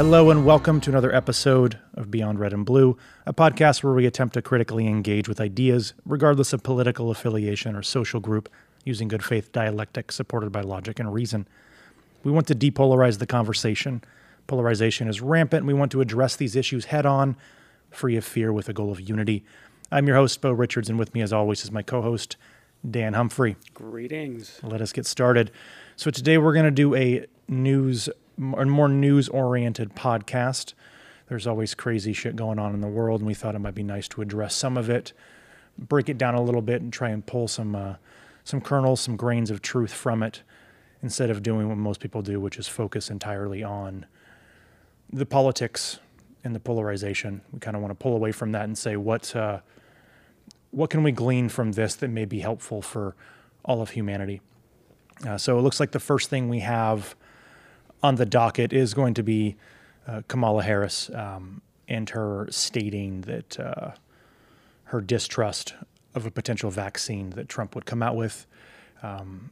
Hello and welcome to another episode of Beyond Red and Blue, a podcast where we attempt to critically engage with ideas, regardless of political affiliation or social group, using good faith dialectic supported by logic and reason. We want to depolarize the conversation. Polarization is rampant, and we want to address these issues head on, free of fear, with a goal of unity. I'm your host, Bo Richards, and with me, as always, is my co host, Dan Humphrey. Greetings. Let us get started. So, today we're going to do a news, a more news oriented podcast. There's always crazy shit going on in the world, and we thought it might be nice to address some of it, break it down a little bit, and try and pull some, uh, some kernels, some grains of truth from it, instead of doing what most people do, which is focus entirely on the politics and the polarization. We kind of want to pull away from that and say what uh, what can we glean from this that may be helpful for all of humanity. Uh, so it looks like the first thing we have on the docket is going to be uh, Kamala Harris um, and her stating that uh, her distrust of a potential vaccine that Trump would come out with. Um,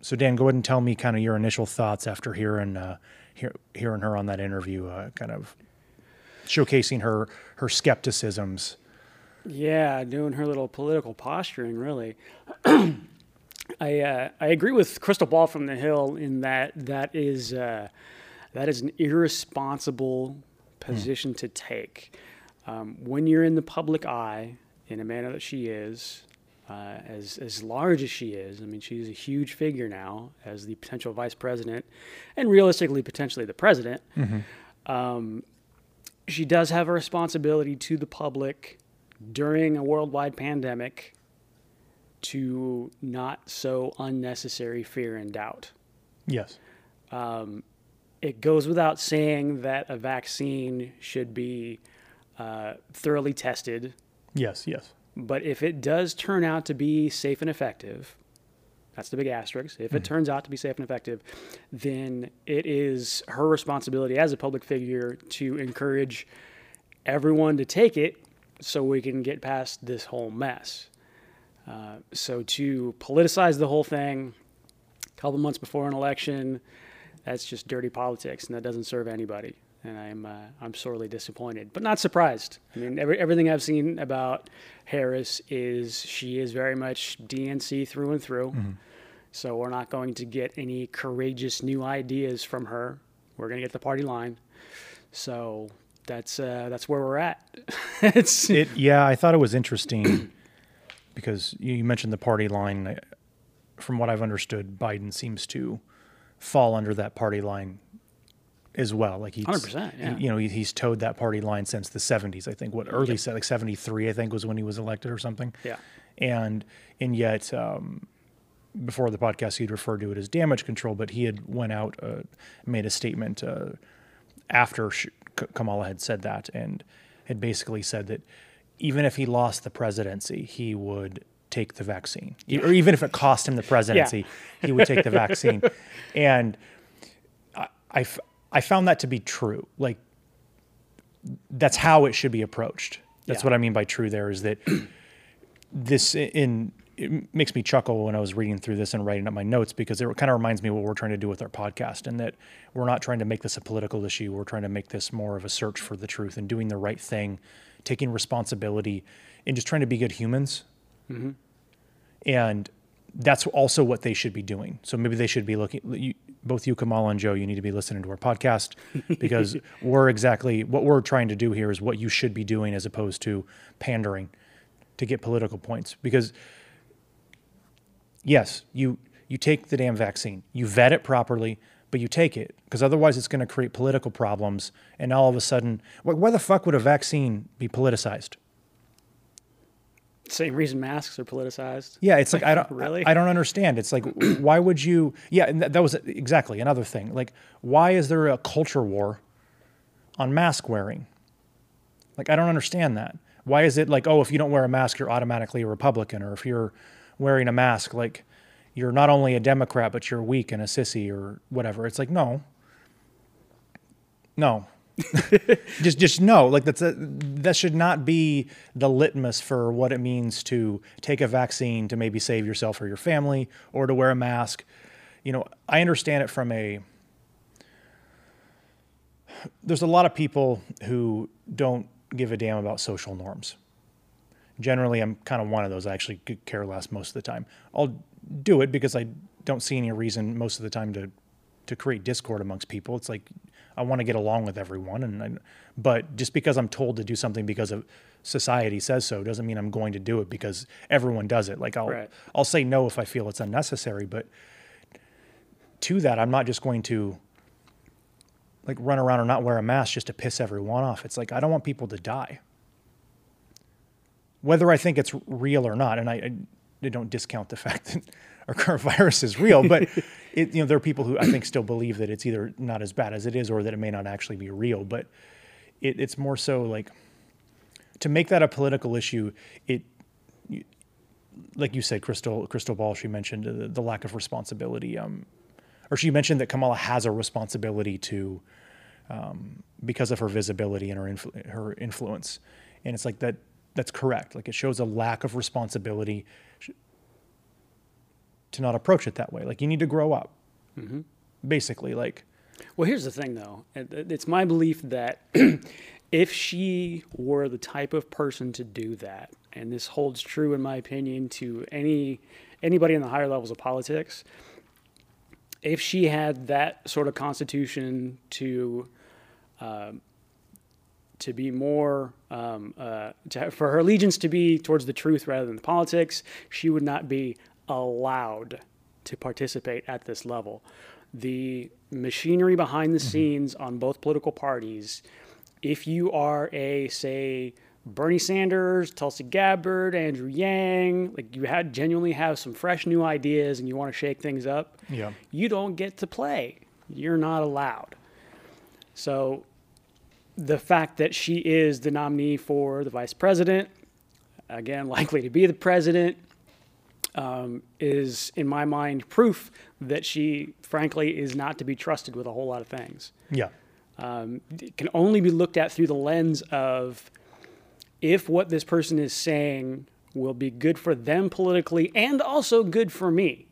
so Dan, go ahead and tell me kind of your initial thoughts after hearing uh, hear, hearing her on that interview, uh, kind of showcasing her her skepticisms. Yeah, doing her little political posturing, really. I uh, I agree with Krystal Ball from the Hill in that that is uh, that is an irresponsible position to take. Um, when you're in the public eye in a manner that she is, uh, as as large as she is, I mean, she's a huge figure now as the potential vice president, and realistically, potentially the president. Um, she does have a responsibility to the public during a worldwide pandemic to not sow unnecessary fear and doubt. Yes. It goes without saying that a vaccine should be uh, thoroughly tested, Yes. Yes. but if it does turn out to be safe and effective, that's the big asterisk. If it turns out to be safe and effective, then it is her responsibility as a public figure to encourage everyone to take it so we can get past this whole mess. Uh, so to politicize the whole thing a couple months before an election, that's just dirty politics, and that doesn't serve anybody. And I'm uh, I'm sorely disappointed, but not surprised. I mean, every, everything I've seen about Harris is she is very much DNC through and through. So we're not going to get any courageous new ideas from her. We're going to get the party line. So that's uh, that's where we're at. it's It. Yeah. I thought it was interesting because you mentioned the party line. From what I've understood, Biden seems to fall under that party line as well. Like he's 100%, yeah. You know, he's toed that party line since the '70s. I think what early se- like '73, I think was when he was elected or something. Yeah. And and yet, um, before the podcast, he'd referred to it as damage control, but he had went out, uh, made a statement uh, after Kamala had said that, and had basically said that even if he lost the presidency, he would take the vaccine, E- or even if it cost him the presidency, he would take the vaccine. And I, I f- I found that to be true. Like that's how it should be approached. That's Yeah. what I mean by true. There is that this in it makes me chuckle when I was reading through this and writing up my notes because it kind of reminds me what we're trying to do with our podcast and that we're not trying to make this a political issue. We're trying to make this more of a search for the truth and doing the right thing, taking responsibility, and just trying to be good humans. Mm-hmm. And that's also what they should be doing. So maybe they should be looking. You, both you, Kamala and Joe, you need to be listening to our podcast because we're exactly what we're trying to do here is what you should be doing as opposed to pandering to get political points. Because yes, you you take the damn vaccine, you vet it properly, but you take it because otherwise it's going to create political problems. And all of a sudden, why, why the fuck would a vaccine be politicized? same reason masks are politicized. Yeah, it's like I don't Really? I, I don't understand. It's like why would you? Yeah, and that, that was exactly another thing. Like why is there a culture war on mask wearing? Like I don't understand that. Why is it like oh if you don't wear a mask you're automatically a Republican or if you're wearing a mask like you're not only a Democrat but you're weak and a sissy or whatever. It's like no. No. just just no like that's a, that should not be the litmus for what it means to take a vaccine to maybe save yourself or your family or to wear a mask you know i understand it from a there's a lot of people who don't give a damn about social norms. Generally, I'm kind of one of those. I actually care less most of the time. I'll do it because I don't see any reason most of the time to to create discord amongst people. It's like I want to get along with everyone, and I, but just because I'm told to do something because of society says so doesn't mean I'm going to do it because everyone does it. Like I'll Right. I'll say no if I feel it's unnecessary, but to that, I'm not just going to like run around or not wear a mask just to piss everyone off. It's like I don't want people to die. Whether I think it's real or not, and I, I, I don't discount the fact that our current virus is real, but it, you know there are people who I think still believe that it's either not as bad as it is or that it may not actually be real. But it, it's more so like to make that a political issue. It you- like you said, Krystal Krystal Ball. She mentioned the, the lack of responsibility. Um, or she mentioned that Kamala has a responsibility to, um, because of her visibility and her influ- her influence, and it's like that. That's correct. Like it shows a lack of responsibility to not approach it that way. Like you need to grow up, basically. Like Well, here's the thing, though. It- it- It's my belief that if she were the type of person to do that, and this holds true, in my opinion, to any anybody in the higher levels of politics, if she had that sort of constitution to um, to be more um, uh, to, for her allegiance to be towards the truth rather than the politics, she would not be allowed to participate at this level. The machinery behind the mm-hmm. scenes on both political parties, if you are a say Bernie Sanders, Tulsi Gabbard, Andrew Yang, like you had genuinely have some fresh new ideas and you want to shake things up, Yeah. you don't get to play. You're not allowed. So the fact that she is the nominee for the vice president, again, likely to be the president, um, is, in my mind, proof that she, frankly, is not to be trusted with a whole lot of things. yeah, Um, it can only be looked at through the lens of if what this person is saying will be good for them politically and also good for me.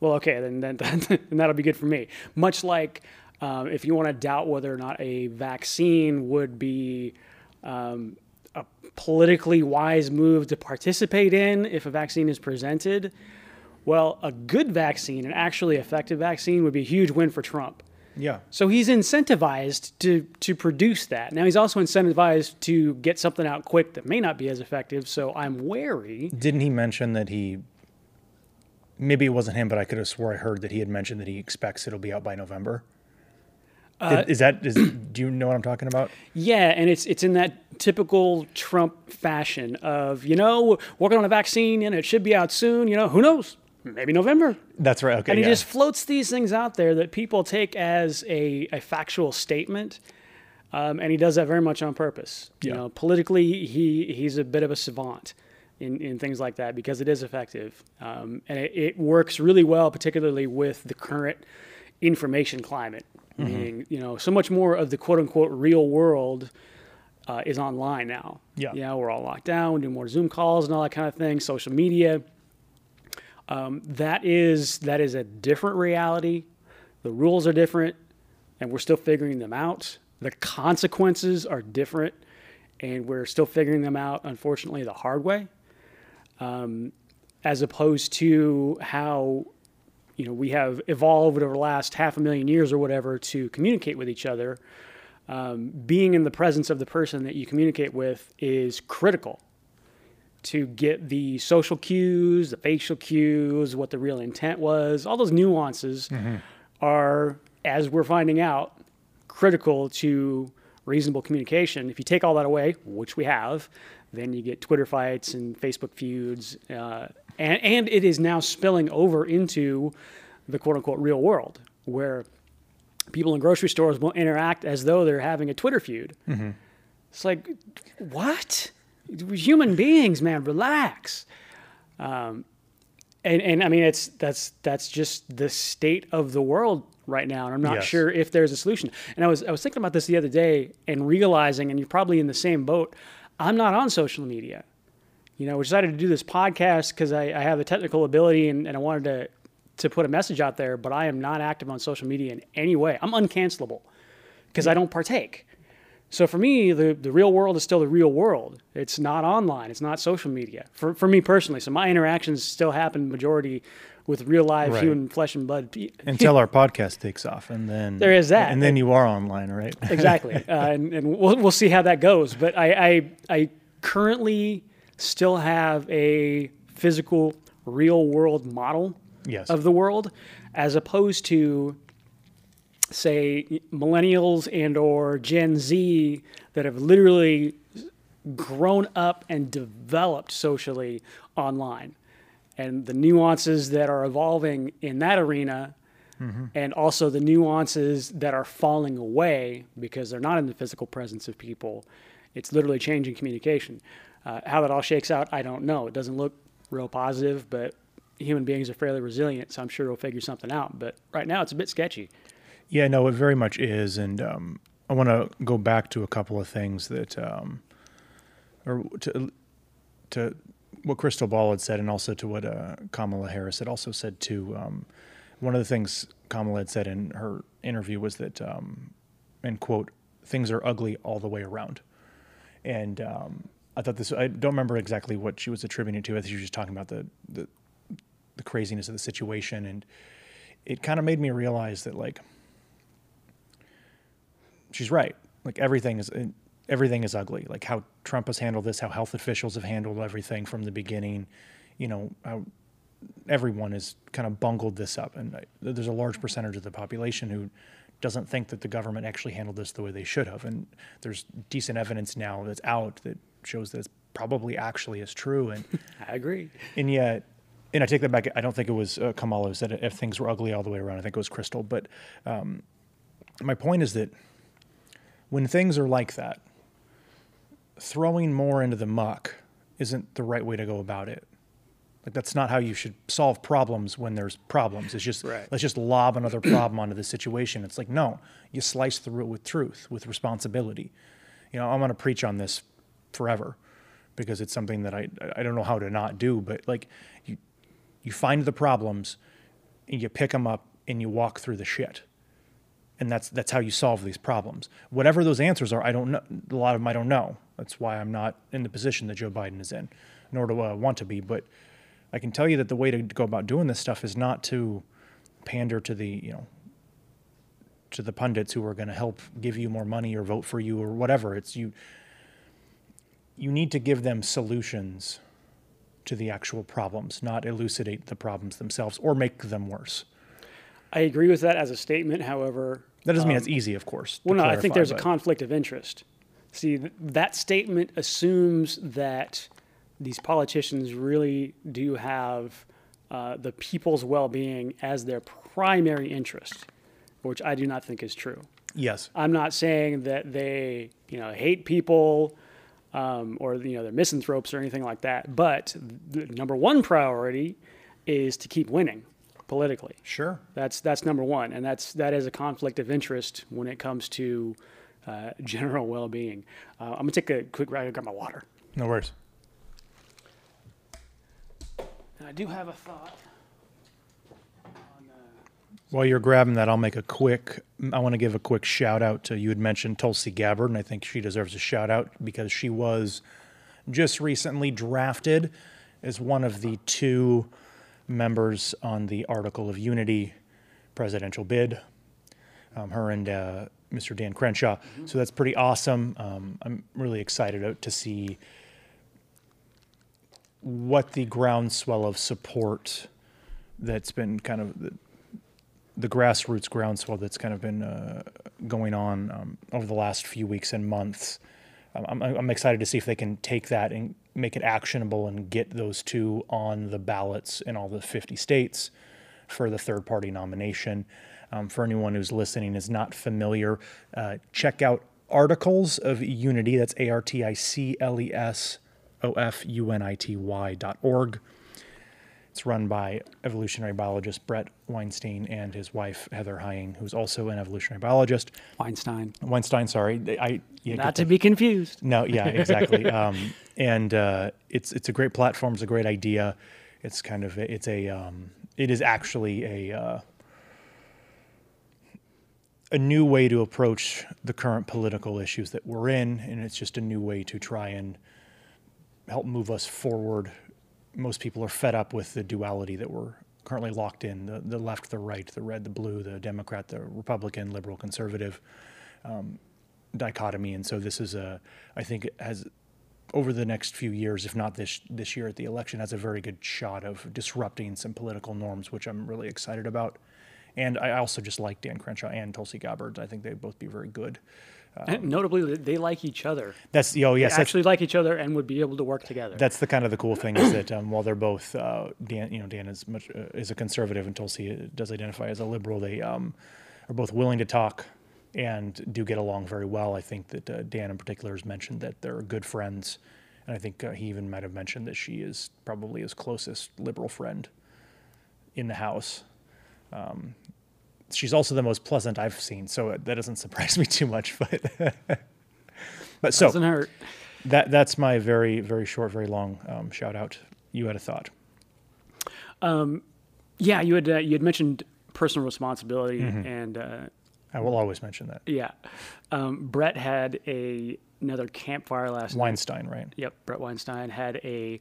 Well, okay, then, then, then that'll be good for me. Much like um, if you want to doubt whether or not a vaccine would be um, politically wise move to participate in if a vaccine is presented, well, a good vaccine, an actually effective vaccine, would be a huge win for Trump. yeah, So he's incentivized to to produce that. Now he's also incentivized to get something out quick that may not be as effective. So I'm wary. Didn't he mention that he? Maybe it wasn't him, but I could have swore I heard that he had mentioned that he expects it'll be out by November. Did- is that is? do you know what I'm talking about? Yeah, and it's it's in that typical Trump fashion of you know working on a vaccine and it should be out soon. You know who knows? Maybe November. That's right. Okay. And he yeah. just floats these things out there that people take as a, a factual statement. Um, and he does that very much on purpose. You Yeah. know, politically, he he's a bit of a savant in, in things like that because it is effective. Um, and it, it works really well, particularly with the current information climate. Mm-hmm. Meaning, you know, so much more of the quote unquote real world uh, is online now. Yeah. Yeah, we're all locked down, we do more Zoom calls and all that kind of thing, social media that is that is a different reality. The rules are different, and we're still figuring them out. The consequences are different, and we're still figuring them out. Unfortunately, the hard way, um, as opposed to how you know we have evolved over the last half a million years or whatever to communicate with each other. Um, being in the presence of the person that you communicate with is critical to get the social cues, the facial cues, what the real intent was, all those nuances are, as we're finding out, critical to reasonable communication. If you take all that away, which we have, then you get Twitter fights and Facebook feuds, uh, and, and it is now spilling over into the quote unquote real world where people in grocery stores will interact as though they're having a Twitter feud. It's like, what? Human beings, man. Relax. Um, and and I mean, it's that's that's just the state of the world right now, and I'm not Yes. sure if there's a solution. And I was I was thinking about this the other day and realizing, and you're probably in the same boat. I'm not on social media. You know, we decided to do this podcast because I, I have the technical ability and, and I wanted to to put a message out there, but I am not active on social media in any way. I'm uncancelable because I don't partake. So for me, the, the real world is still the real world. It's not online. It's not social media. For, for me personally, so my interactions still happen majority with real live Right. human flesh and blood. Until our podcast takes off, and then There is that. and then you are online, right? exactly, uh, and, and we'll we'll see how that goes. But I, I I currently still have a physical, real world model yes. of the world, as opposed to say millennials and or Gen Z that have literally grown up and developed socially online. And the nuances that are evolving in that arena mm-hmm. and also the nuances that are falling away because they're not in the physical presence of people it's literally changing communication uh, how that all shakes out i don't know. It doesn't look real positive but human beings are fairly resilient so i'm sure we'll figure something out. But right now it's a bit sketchy. Yeah, no, it very much is, and um, I want to go back to a couple of things that, um, or to to what Krystal Ball had said, and also to what uh, Kamala Harris had also said too. Um, one of the things Kamala had said in her interview was that, um, and quote, "things are ugly all the way around," and um, I thought this. I don't remember exactly what she was attributing it to. I think she was just talking about the the, the craziness of the situation, and it kind of made me realize that like she's right. Like everything is everything is ugly. Like how Trump has handled this, how health officials have handled everything from the beginning. You know, how everyone has kind of bungled this up, and I- there's a large percentage of the population who doesn't think that the government actually handled this the way they should have. And there's decent evidence now that's out that shows that it's probably actually is true. And i agree and yet, and I take that back. I don't think it was uh, Kamala who said if things were ugly all the way around. I think it was Krystal. But um, my point is that when things are like that, throwing more into the muck isn't the right way to go about it. Like that's not how you should solve problems when there's problems. It's just Right. let's just lob another problem onto the situation. It's like no, you slice through it with truth, with responsibility. You know, I'm going to preach on this forever because it's something that I I don't know how to not do. But like you you find the problems and you pick them up and you walk through the shit and that's that's how you solve these problems. Whatever those answers are, I don't know. A lot of them I don't know. That's why I'm not in the position that Joe Biden is in, nor do I want to be. But I can tell you that the way to go about doing this stuff is not to pander to the you know to the pundits who are going to help give you more money or vote for you or whatever. It's you. You need to give them solutions to the actual problems, not elucidate the problems themselves or make them worse. i agree with that as a statement however That doesn't mean it's easy, of course. Well, no, I think clarify, there's a conflict of interest. See, th- that statement assumes that these politicians really do have uh, the people's well-being as their primary interest, which I do not think is true. Yes. I'm not saying that they, you know, hate people um, or you know they're misanthropes or anything like that. But the number one priority is to keep winning politically. Sure. That's that's number one, and that's that is a conflict of interest when it comes to uh, general well-being. Uh, I'm gonna take a quick ride and grab my water. No worries. And I do have a thought. While you're grabbing that, I'll make a quick. I want to give a quick shout out to you. Had mentioned Tulsi Gabbard, and I think she deserves a shout out because she was just recently drafted as one of the two members on the Article of Unity presidential bid. Um, her and uh, Mr. Dan Crenshaw. So that's pretty awesome. Um, I'm really excited to see what the groundswell of support that's been kind of the, grassroots groundswell that's kind of been uh, going on um, over the last few weeks and months. Um, I'm, I'm excited to see if they can take that and make it actionable and get those two on the ballots in all the 50 states for the third party nomination. Um, for anyone who's listening is not familiar, uh, check out Articles of Unity. That's A R T I C L E S O F U N I T Y dot org. It's run by evolutionary biologist Brett Weinstein and his wife Heather Heying, who's also an evolutionary biologist. Weinstein, Weinstein, sorry, I yeah, not to the- be confused. no, yeah, exactly. um, and uh, it's it's a great platform. It's a great idea. It's kind of it's a um, it is actually a uh, a new way to approach the current political issues that we're in, and it's just a new way to try and help move us forward. Most people are fed up with the duality that we're currently locked in the, the left, the right, the red, the blue, the Democrat, the Republican, liberal, conservative um, dichotomy. And so this is a, I think, has over the next few years, if not this this year at the election, has a very good shot of disrupting some political norms, which I'm really excited about. And I also just like Dan Crenshaw and Tulsi Gabbard. I think they'd both be very good. And notably, they like each other. That's oh yes, They actually like each other and would be able to work together. that's the kind of the cool thing is that um, while they're both uh, Dan, you know, Dan is much uh, is a conservative and Tulsi does identify as a liberal. They um, are both willing to talk and do get along very well. I think that uh, Dan in particular has mentioned that they're good friends, and I think uh, he even might have mentioned that she is probably his closest liberal friend in the house. Um, she's also the most pleasant I've seen, so that doesn't surprise me too much. But but so Doesn't hurt. that that's my very very short, very long um, shout out. You had a thought. Yeah, you had uh, you had mentioned personal responsibility, Mm-hmm. and uh, I will always mention that yeah, um, Brett had a another campfire last night. Weinstein, right? Yep, Brett Weinstein had a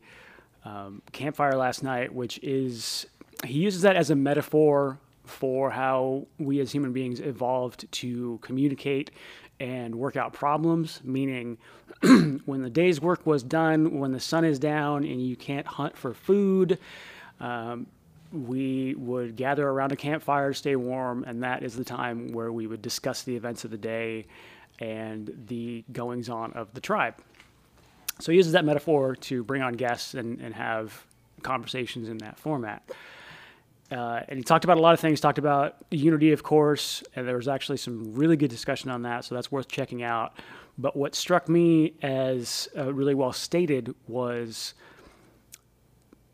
um, campfire last night, which is he uses that as a metaphor for how we as human beings evolved to communicate and work out problems. Meaning, when the day's work was done, when the sun is down and you can't hunt for food. Um, we would gather around a campfire, stay warm, and that is the time where we would discuss the events of the day and the goings on of the tribe. So he uses that metaphor to bring on guests and, and have conversations in that format. Uh, and he talked about a lot of things. Talked about unity, of course, and there was actually some really good discussion on that. So that's worth checking out. But what struck me as uh, really well stated was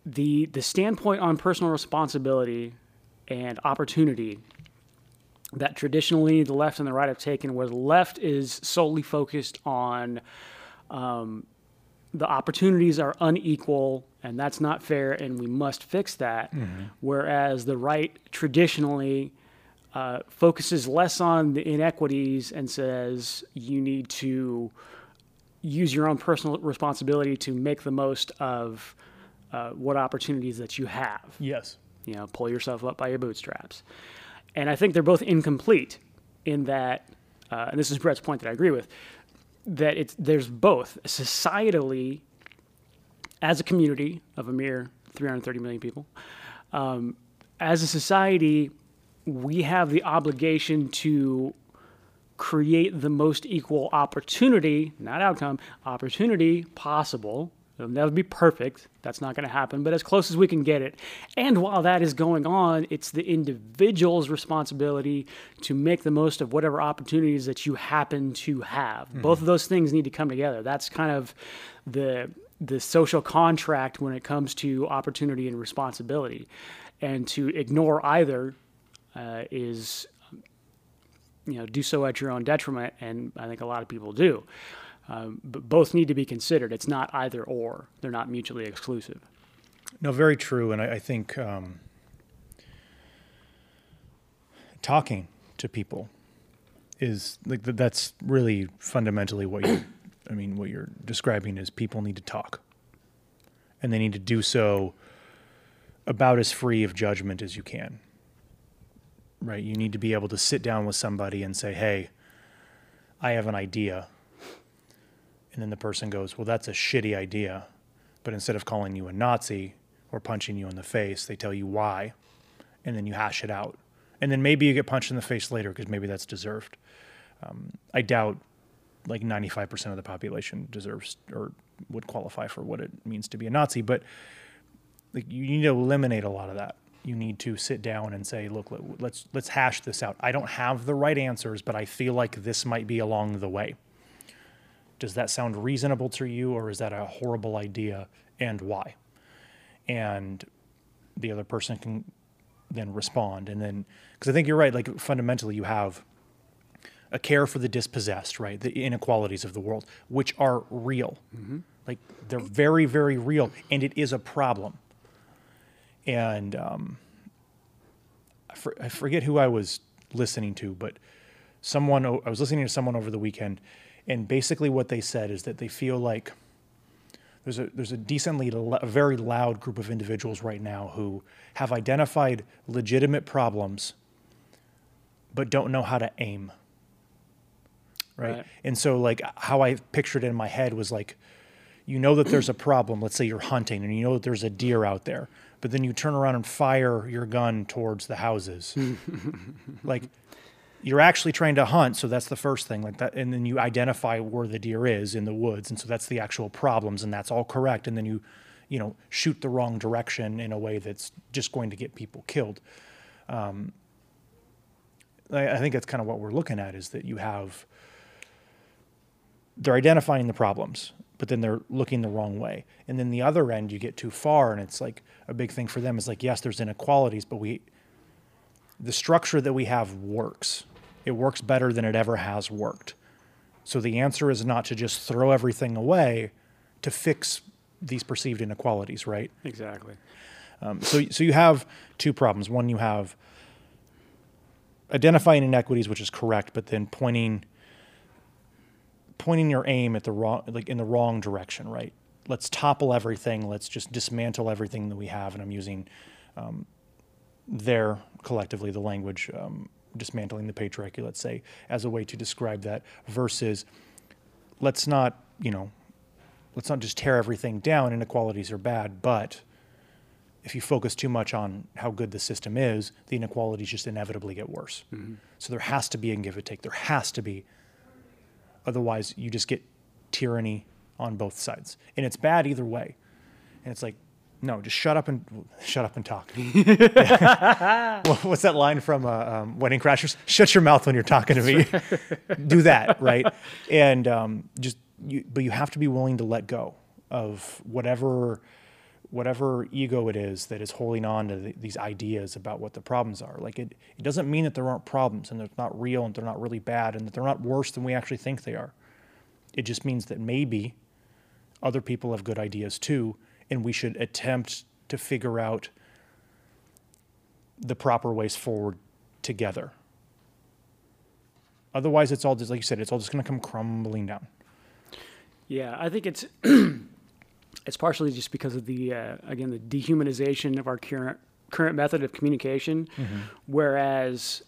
the the standpoint on personal responsibility and opportunity that traditionally the left and the right have taken, where the left is solely focused on um, the opportunities are unequal and that's not fair and we must fix that. Whereas the right traditionally uh, focuses less on the inequities and says you need to use your own personal responsibility to make the most of uh, what opportunities that you have Yes. you know, pull yourself up by your bootstraps. And I think they're both incomplete in that, uh, and this is Brett's point that I agree with, that it's there's both societally, as a community of a mere 330 million people, um, as a society, we have the obligation to create the most equal opportunity, not outcome, opportunity possible. It'll never be perfect. That's not going to happen, but as close as we can get it. And while that is going on, it's the individual's responsibility to make the most of whatever opportunities that you happen to have. Both of those things need to come together. That's kind of the the social contract when it comes to opportunity and responsibility. And to ignore either uh, is you know do so at your own detriment and i think a lot of people do um, but both need to be considered it's not either or they're not mutually exclusive No, very true. And I, I think um, talking to people is like th- that's really fundamentally what you. I mean, what you're describing is people need to talk, and they need to do so about as free of judgment as you can. Right? You need to be able to sit down with somebody and say, "Hey, I have an idea," and then the person goes, "Well, that's a shitty idea." But instead of calling you a Nazi or punching you in the face, they tell you why, and then you hash it out. And then maybe you get punched in the face later because maybe that's deserved. Um, I doubt like 95% of the population deserves or would qualify for what it means to be a Nazi, but like you need to eliminate a lot of that. You need to sit down and say, look, let- let's let's hash this out. I don't have the right answers, but I feel like this might be along the way. Does that sound reasonable to you, or is that a horrible idea, and why? And the other person can then respond, and then because I think you're right. Like fundamentally, you have a care for the dispossessed, right? The inequalities of the world, which are real. Like they're very, very real, and it is a problem. And um, I, for, I forget who I was listening to, but someone I was listening to someone over the weekend, and basically what they said is that they feel like there's a there's a decently a very loud group of individuals right now who have identified legitimate problems, but don't know how to aim. Right? Right. And so like how I pictured it in my head was like, you know that there's a problem. Let's say you're hunting and you know that there's a deer out there, but then you turn around and fire your gun towards the houses. like you're actually trying to hunt, so that's the first thing. Like that, and then you identify where the deer is in the woods, and so that's the actual problems, and that's all correct. And then you, you know, shoot the wrong direction in a way that's just going to get people killed. Um, I, I think that's kind of what we're looking at is that you have they're identifying the problems, but then they're looking the wrong way. And then the other end, you get too far, and it's like a big thing for them is like, yes, there's inequalities, but we, the structure that we have works. It works better than it ever has worked. So the answer is not to just throw everything away to fix these perceived inequalities, right? Exactly. Um, so, so you have two problems. One, you have identifying inequities, which is correct, but then pointing pointing your aim at the wrong, like in the wrong direction, right? Let's topple everything. Let's just dismantle everything that we have. And I'm using um, their collectively the language um, dismantling the patriarchy, let's say, as a way to describe that. Versus, let's not, you know, let's not just tear everything down. Inequalities are bad, but if you focus too much on how good the system is, the inequalities just inevitably get worse. So there has to be a give and take. There has to be. Otherwise, you just get tyranny on both sides, and it's bad either way. And it's like, no, just shut up and shut up and talk. What's that line from uh, um, Wedding Crashers? Shut your mouth when you're talking to me. Do that, right? And um, just, you, but you have to be willing to let go of whatever whatever ego it is that is holding on to th- these ideas about what the problems are. Like it, it doesn't mean that there aren't problems and they're not real and they're not really bad and that they're not worse than we actually think they are. It just means that maybe other people have good ideas too, and we should attempt to figure out the proper ways forward together. Otherwise, it's all just like you said, it's all just going to come crumbling down. Yeah, I think it's it's partially just because of the uh, again the dehumanization of our current current method of communication, whereas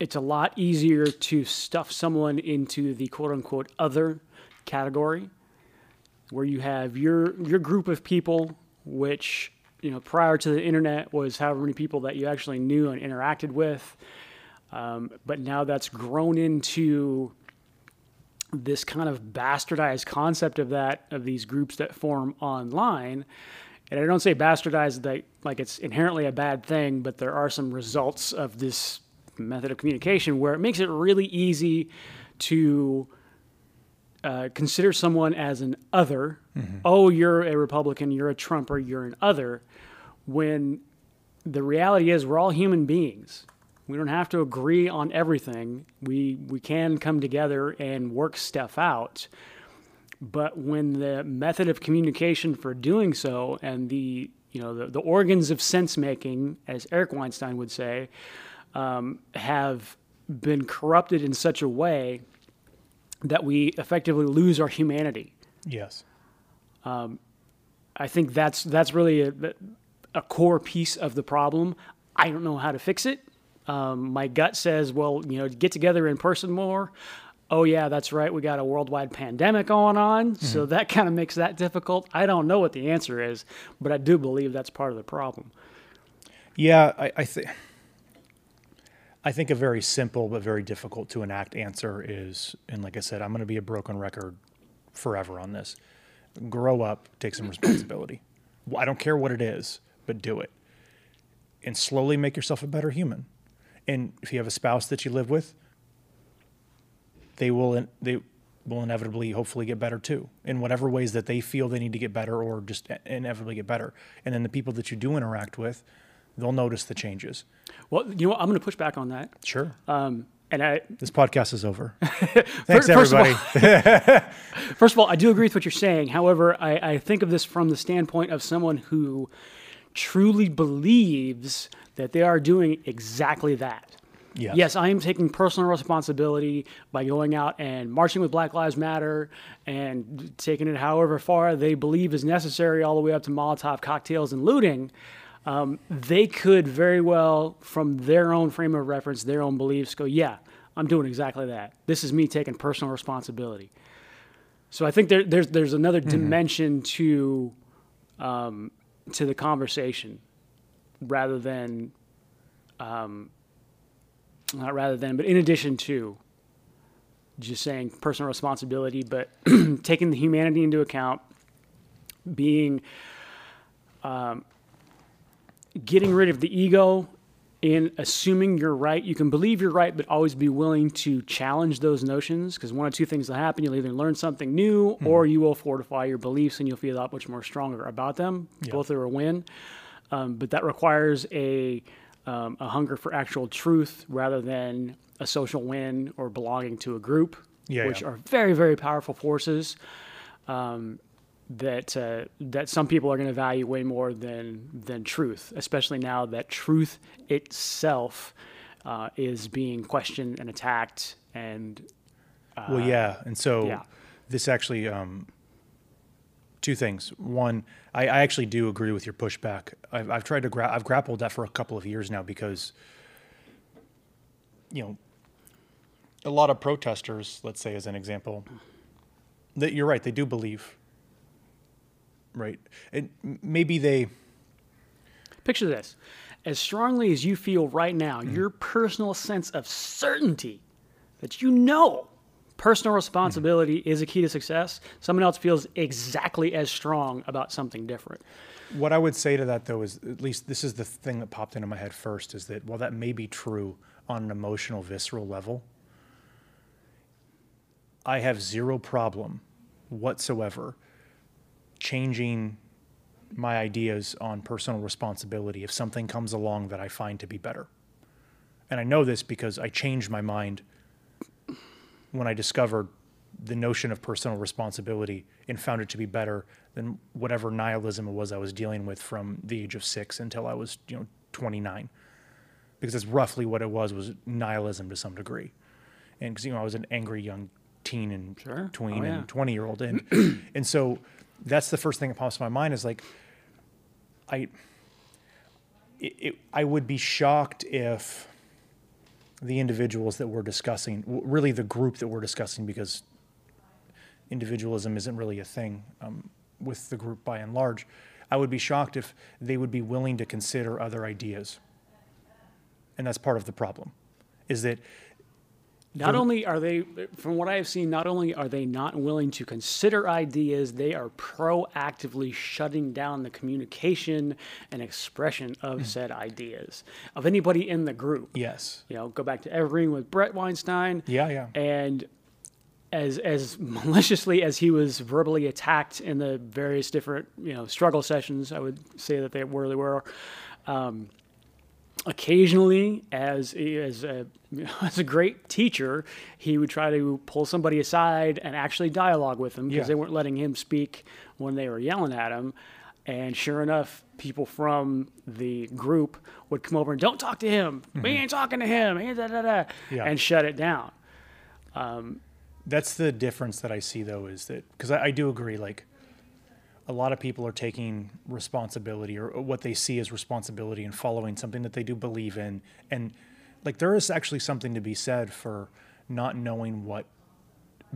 it's a lot easier to stuff someone into the quote unquote other category, where you have your your group of people, which you know prior to the internet was however many people that you actually knew and interacted with, um, but now that's grown into this kind of bastardized concept of that of these groups that form online. And i don't say bastardized that like it's inherently a bad thing but there are some results of this method of communication where it makes it really easy to uh, consider someone as an other oh you're a republican you're a trumper you're an other when the reality is we're all human beings we don't have to agree on everything. We we can come together and work stuff out. But when the method of communication for doing so and the you know the, the organs of sense making, as Eric Weinstein would say, um, have been corrupted in such a way that we effectively lose our humanity. Yes. I think that's that's really a, a core piece of the problem. I don't know how to fix it. Um, my gut says, well, you know, get together in person more. Oh yeah, that's right. We got a worldwide pandemic going on, so that kind of makes that difficult. I don't know what the answer is, but I do believe that's part of the problem. Yeah, I, I think. I think a very simple but very difficult to enact answer is, and like I said, I'm going to be a broken record forever on this. Grow up, take some responsibility. I don't care what it is, but do it, and slowly make yourself a better human. And if you have a spouse that you live with, they will they will inevitably, hopefully, get better too in whatever ways that they feel they need to get better, or just inevitably get better. And then the people that you do interact with, they'll notice the changes. Well, you know what? I'm going to push back on that. Sure. Um, and I, This podcast is over. Thanks, first of all- everybody. First of all, I do agree with what you're saying. However, I, I think of this from the standpoint of someone who truly believes that they are doing exactly that. Yes. Yes, I am taking personal responsibility by going out and marching with Black Lives Matter and taking it however far they believe is necessary, all the way up to Molotov cocktails and looting. Um, they could very well, from their own frame of reference, their own beliefs, go, "Yeah, I'm doing exactly that. This is me taking personal responsibility." So I think there, there's there's another dimension to um, to the conversation rather than um, not rather than, but in addition to just saying personal responsibility, but taking the humanity into account, being, um, getting rid of the ego and assuming you're right. You can believe you're right, but always be willing to challenge those notions because one of two things will happen. You'll either learn something new or you will fortify your beliefs and you'll feel that much more stronger about them. Both are a win. Um, but that requires a, um, a hunger for actual truth rather than a social win or belonging to a group, Yeah, which yeah. are very, very powerful forces um, that uh, that some people are going to value way more than than truth, especially now that truth itself uh, is being questioned and attacked. And Well, yeah, and so yeah. this actually um, two things. One, I, I actually do agree with your pushback. I've, I've tried to gra- I've grappled that for a couple of years now because you know a lot of protesters, let's say as an example, that you're right, they do believe, right? And maybe they picture this: as strongly as you feel right now, Mm-hmm. your personal sense of certainty that you know personal responsibility Mm-hmm. is a key to success. Someone else feels exactly as strong about something different. What I would say to that, though, is at least this is the thing that popped into my head first is that while that may be true on an emotional, visceral level, I have zero problem whatsoever changing my ideas on personal responsibility if something comes along that I find to be better. And I know this because I changed my mind when I discovered the notion of personal responsibility and found it to be better than whatever nihilism it was I was dealing with from the age of six until I was, you know, 29. Because that's roughly what it was, was nihilism to some degree. And because, you know, I was an angry young teen and Sure. Oh, tween Oh, yeah. and 20 year old. And, and so that's the first thing that pops in my mind is like, I, it, it, I would be shocked if the individuals that we're discussing, really the group that we're discussing, because individualism isn't really a thing um, with the group by and large. I would be shocked if they would be willing to consider other ideas. And that's part of the problem, is that Not only are they, from what I have seen, not only are they not willing to consider ideas, they are proactively shutting down the communication and expression of said ideas of anybody in the group. yes, You know, go back to Evergreen with Brett Weinstein. yeah, yeah, And as as maliciously as he was verbally attacked in the various different you know struggle sessions, I would say that they were they were. Um, occasionally, as as a as a great teacher, he would try to pull somebody aside and actually dialogue with them because Yeah. they weren't letting him speak when they were yelling at him. And sure enough, people from the group would come over and don't talk to him. We ain't talking to him. Da, da, da, Yeah. And shut it down. Um, That's the difference that I see, though, is that because I, I do agree, like a lot of people are taking responsibility or what they see as responsibility and following something that they do believe in, and like there is actually something to be said for not knowing what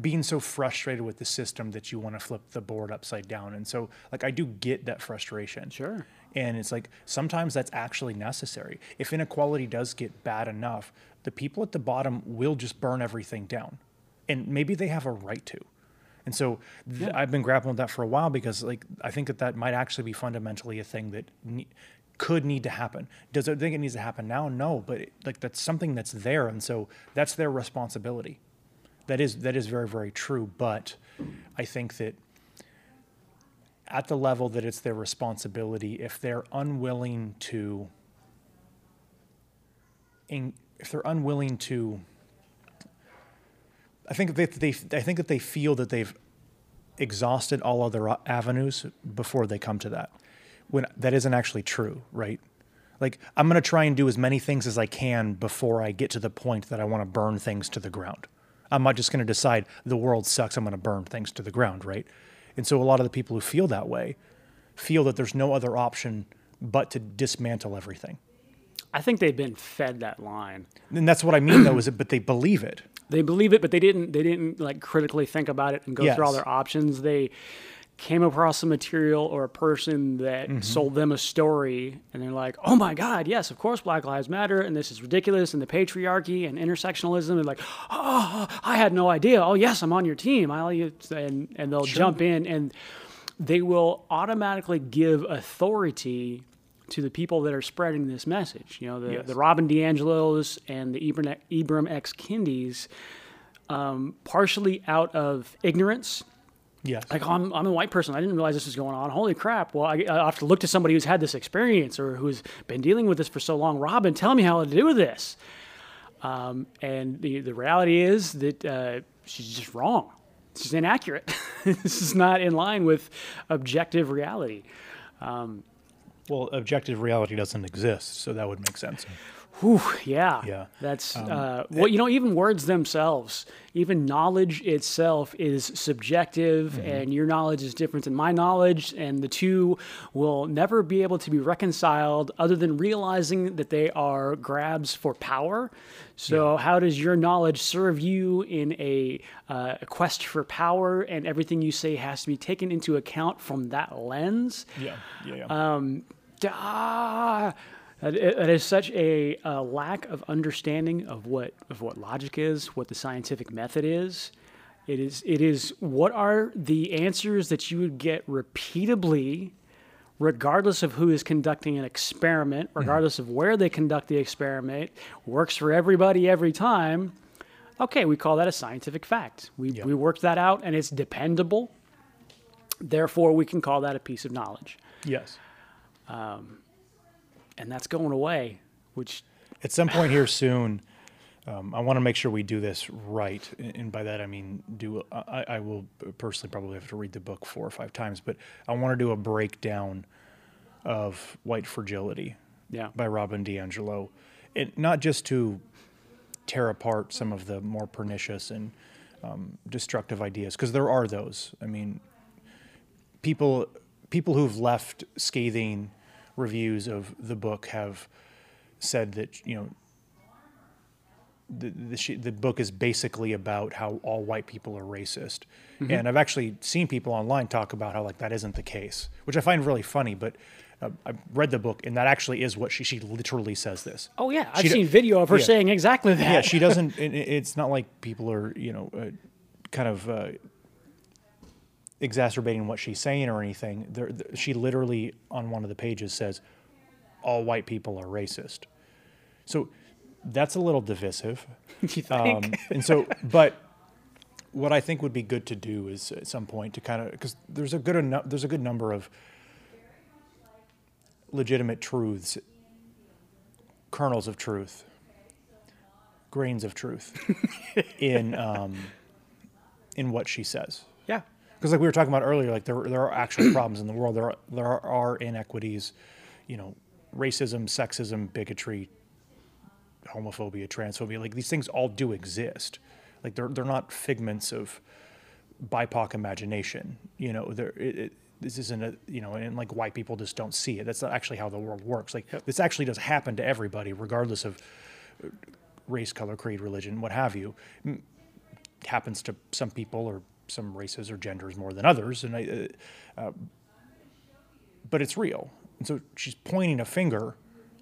being so frustrated with the system that you want to flip the board upside down. And so, like, I do get that frustration. Sure. And it's like sometimes that's actually necessary. If inequality does get bad enough, the people at the bottom will just burn everything down. And maybe they have a right to. And so th- I've been grappling with that for a while because, like, I think that that might actually be fundamentally a thing that ne- could need to happen. Does it think it needs to happen now? No, but it, like that's something that's there, and so that's their responsibility. That is that is very very true. But I think that at the level that it's their responsibility, if they're unwilling to, in, if they're unwilling to, I think that they, I think that they feel that they've exhausted all other avenues before they come to that, when that isn't actually true, right? Like I'm going to try and do as many things as I can before I get to the point that I want to burn things to the ground. I'm not just going to decide the world sucks. I'm going to burn things to the ground, right? And so a lot of the people who feel that way feel that there's no other option but to dismantle everything. I think they've been fed that line. And that's what I mean, though, is it, but they believe it. They believe it, but they didn't. They didn't like critically think about it and go through all their options. They came across some material or a person that Mm-hmm. sold them a story, and they're like, "Oh my God, yes, of course, Black Lives Matter, and this is ridiculous, and the patriarchy and intersectionalism." And like, "Oh, I had no idea. Oh yes, I'm on your team." I and and they'll jump in and they will automatically give authority to the people that are spreading this message. You know, the, Yes. the Robin DiAngelos and the Ibram, Ibram X. Kendis, um, partially out of ignorance. Yes. Like, oh, I'm, I'm a white person. I didn't realize this was going on. Holy crap. Well, I, I have to look to somebody who's had this experience or who's been dealing with this for so long. Robin, tell me how to do with this. Um, and the, the reality is that uh, she's just wrong. She's inaccurate. this is not in line with objective reality. Well, objective reality doesn't exist, so that would make sense. Whew, yeah. Yeah. That's uh, well, you know, even words themselves, even knowledge itself is subjective, and your knowledge is different than my knowledge, and the two will never be able to be reconciled other than realizing that they are grabs for power. So, how does your knowledge serve you in a, uh, a quest for power, and everything you say has to be taken into account from that lens? Yeah. Yeah. yeah. Ah, that is such a, uh lack of understanding of what of what logic is, what the scientific method is. It is it is what are the answers that you would get repeatably, regardless of who is conducting an experiment, regardless of where they conduct the experiment, works for everybody every time. Okay, we call that a scientific fact. We Yeah. we worked that out, and it's dependable. Therefore, we can call that a piece of knowledge yes. And that's going away. Which At some point here soon, um, I want to make sure we do this right, and and by that I mean do. I, I will personally probably have to read the book four or five times, but I want to do a breakdown of white fragility yeah, by Robin DiAngelo, and not just to tear apart some of the more pernicious and um, destructive ideas, because there are those. I mean, people people who've left scathing reviews of the book have said that you know the the, the book is basically about how all white people are racist, and I've actually seen people online talk about how like that isn't the case, which I find really funny. But uh, I read the book, and that actually is what she she literally says this. Oh yeah, I've She d- seen video of her yeah. saying exactly that. Yeah, she doesn't. It- it's not like people are you know uh, kind of. Uh, exacerbating what she's saying or anything there, th- she literally on one of the pages says all white people are racist so that's a little divisive you think? um, and so, but what I think would be good to do is at some point to kind of because there's a good enough there's a good number of legitimate truths, kernels of truth, grains of truth in um, in what she says. Because like we were talking about earlier, like there there are actual problems in the world. There are there are, inequities, you know, racism, sexism, bigotry, homophobia, transphobia. Like these things all do exist. Like they're they're not figments of BIPOC imagination. You know, there it, it, this isn't a you know, and like white people just don't see it. That's not actually how the world works. Like this actually does happen to everybody, regardless of uh, race, color, creed, religion, what have you happens to some people or some races or genders more than others, and I, uh, uh, but it's real. And so she's pointing a finger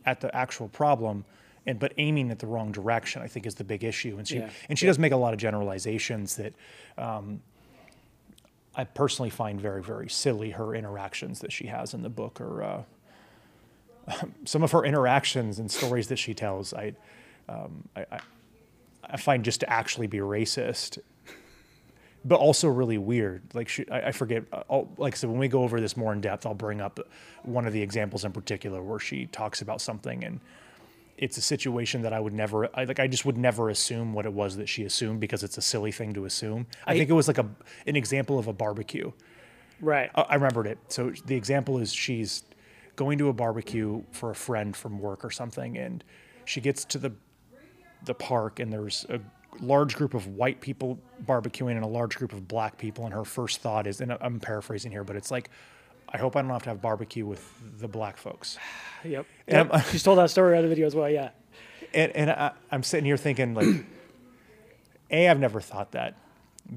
at the actual problem, and but aiming at the wrong direction. I think is the big issue. And she Yeah. and she does make a lot of generalizations that. Um, I personally find very, very silly her interactions that she has in the book, or uh, some of her interactions and stories that she tells. I, um, I, I find just to actually be racist, but also really weird. Like she, I, I forget. Uh, I'll, like I said, when we go over this more in depth, I'll bring up one of the examples in particular where she talks about something and it's a situation that I would never, I, like, I just would never assume what it was that she assumed because it's a silly thing to assume. I, I- think it was like a an example of a barbecue. right. I I remembered it. So the example is she's going to a barbecue for a friend from work or something, and she gets to the the park, and there's a large group of white people barbecuing and a large group of black people, and her first thought is, and I'm paraphrasing here, but it's like, I hope I don't have to have barbecue with the black folks. Yep. And yep. She's told that story on the video as well. Yeah. And, and I, I'm sitting here thinking, like, A, I've never thought that.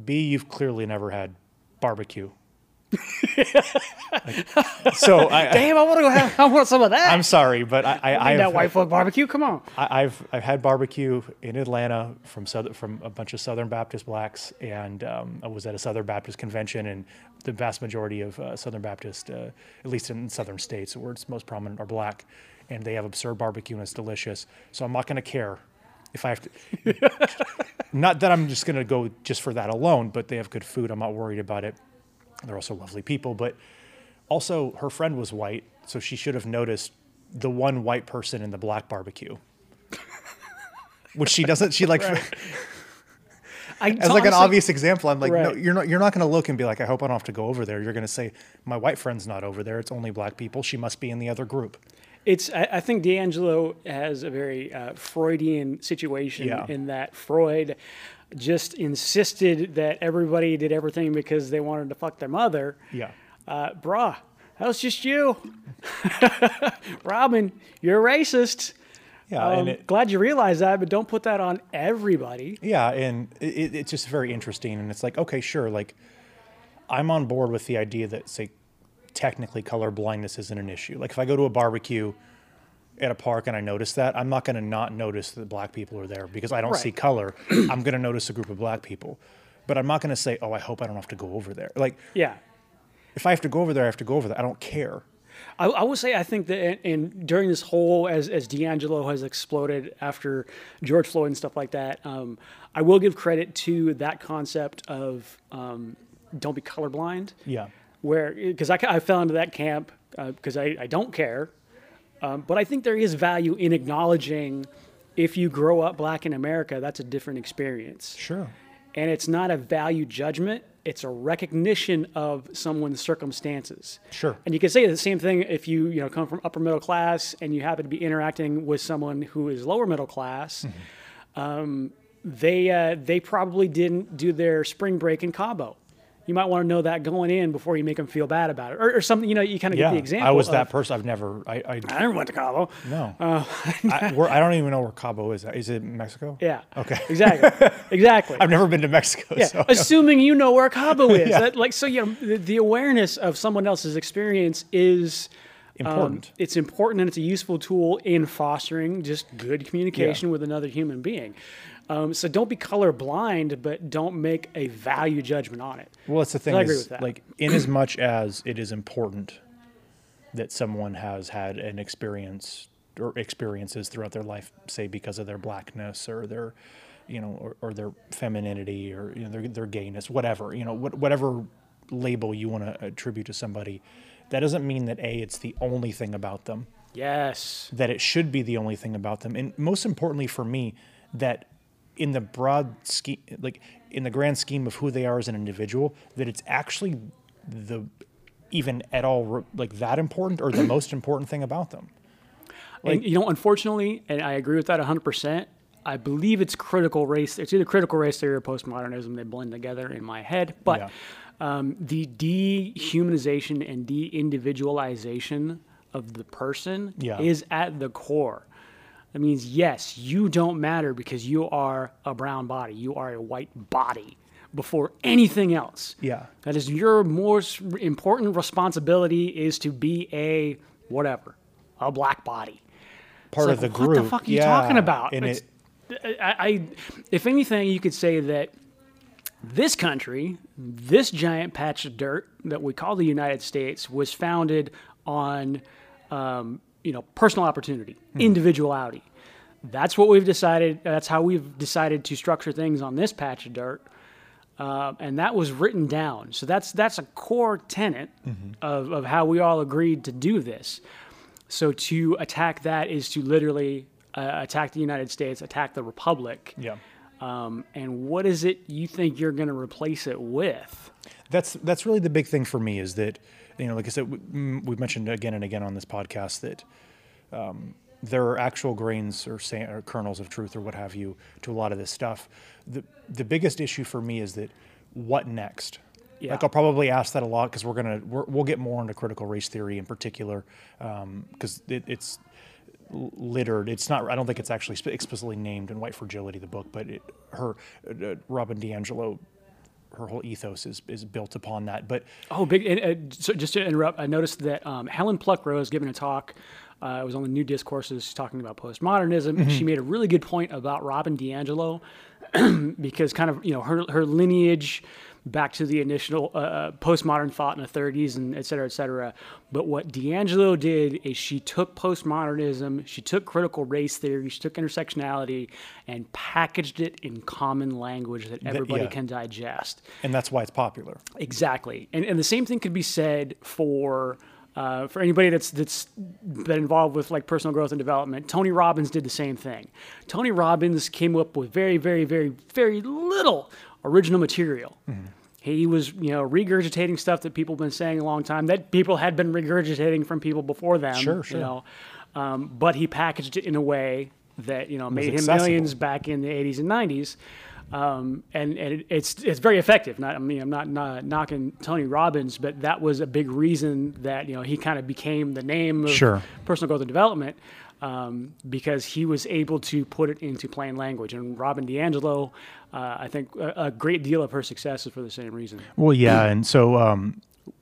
B, you've clearly never had barbecue. Like, so I, Damn, I want to go have. I want some of that. I'm sorry, but I, I, I I've, that white folk barbecue. Come on. I, I've I've had barbecue in Atlanta from southern, from a bunch of Southern Baptist blacks, and um, I was at a Southern Baptist convention, and the vast majority of uh, Southern Baptist, uh, at least in southern states where it's most prominent, are black, and they have absurd barbecue and it's delicious. So I'm not going to care if I have to. not that I'm just going to go just for that alone, but they have good food. I'm not worried about it. They're also lovely people, but also her friend was white, so she should have noticed the one white person in the black barbecue. Which she doesn't. She like I, as like an obvious example. I'm like, no, you're not. You're not going to look and be like, I hope I don't have to go over there. You're going to say, my white friend's not over there. It's only black people. She must be in the other group. It's. I, I think DiAngelo has a very uh, Freudian situation Yeah. in that Freud just insisted that everybody did everything because they wanted to fuck their mother. Yeah. Uh, bruh, that was just you, Robin. You're a racist. Yeah, Um, and it, glad you realize that, but don't put that on everybody. Yeah, and it, it's just very interesting. And it's like, okay, sure, like I'm on board with the idea that, say, technically color blindness isn't an issue. Like if I go to a barbecue at a park and I notice that, I'm not going to not notice that black people are there because I don't see color. I'm going to notice a group of black people. But I'm not going to say, oh, I hope I don't have to go over there. Like Yeah. if I have to go over there, I have to go over there. I don't care. I, I would say I think that and, and during this whole as as DiAngelo has exploded after George Floyd and stuff like that, um, I will give credit to that concept of um, don't be colorblind. Yeah. Where because I, I fell into that camp because I, I don't care, um, but I think there is value in acknowledging if you grow up black in America, that's a different experience Sure. and it's not a value judgment it's a recognition of someone's circumstances Sure. and you can say the same thing if you you know come from upper middle class and you happen to be interacting with someone who is lower middle class um, they uh, they probably didn't do their spring break in cabo you might want to know that going in before you make them feel bad about it or, or something you know you kind of Yeah. get the example I was of, that person. I've never, I, I i never went to cabo no. I, I don't even know where Cabo is. Is it Mexico? yeah Okay. exactly exactly I've never been to Mexico. Yeah, so assuming you know where Cabo is. Yeah. That, like so, you know, the, the awareness of someone else's experience is um, important. it's important and it's a useful tool in fostering just good communication with another human being. Um, so don't be colorblind, but don't make a value judgment on it. Well, that's the thing I is, agree with that. like, in as much as it is important that someone has had an experience or experiences throughout their life, say because of their blackness or their, you know, or, or their femininity or you know their their gayness, whatever, you know, what, whatever label you want to attribute to somebody, that doesn't mean that a it's the only thing about them Yes. that it should be the only thing about them. And most importantly for me, that in the broad scheme, like in the grand scheme of who they are as an individual, that it's actually the even at all like that important or the most important thing about them. and you know, unfortunately, and I agree with that 100%. I believe it's critical race. It's either critical race theory or postmodernism. They blend together in my head. But Yeah. um, the dehumanization and de-individualization of the person Yeah. is at the core. That means yes, you don't matter because you are a brown body. You are a white body before anything else. Yeah. That is your most important responsibility is to be a whatever, a black body. Part of the what group. What the fuck are you yeah. talking about? And It's- it, I, I, if anything, you could say that this country, this giant patch of dirt that we call the United States, was founded on, um, you know, personal opportunity, Hmm. individuality. That's what we've decided. That's how we've decided to structure things on this patch of dirt, uh, and that was written down. So that's that's a core tenet Mm-hmm. of, of how we all agreed to do this. So to attack that is to literally uh, attack the United States, attack the Republic. yeah. Um, and what is it you think you're going to replace it with? That's that's really the big thing for me is that you know, like I said, we, mm, we've mentioned again and again on this podcast that um, there are actual grains or, sa- or kernels of truth or what have you to a lot of this stuff. The the biggest issue for me is that what next. Yeah. Like I'll probably ask that a lot because we're gonna we're, we'll get more into critical race theory in particular because it, it's littered. It's not. I don't think it's actually explicitly named in White Fragility, the book, but it, her uh, Robin DiAngelo, her whole ethos is is built upon that. But Oh, big! And, uh, so just to interrupt, I noticed that um, Helen Pluckrose is giving a talk. Uh, it was on the New Discourses talking about postmodernism. and She made a really good point about Robin DiAngelo because kind of you know her her lineage back to the initial uh, uh, postmodern thought in the 30s and et cetera, et cetera. But what DiAngelo did is she took postmodernism, she took critical race theory, she took intersectionality, and packaged it in common language that everybody yeah. can digest. and that's why it's popular. Exactly, and and the same thing could be said for. Uh, for anybody that's that's been involved with like personal growth and development, Tony Robbins did the same thing. Tony Robbins came up with very, very, very, very little original material. He was, you know, regurgitating stuff that people have been saying a long time that people had been regurgitating from people before them. Sure, sure. You know, um, but he packaged it in a way that you know made him accessible. millions back in the 80s and 90s. Um, and and it, it's it's very effective. Not I mean I'm not, not knocking Tony Robbins, but that was a big reason that you know he kind of became the name of Sure. personal growth and development um, because he was able to put it into plain language. And Robin DiAngelo, uh, I think a, a great deal of her success is for the same reason. Well, yeah, and so um,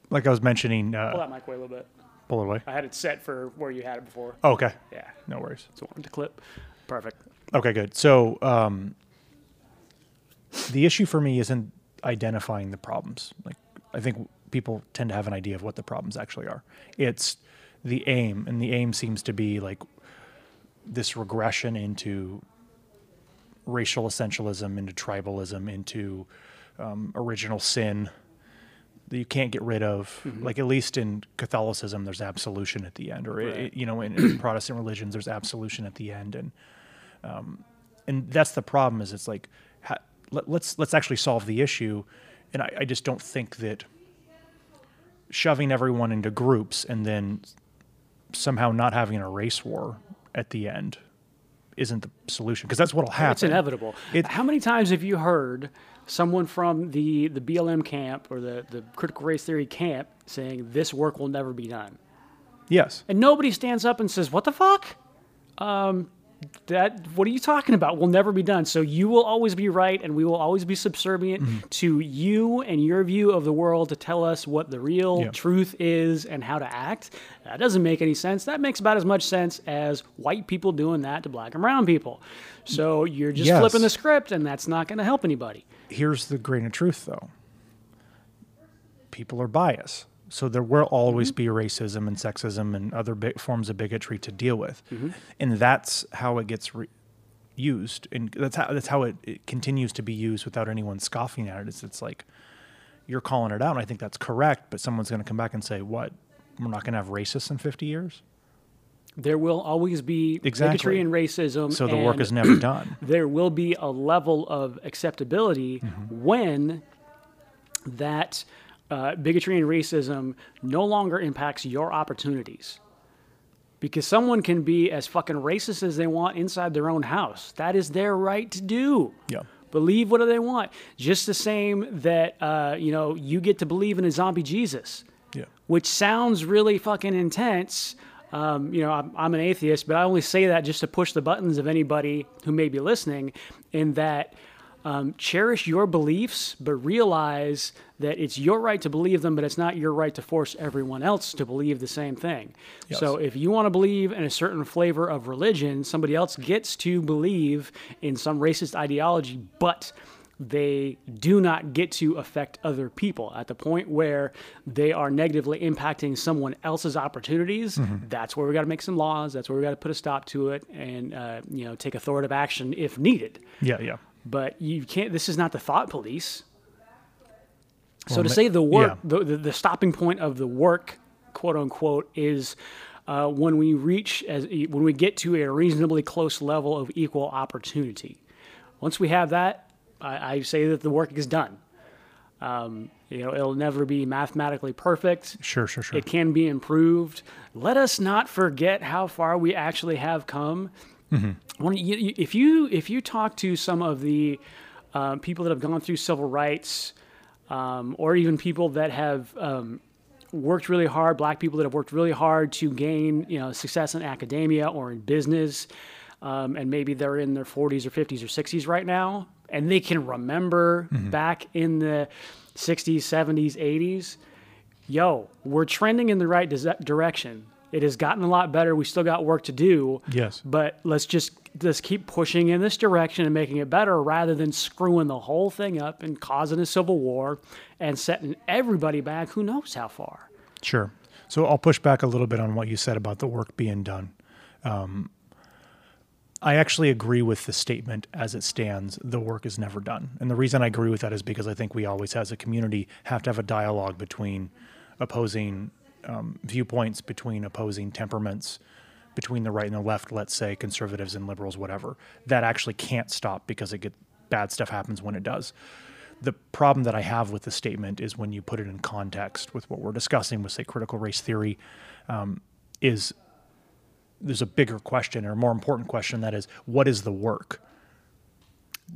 like I was mentioning, Pull uh, that mic away a little bit. pull it away. I had it set for where you had it before. Oh, okay, Yeah, no worries. so I wanted to clip. Perfect. Okay, good. So um, the issue for me isn't identifying the problems. Like I think people tend to have an idea of what the problems actually are. It's the aim, and the aim seems to be like this regression into racial essentialism, into tribalism, into um, original sin that you can't get rid of. Like at least in Catholicism, there's absolution at the end, or Right. it, you know, in, in Protestant religions, there's absolution at the end, and um, and that's the problem. Is it's like ha, let, let's let's actually solve the issue, and I, I just don't think that shoving everyone into groups and then somehow not having a race war at the end isn't the solution because that's what'll happen. It's inevitable. It- How many times have you heard someone from the, the BLM camp or the, the critical race theory camp saying this work will never be done? Yes. And nobody stands up and says, "What the fuck? Um, that what are you talking about? Will never be done." So you will always be right, and we will always be subservient Mm-hmm. to you and your view of the world to tell us what the real truth is and how to act. That doesn't make any sense. That makes about as much sense as white people doing that to black and brown people. So you're just Yes. flipping the script, and that's not going to help anybody. Here's the grain of truth, though. People are biased. So there will always be racism and sexism and other bi- forms of bigotry to deal with, and that's how it gets re- used, and that's how that's how it, it continues to be used without anyone scoffing at it. It's, it's like you're calling it out, and I think that's correct. But someone's going to come back and say, "What? We're not going to have racists in 50 years?" There will always be Exactly. bigotry and racism. So the work is never done. there will be a level of acceptability Mm-hmm. when that uh, bigotry and racism no longer impacts your opportunities. Because someone can be as fucking racist as they want inside their own house. That is their right to do. Yeah. Believe whatever they want. Just the same that, uh, you know, you get to believe in a zombie Jesus Yeah. which sounds really fucking intense. Um, you know, I'm, I'm an atheist, but I only say that just to push the buttons of anybody who may be listening. In that, um, cherish your beliefs, but realize that it's your right to believe them, but it's not your right to force everyone else to believe the same thing. Yes. So, if you want to believe in a certain flavor of religion, somebody else gets to believe in some racist ideology, but they do not get to affect other people at the point where they are negatively impacting someone else's opportunities. That's where we got to make some laws. That's where we got to put a stop to it and uh, you know take authoritative action if needed. Yeah. Yeah. But you can't. This is not the thought police. So Well, to say the work, yeah. the, the the stopping point of the work, quote unquote, is. Uh, when we reach as when we get to a reasonably close level of equal opportunity, once we have that, I, I say that the work is done. Um, you know, it'll never be mathematically perfect. Sure, sure, sure. It can be improved. Let us not forget how far we actually have come. When you, if you if you talk to some of the um, people that have gone through civil rights, um, or even people that have um, worked really hard, black people that have worked really hard to gain you know success in academia or in business, um, and maybe they're in their 40s or 50s or 60s right now, and they can remember back in the 60s, 70s, 80s. Yo, we're trending in the right direction. It has gotten a lot better. We still got work to do. Yes. But let's just just keep pushing in this direction and making it better rather than screwing the whole thing up and causing a civil war and setting everybody back who knows how far. Sure. So I'll push back a little bit on what you said about the work being done. Um, I actually agree with the statement as it stands. The work is never done, and the reason I agree with that is because I think we always, as a community, have to have a dialogue between opposing um, viewpoints, between opposing temperaments, between the right and the left. Let's say conservatives and liberals, whatever. That actually can't stop because it get bad stuff happens when it does the problem that I have with the statement is when you put it in context with what we're discussing with, say, critical race theory, um, is there's a bigger question or a more important question that is, what is the work?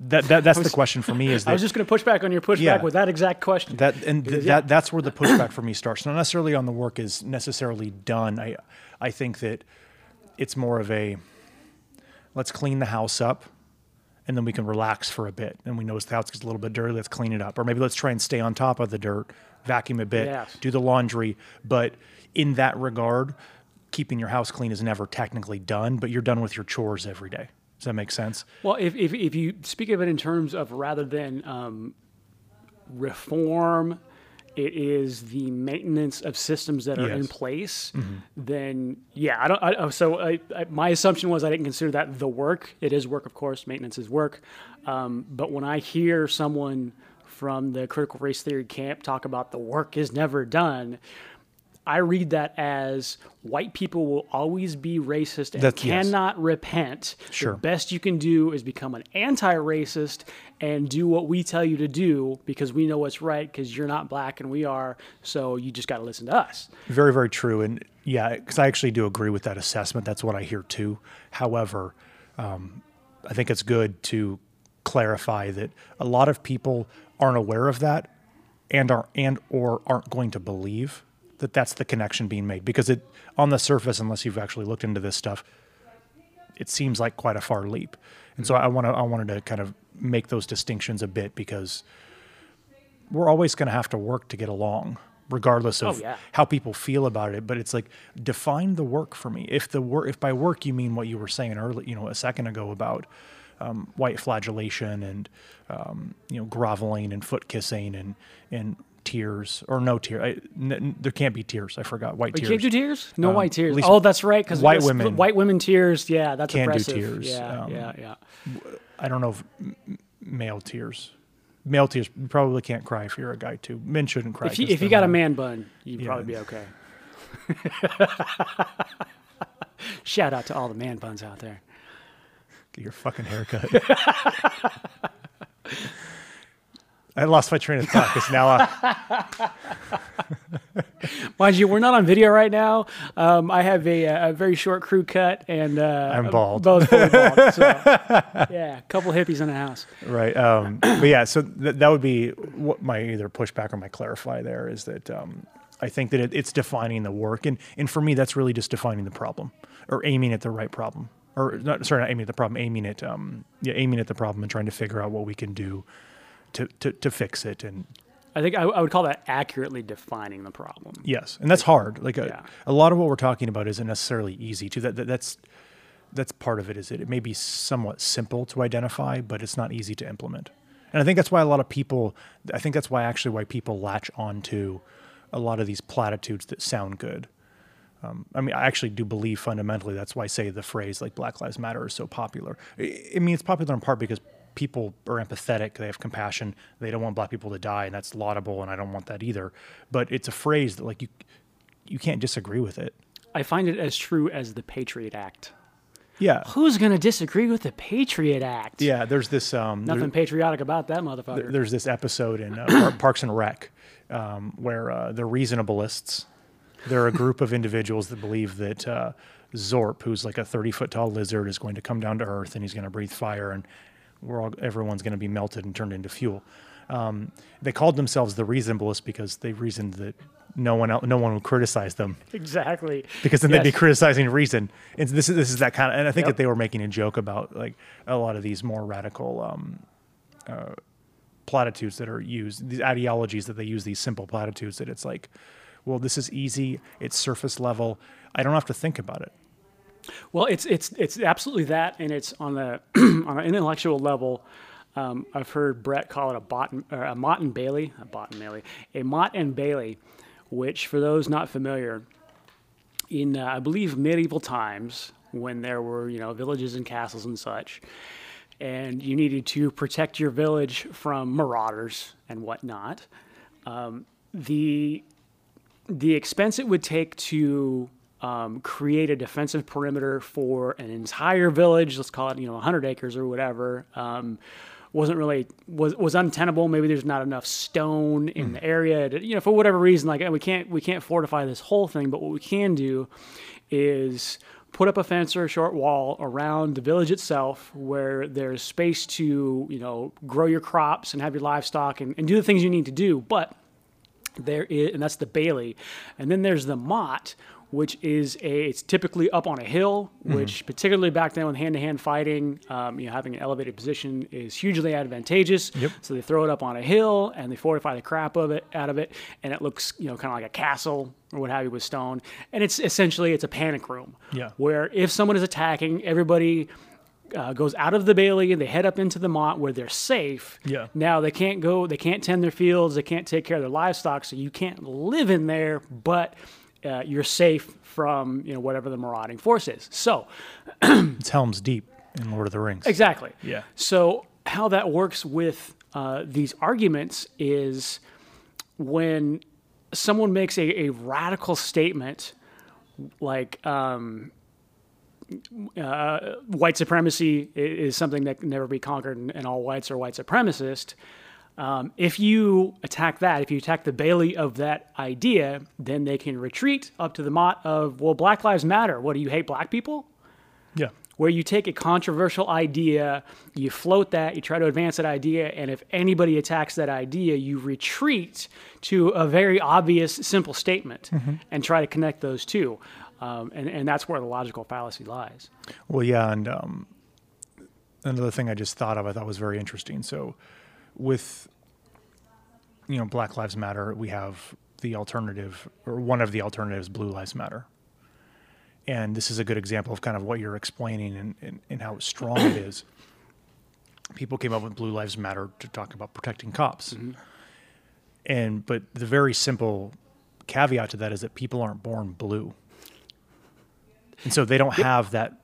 That, that that's the question for me. Is that I was just going to push back on your pushback Yeah. with that exact question. that and th- Yeah. that that's where the pushback for me starts. Not necessarily on the work is necessarily done. I I think that it's more of a let's clean the house up and then we can relax for a bit. And we notice the house gets a little bit dirty, let's clean it up. Or maybe let's try and stay on top of the dirt, vacuum a bit, Yes. do the laundry. But in that regard, keeping your house clean is never technically done, but you're done with your chores every day. Does that make sense? Well, if, if, if you speak of it in terms of rather than um, reform, it is the maintenance of systems that are in Yes. place, then yeah, I don't. I, so I, I, my assumption was I didn't consider that the work. It is work, of course. Maintenance is work. Um, but when I hear someone from the critical race theory camp talk about the work is never done, I read that as white people will always be racist and That's- yes. cannot repent. Sure. The best you can do is become an anti-racist and do what we tell you to do because we know what's right because you're not black and we are. So you just got to listen to us. Very, very true. And yeah, because I actually do agree with that assessment. That's what I hear too. However, um, I think it's good to clarify that a lot of people aren't aware of that and are and or aren't going to believe that that's the connection being made. Because it on the surface unless you've actually looked into this stuff it seems like quite a far leap. And so i want to i wanted to kind of make those distinctions a bit because we're always going to have to work to get along regardless of Oh, yeah. how people feel about it. But it's like define the work for me. If the work if by work you mean what you were saying earlier you know a second ago about um, white flagellation and um, you know groveling and foot kissing and and tears or no tear I, n- n- there can't be tears i forgot white You tears can't do tears? No Um, white tears. Oh, that's right. Because white women white women tears. Yeah, that's can't do oppressive. tears, Yeah, um, yeah, yeah. i don't know if male tears male tears you probably can't cry if you're a guy too men shouldn't cry If you if you got a man bun, you'd Yeah. probably be okay. Shout out to all the man buns out there. Get your fucking haircut. I lost my train of thought because now I, Mind you, we're not on video right now. Um, I have a, a very short crew cut, and uh, I'm bald. Both bald. So, yeah, a couple hippies in the house. right. Um, but yeah, so th- that would be what my either pushback or my clarify there is that um, I think that it, it's defining the work, and and for me that's really just defining the problem or aiming at the right problem, or not sorry, not aiming at the problem, aiming at um, yeah, aiming at the problem and trying to figure out what we can do to to, to fix it and I think I, I would call that accurately defining the problem. Yes, and that's hard. Like a, Yeah. a lot of what we're talking about isn't necessarily easy To That, that that's that's part of it. Is it? It may be somewhat simple to identify, but it's not easy to implement. And I think that's why a lot of people. I think that's why actually why people latch onto a lot of these platitudes that sound good. Um, I mean, I actually do believe fundamentally that's why I say the phrase like Black Lives Matter is so popular. I, I mean, it's popular in part because people are empathetic, they have compassion, they don't want black people to die, and that's laudable, and I don't want that either. But it's a phrase that like you you can't disagree with it. I find it as true as the Patriot Act. Yeah. Who's going to disagree with the Patriot Act? Yeah, there's this um, Nothing patriotic about that motherfucker. there's this episode in uh, Parks and Rec um, where uh, the reasonabilists, they're a group of individuals that believe that uh, Zorp, who's like a 30 foot tall lizard, is going to come down to Earth and he's going to breathe fire and we're all, everyone's going to be melted and turned into fuel. Um, they called themselves the reasonabilists because they reasoned that no one no one would criticize them exactly. because then they'd be criticizing reason. And this is this is that kind of, and I think Yep. that they were making a joke about like a lot of these more radical um, uh, platitudes that are used, these ideologies that they use, these simple platitudes that it's like, well, this is easy, it's surface level, I don't have to think about it. Well, it's it's it's absolutely that, and it's on the on an intellectual level. Um, I've heard Brett call it a bot or a Motte and Bailey, a bot and Bailey, a Motte and Bailey, which for those not familiar, in uh, I believe medieval times when there were you know villages and castles and such, and you needed to protect your village from marauders and whatnot. Um, the the expense it would take to um, create a defensive perimeter for an entire village, let's call it, you know, 100 acres or whatever, um, wasn't really was was untenable. Maybe there's not enough stone in the area, to, you know, for whatever reason. Like we can't we can't fortify this whole thing, but what we can do is put up a fence or a short wall around the village itself where there's space to you know grow your crops and have your livestock and, and do the things you need to do but there is, and that's the Bailey, and then there's the Motte, which is a. It's typically up on a hill, which particularly back then with hand-to-hand fighting, um, you know, having an elevated position is hugely advantageous. Yep. So they throw it up on a hill and they fortify the crap of it out of it, and it looks, you know, kind of like a castle or what have you with stone. And it's essentially it's a panic room. Yeah. Where if someone is attacking, everybody uh, goes out of the bailey and they head up into the motte where they're safe. Yeah. Now they can't go, they can't tend their fields, they can't take care of their livestock, so you can't live in there, but uh, you're safe from you know whatever the marauding force is. So It's Helm's Deep in Lord of the Rings. exactly. Yeah. So how that works with uh, these arguments is when someone makes a, a radical statement like um, uh, white supremacy is something that can never be conquered and, and all whites are white supremacist. Um, if you attack that, if you attack the Bailey of that idea, then they can retreat up to the motte of, well, Black Lives Matter. What do you hate black people? Yeah. where you take a controversial idea, you float that, you try to advance that idea, and if anybody attacks that idea, you retreat to a very obvious, simple statement and try to connect those two. Um, and, and that's where the logical fallacy lies. Well, yeah, and um, another thing I just thought of, I thought was very interesting. So, with you know Black Lives Matter, we have the alternative, or one of the alternatives, Blue Lives Matter, and this is a good example of kind of what you're explaining and, and, and how strong it is. People came up with Blue Lives Matter to talk about protecting cops, mm-hmm. and but the very simple caveat to that is that people aren't born blue. And so they don't have that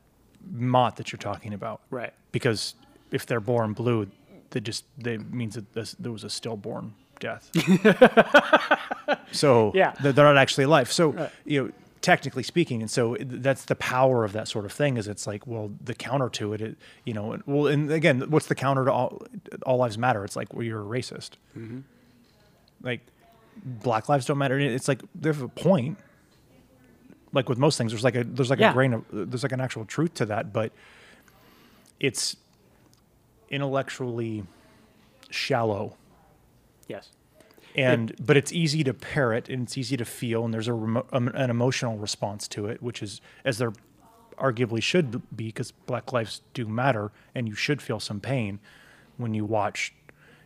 motte that you're talking about. Right. Because if they're born blue, that just that means that this, there was a stillborn death. so Yeah. they're, they're not actually alive. So you know, technically speaking, and so that's the power of that sort of thing. Is it's like, well, the counter to it, it you know, and- well, and again, what's the counter to all all lives matter? It's like, well, you're a racist. Mm-hmm. Like, black lives don't matter. It's like there's a point. Like with most things, there's like a there's like Yeah. a grain of there's like an actual truth to that, but it's intellectually shallow Yes. and but it's easy to parrot and it's easy to feel and there's a remo- um, an emotional response to it which is as there arguably should be because black lives do matter and you should feel some pain when you watch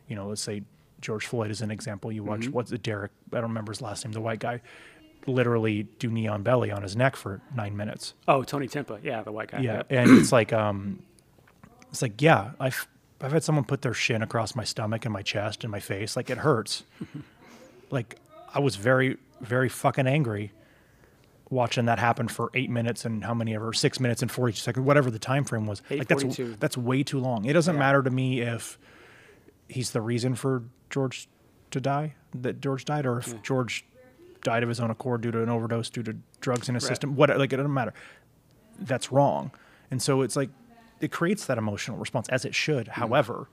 you know let's say george floyd is an example you watch what's it derek i don't remember his last name the white guy literally do knee on belly on his neck for nine minutes Oh, Tony Timpa. Yeah, the white guy. yeah, and it's like um, it's like yeah, I've I've had someone put their shin across my stomach and my chest and my face, like it hurts. like I was very very fucking angry watching that happen for eight minutes and how many ever six minutes and forty seconds, whatever the time frame was. Like that's that's way too long. It doesn't Yeah. matter to me if he's the reason for George to die, that George died, or if George died of his own accord due to an overdose, due to drugs in his Right. system. What like it doesn't matter that's wrong. And so it's like it creates that emotional response as it should. Mm-hmm. However,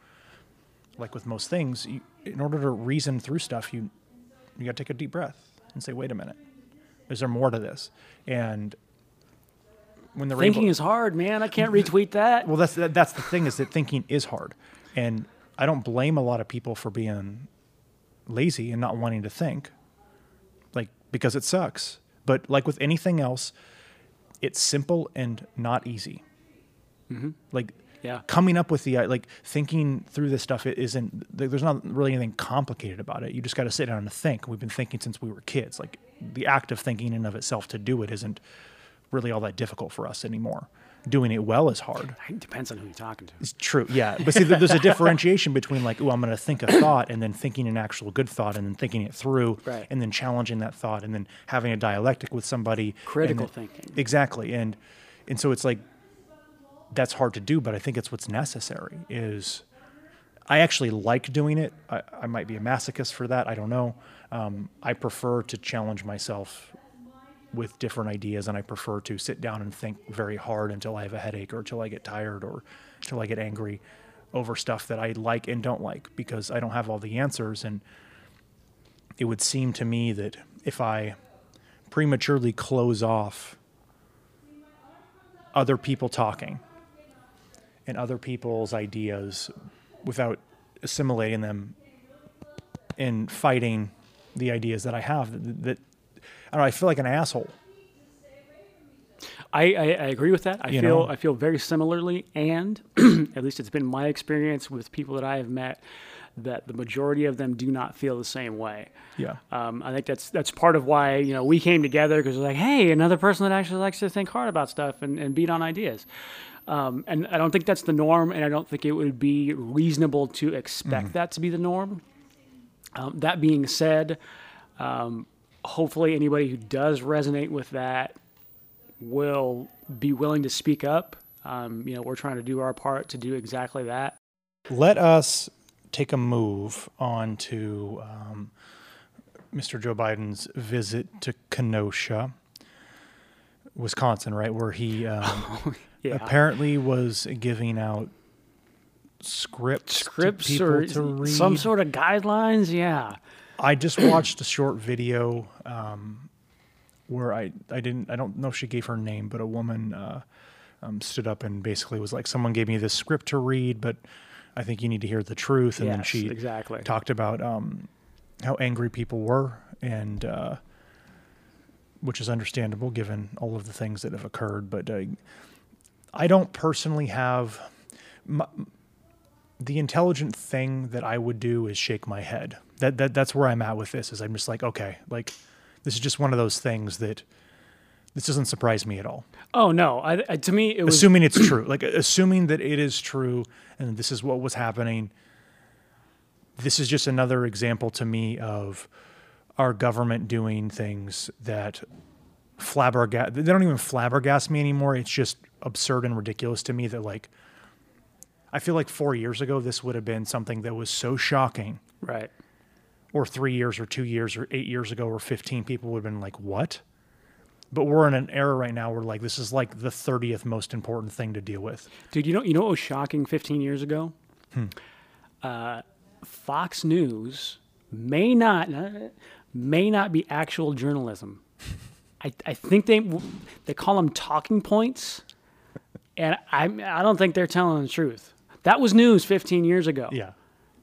like with most things, you, in order to reason through stuff, you you got to take a deep breath and say, "Wait a minute, is there more to this?" And when the Thinking is hard, man. I can't retweet that. well, that's that, that's the thing is that thinking is hard, and I don't blame a lot of people for being lazy and not wanting to think, like because it sucks. But like with anything else, it's simple and not easy. Like Yeah. coming up with the uh, like thinking through this stuff it isn't there's not really anything complicated about it. You just got to sit down and think. We've been thinking since we were kids. Like the act of thinking in and of itself to do it isn't really all that difficult for us anymore. Doing it well is hard. It depends on who you're talking to. it's true. Yeah. But see there's a differentiation between like oh i'm going to think a thought and then thinking an actual good thought and then thinking it through Right. and then challenging that thought and then having a dialectic with somebody Critical then- thinking. exactly. And and so it's like that's hard to do but i think it's what's necessary is i actually like doing it. I, I might be a masochist for that. I don't know. Um, i prefer to challenge myself with different ideas and i prefer to sit down and think very hard until i have a headache or until i get tired or until i get angry over stuff that i like and don't like because i don't have all the answers. And it would seem to me that if i prematurely close off other people talking and other people's ideas without assimilating them and fighting the ideas that I have that, that I don't know, I feel like an asshole. I, I, I agree with that. I You feel know? I feel very similarly, and at least it's been my experience with people that I have met that the majority of them do not feel the same way. Yeah. Um, I think that's that's part of why you know we came together because we're like, hey, another person that actually likes to think hard about stuff and, and beat on ideas. Um, and I don't think that's the norm, and I don't think it would be reasonable to expect that to be the norm. Um, that being said, um, hopefully anybody who does resonate with that will be willing to speak up. Um, you know, we're trying to do our part to do exactly that. Let us take a move on to um, Mr. Joe Biden's visit to Kenosha, Wisconsin, right, where he um, Yeah. apparently was giving out scripts, to Scripts or to read. some sort of guidelines, yeah. I just watched a short video um, where I I didn't I don't know if she gave her name, but a woman uh, um, stood up and basically was like, "Someone gave me this script to read, but I think you need to hear the truth." And then she exactly. talked about um, how angry people were, and uh, which is understandable given all of the things that have occurred. But uh, I don't personally have. My, the intelligent thing that I would do is shake my head. That, that that's where I'm at with this. Is I'm just like, okay, like this is just one of those things that this doesn't surprise me at all. Oh no! I, I, to me, it was Assuming it's true, like assuming that it is true, and this is what was happening. This is just another example to me of our government doing things that flabbergast. They don't even flabbergast me anymore. It's just absurd and ridiculous to me that like. I feel like four years ago, this would have been something that was so shocking right. or three years or two years or eight years ago or 15 people would have been like what but we're in an era right now where like this is like the 30th most important thing to deal with Dude, you know, you know what was shocking 15 years ago? Uh, Fox News may not may not be actual journalism. I, I think they they call them talking points, and I I don't think they're telling the truth. That was news 15 years ago. yeah.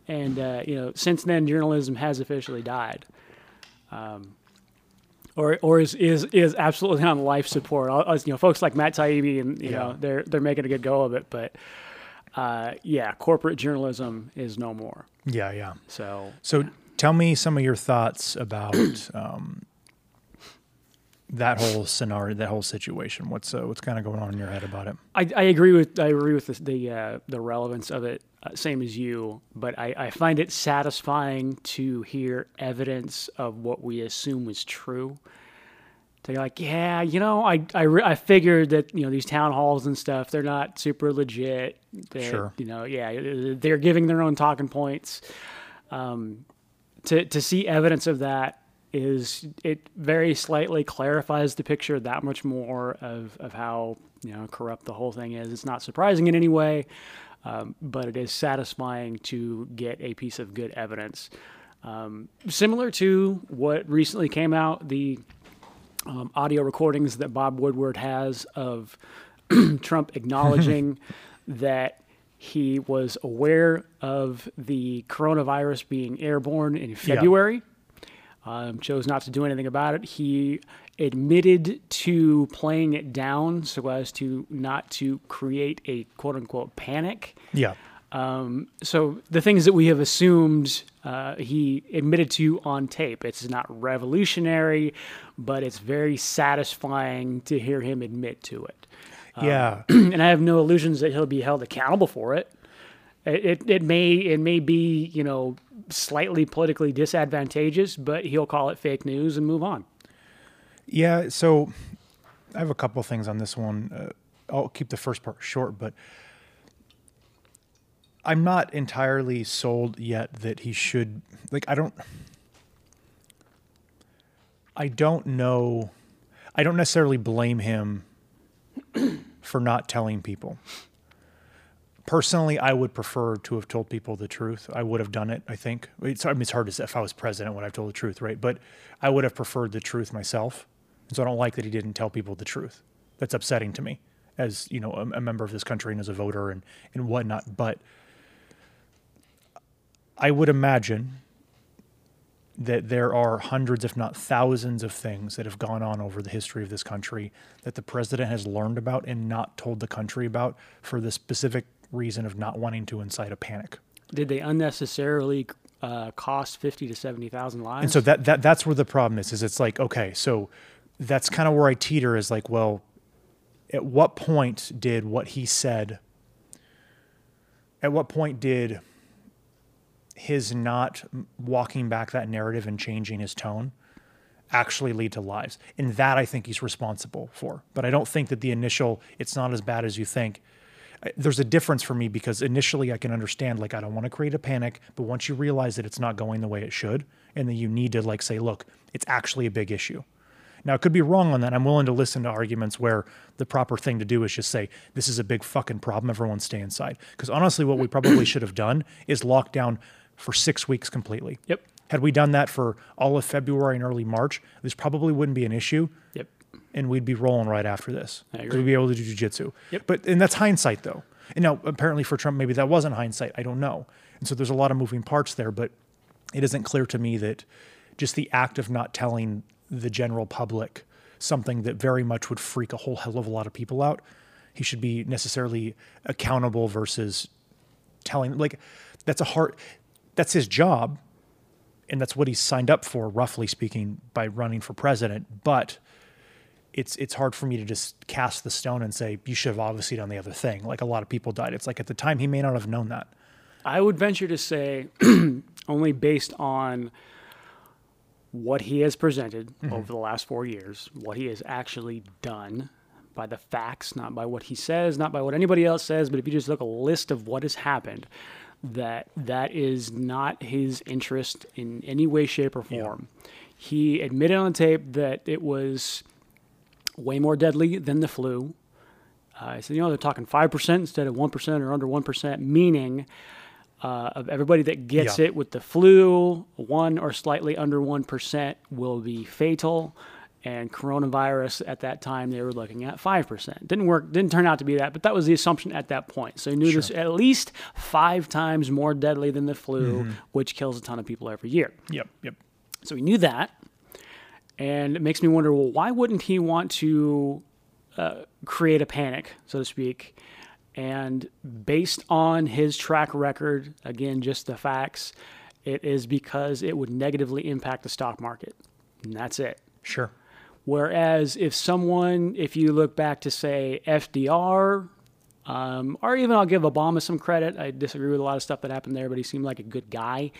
And uh, you know since then journalism has officially died. Um, or or is, is is absolutely on life support. You know folks like Matt Taibbi and you know they're they're making a good go of it but uh, yeah corporate journalism is no more. Yeah yeah. So so tell me some of your thoughts about um, that whole scenario that whole situation what's uh, what's kind of going on in your head about it I, I agree with I agree with the the, uh, the relevance of it, uh, same as you. But I, I find it satisfying to hear evidence of what we assume is true. To be like, yeah, you know, I I, re- I figured that you know these town halls and stuff, they're not super legit. That, Sure. You know, yeah, they're giving their own talking points. Um, to to see evidence of that is it very slightly clarifies the picture that much more of, of how you know corrupt the whole thing is. It's not surprising in any way, um, but it is satisfying to get a piece of good evidence. Um, similar to what recently came out, the um, audio recordings that Bob Woodward has of Trump acknowledging that he was aware of the coronavirus being airborne in February, um, chose not to do anything about it. He admitted to playing it down so as to not to create a quote unquote panic. Yeah. Um, so the things that we have assumed uh, he admitted to on tape. It's not revolutionary, but it's very satisfying to hear him admit to it. Yeah. and I have no illusions that he'll be held accountable for it. It, it, may it may be you know slightly politically disadvantageous, but he'll call it fake news and move on. Yeah, so I have a couple things on this one. Uh, I'll keep the first part short, but I'm not entirely sold yet that he should like I don't I don't know I don't necessarily blame him for not telling people. Personally, I would prefer to have told people the truth. I would have done it, I think. It's, I mean, it's hard to say if I was president would I have told the truth, right? But I would have preferred the truth myself. And so I don't like that he didn't tell people the truth. That's upsetting to me as, you know, a, a member of this country and as a voter and, and whatnot. But I would imagine that there are hundreds, if not thousands, of things that have gone on over the history of this country that the president has learned about and not told the country about for the specific reason of not wanting to incite a panic. Did they unnecessarily uh, cost fifty to seventy thousand lives? And so that, that that's where the problem is. Is it's like okay, so that's kind of where I teeter. Is like, well, at what point did what he said? At what point did his not walking back that narrative and changing his tone actually lead to lives? And that I think he's responsible for. But I don't think that the initial "it's not as bad as you think." There's a difference for me because initially I can understand like I don't want to create a panic, but once you realize that it's not going the way it should, and then you need to like say, look, it's actually a big issue. Now, I could be wrong on that. I'm willing to listen to arguments where the proper thing to do is just say, this is a big fucking problem. Everyone stay inside. Because honestly, what we probably should have done is lock down for six weeks completely. Yep. Had we done that for all of February and early March, this probably wouldn't be an issue. And we'd be rolling right after this. I 'Cause agree. We'd be able to do jujitsu. Yep. But and that's hindsight though. And now apparently for Trump, maybe that wasn't hindsight. I don't know. And so there's a lot of moving parts there, but it isn't clear to me that just the act of not telling the general public something that very much would freak a whole hell of a lot of people out, he should be necessarily accountable versus telling like that's a hard that's his job and that's what he's signed up for roughly speaking by running for president but it's it's hard for me to just cast the stone and say you should have obviously done the other thing. Like a lot of people died. It's like at the time he may not have known that. I would venture to say, only based on what he has presented mm-hmm. over the last four years, what he has actually done by the facts, not by what he says, not by what anybody else says, but if you just look a list of what has happened, that that is not his interest in any way, shape, or form. He admitted on tape that it was way more deadly than the flu. Uh, I said, you know, they're talking 5% instead of 1% or under 1%, meaning uh, of everybody that gets Yeah. it with the flu, one or slightly under 1% will be fatal. And coronavirus at that time, they were looking at 5%. Didn't work, didn't turn out to be that, but that was the assumption at that point. So you knew this at least five times more deadly than the flu, which kills a ton of people every year. yep yep So we knew that. And it makes me wonder well, why wouldn't he want to uh, create a panic, so to speak? And based on his track record, again, just the facts, it is because it would negatively impact the stock market. And that's it. sure Whereas if someone, if you look back to say FDR, um, or even I'll give Obama some credit. I disagree with a lot of stuff that happened there, but he seemed like a good guy.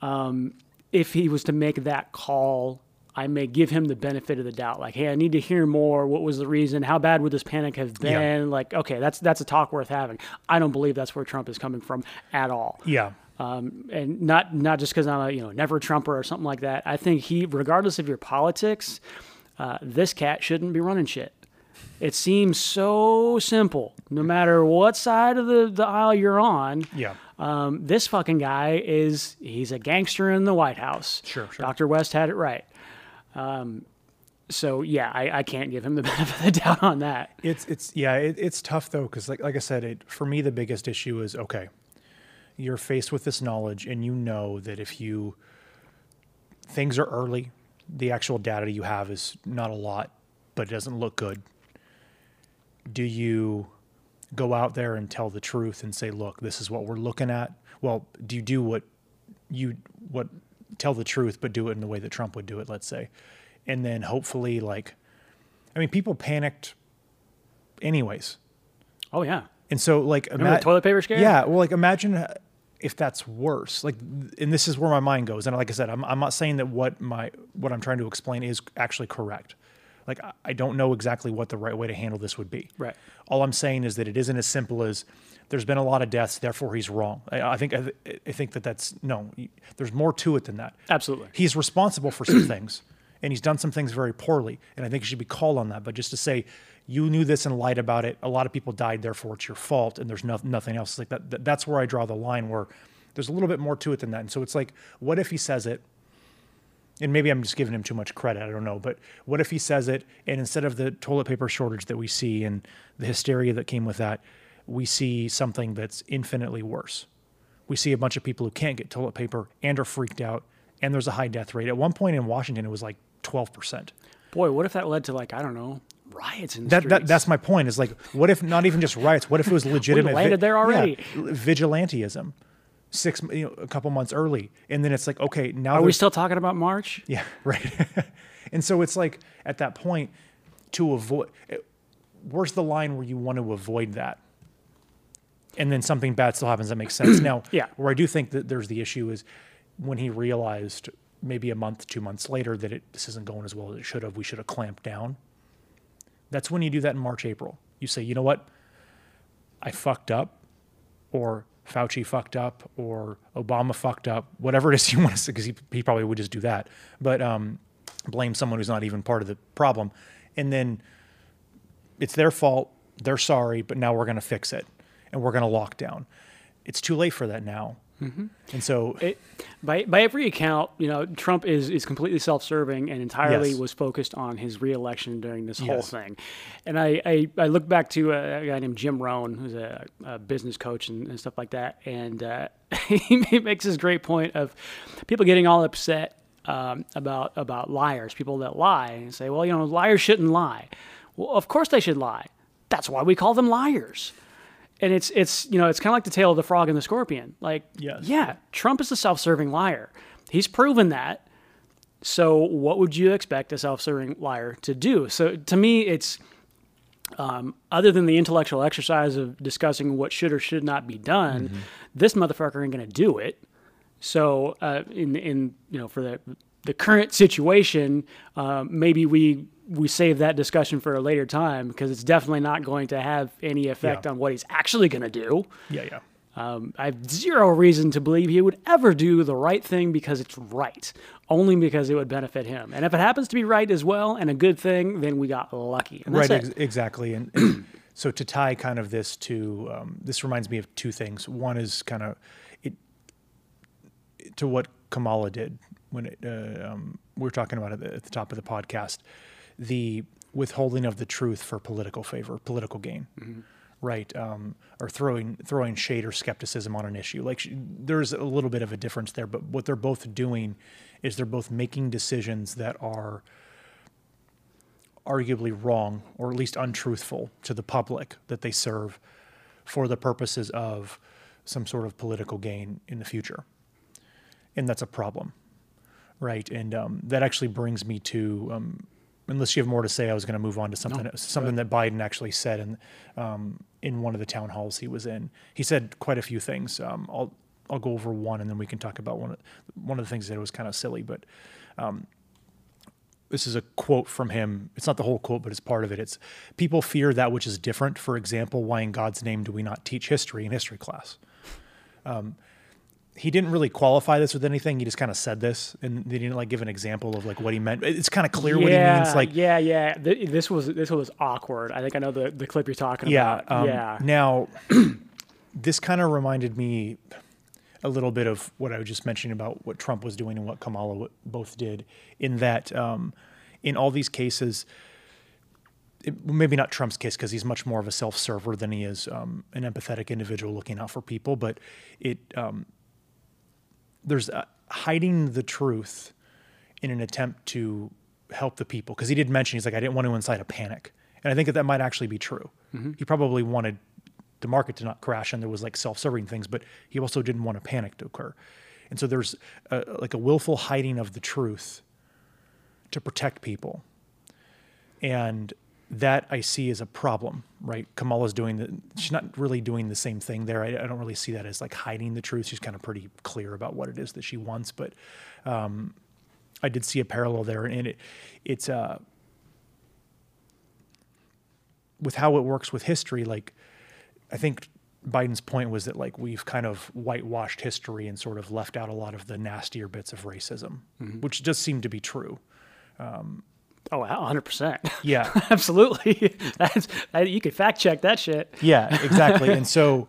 Um, if he was to make that call, I may give him the benefit of the doubt. Like, hey, I need to hear more. What was the reason? How bad would this panic have been? Yeah. Like, okay, that's that's a talk worth having. I don't believe that's where Trump is coming from at all. yeah Um, and not not just because I'm a you know never Trumper or something like that. I think he, regardless of your politics, uh, this cat shouldn't be running shit. It seems so simple. No matter what side of the, the aisle you're on, Yeah. um, this fucking guy is he's a gangster in the White House. Sure, sure. Dr. West had it right. Um, so yeah, I, I can't give him the benefit of the doubt on that. It's it's yeah, it, it's tough though because like like I said, it for me the biggest issue is okay, you're faced with this knowledge and you know that if you things are early, the actual data you have is not a lot, but it doesn't look good. Do you go out there and tell the truth and say, look, this is what we're looking at? Well, do you do what you what tell the truth, but do it in the way that Trump would do it, let's say, and then hopefully like, I mean, people panicked anyways. Oh yeah, And so, like, remember the toilet paper scare? Yeah, well, like, imagine if that's worse. Like, and this is where my mind goes. And like I said, I'm, I'm not saying that what my what I'm trying to explain is actually correct. Like, I- don't know exactly what the right way to handle this would be. Right. All I'm saying is that it isn't as simple as there's been a lot of deaths, therefore he's wrong. I, I think I, th- I think that that's no. There's more to it than that. Absolutely. He's responsible for some things, and he's done some things very poorly, and I think he should be called on that. But just to say you knew this and lied about it, a lot of people died, therefore it's your fault, and there's no, nothing else like that, that. That's where I draw the line. Where there's a little bit more to it than that, and so it's like, what if he says it? And maybe I'm just giving him too much credit. I don't know. But what if he says it, and instead of the toilet paper shortage that we see and the hysteria that came with that, we see something that's infinitely worse. We see a bunch of people who can't get toilet paper and are freaked out, and there's a high death rate. At one point in Washington, it was like 12%. Boy, what if that led to like I don't know riots in the That, that that's my point. Is like, what if not even just riots? What if it was legitimate? landed there already. Yeah, vigilanteism, six you know, a couple months early, and then it's like, okay, now Are we still talking about March? yeah, right. and so it's like at that point to avoid. Eh, where's the line where you want to avoid that? And then something bad still happens that makes sense. Now, Yeah. where I do think that there's the issue is when he realized maybe a month, two months later that it, this isn't going as well as it should have. We should have clamped down. That's when you do that in March, April. You say, you know what? I fucked up, or Fauci fucked up, or Obama fucked up, whatever it is you want to say, because he, he probably would just do that. But um, blame someone who's not even part of the problem. And then it's their fault. They're sorry, but now we're going to fix it and we're going to lock down. It's too late for that now. And so, It, by by every account, you know, Trump is is completely self-serving and entirely Yes. was focused on his reelection during this whole thing. And I, I, I look back to a, a guy named Jim Rohn, who's a, a business coach and, and stuff like that, and uh, he makes this great point of people getting all upset um, about about liars, people that lie, and say, well, you know, liars shouldn't lie. Well, of course they should lie. That's why we call them liars and it's it's you know it's kind of like the tale of the frog and the scorpion. Like Yes. yeah trump is a self-serving liar. He's proven that. So what would you expect a self-serving liar to do? So to me it's um, other than the intellectual exercise of discussing what should or should not be done this motherfucker ain't gonna do it. So uh, in in you know for the the current situation, um, maybe we we save that discussion for a later time because it's definitely not going to have any effect Yeah. on what he's actually going to do. yeah, yeah. Um, I have zero reason to believe he would ever do the right thing because it's right, only because it would benefit him. And if it happens to be right as well and a good thing, then we got lucky. Right ex- exactly and, and so to tie kind of this to um, this reminds me of two things one is kind of it to what kamala did when it uh, um, we were talking about it at the top of the podcast the withholding of the truth for political favor political gain right? Um, or throwing throwing shade or skepticism on an issue. Like sh- there's a little bit of a difference there but what they're both doing is they're both making decisions that are arguably wrong or at least untruthful to the public that they serve for the purposes of some sort of political gain in the future. And that's a problem, right? And um, that actually brings me to, um, unless you have more to say, I was going to move on to something something that Biden actually said in um, in one of the town halls he was in. He said quite a few things. Um, I'll I'll go over one, and then we can talk about one of one of the things that was kind of silly, but this is a quote from him. It's not the whole quote, but it's part of it. It's people fear that which is different. For example, why in God's name do we not teach history in history class? He didn't really qualify this with anything. He just kind of said this, and he didn't like give an example of like what he meant. It's kind of clear what he means. Like, yeah, yeah. Th- this was this was awkward. I think I know the the clip you're talking yeah, about. um, yeah. Now, this kind of reminded me a little bit of what I was just mentioning about what Trump was doing and what Kamala w- both did. In that, um, in all these cases, it, maybe not Trump's case because he's much more of a self-server than he is um, an empathetic individual looking out for people. But it um, there's uh, hiding the truth in an attempt to help the people. Because he did mention he's like I didn't want to incite a panic, and I think that that might actually be true. He probably wanted the market to not crash and there was like self-serving things, but he also didn't want a panic to occur, and so there's a, like a willful hiding of the truth to protect people, and that I see as a problem, right? Kamala's doing the, she's not really doing the same thing there. I, I don't really see that as like hiding the truth. She's kind of pretty clear about what it is that she wants, but um, I did see a parallel there, and it, it's uh, with how it works with history. Like, I think Biden's point was that like we've kind of whitewashed history and sort of left out a lot of the nastier bits of racism, which does seem to be true. Oh, 100 percent. Yeah, Absolutely. That's that, you could fact check that shit. Yeah, exactly. and so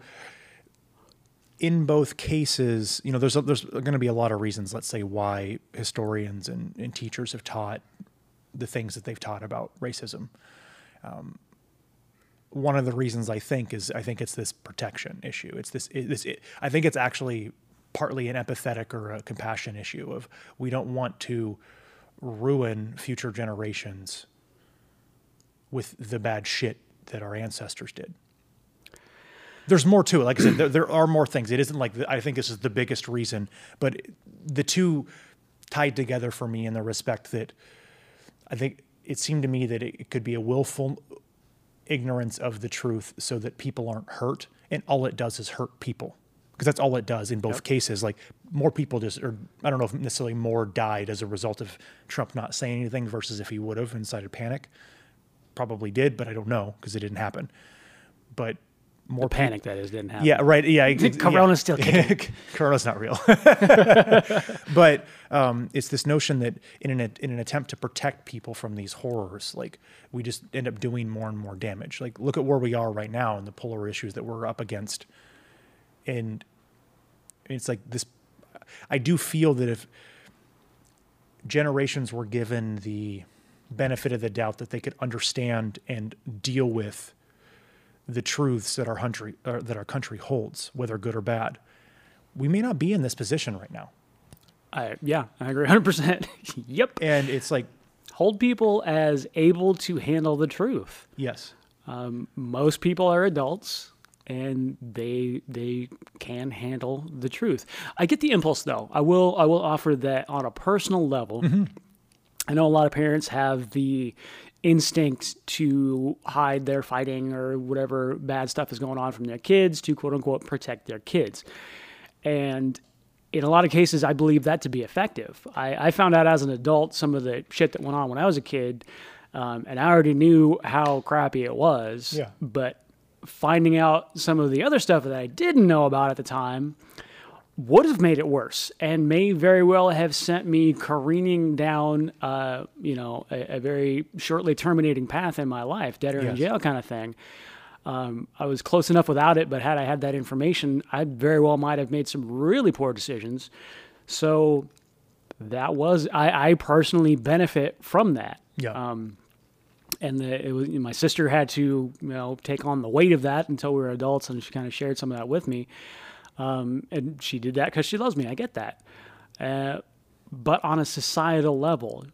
in both cases, you know, there's a, there's going to be a lot of reasons, let's say, why historians and, and teachers have taught the things that they've taught about racism. Um, one of the reasons I think is I think it's this protection issue. It's this it, this it, I think it's actually partly an empathetic or a compassion issue of we don't want to ruin future generations with the bad shit that our ancestors did there's more to it. Like I said, there, there are more things. It isn't like the, I think this is the biggest reason, but the two tied together for me in the respect that I think it seemed to me that it could be a willful ignorance of the truth so that people aren't hurt, and all it does is hurt people because that's all it does in both cases. Like more people just, or I don't know if necessarily more died as a result of Trump not saying anything versus if he would have incited panic. Probably did, but I don't know because it didn't happen. But more peop- Panic that is didn't happen. yeah, right. Yeah, Corona's yeah. still kicking. Corona's not real. but um, it's this notion that in an in an attempt to protect people from these horrors, like we just end up doing more and more damage. Like look at where we are right now and the polar issues that we're up against, and it's like this. I do feel that if generations were given the benefit of the doubt that they could understand and deal with the truths that our country uh, that our country holds, whether good or bad, we may not be in this position right now. I, yeah, I agree 100%. yep. And it's like, Hold people as able to handle the truth. yes, Um, most people are adults and they they can handle the truth. I get the impulse though. I will I will offer that on a personal level. I know a lot of parents have the instinct to hide their fighting or whatever bad stuff is going on from their kids to quote unquote protect their kids. And in a lot of cases, I believe that to be effective. I, I found out as an adult some of the shit that went on when I was a kid, um, and I already knew how crappy it was. Yeah. But finding out some of the other stuff that I didn't know about at the time would have made it worse and may very well have sent me careening down, uh, you know, a, a very shortly terminating path in my life, dead or in jail kind of thing. Um, I was close enough without it, but had I had that information, I very well might have made some really poor decisions. So that was I, I personally benefit from that. yeah, Um, and the, it was my sister had to you know take on the weight of that until we were adults, and she kind of shared some of that with me. Um, and she did that because she loves me. I get that. Uh, but on a societal level,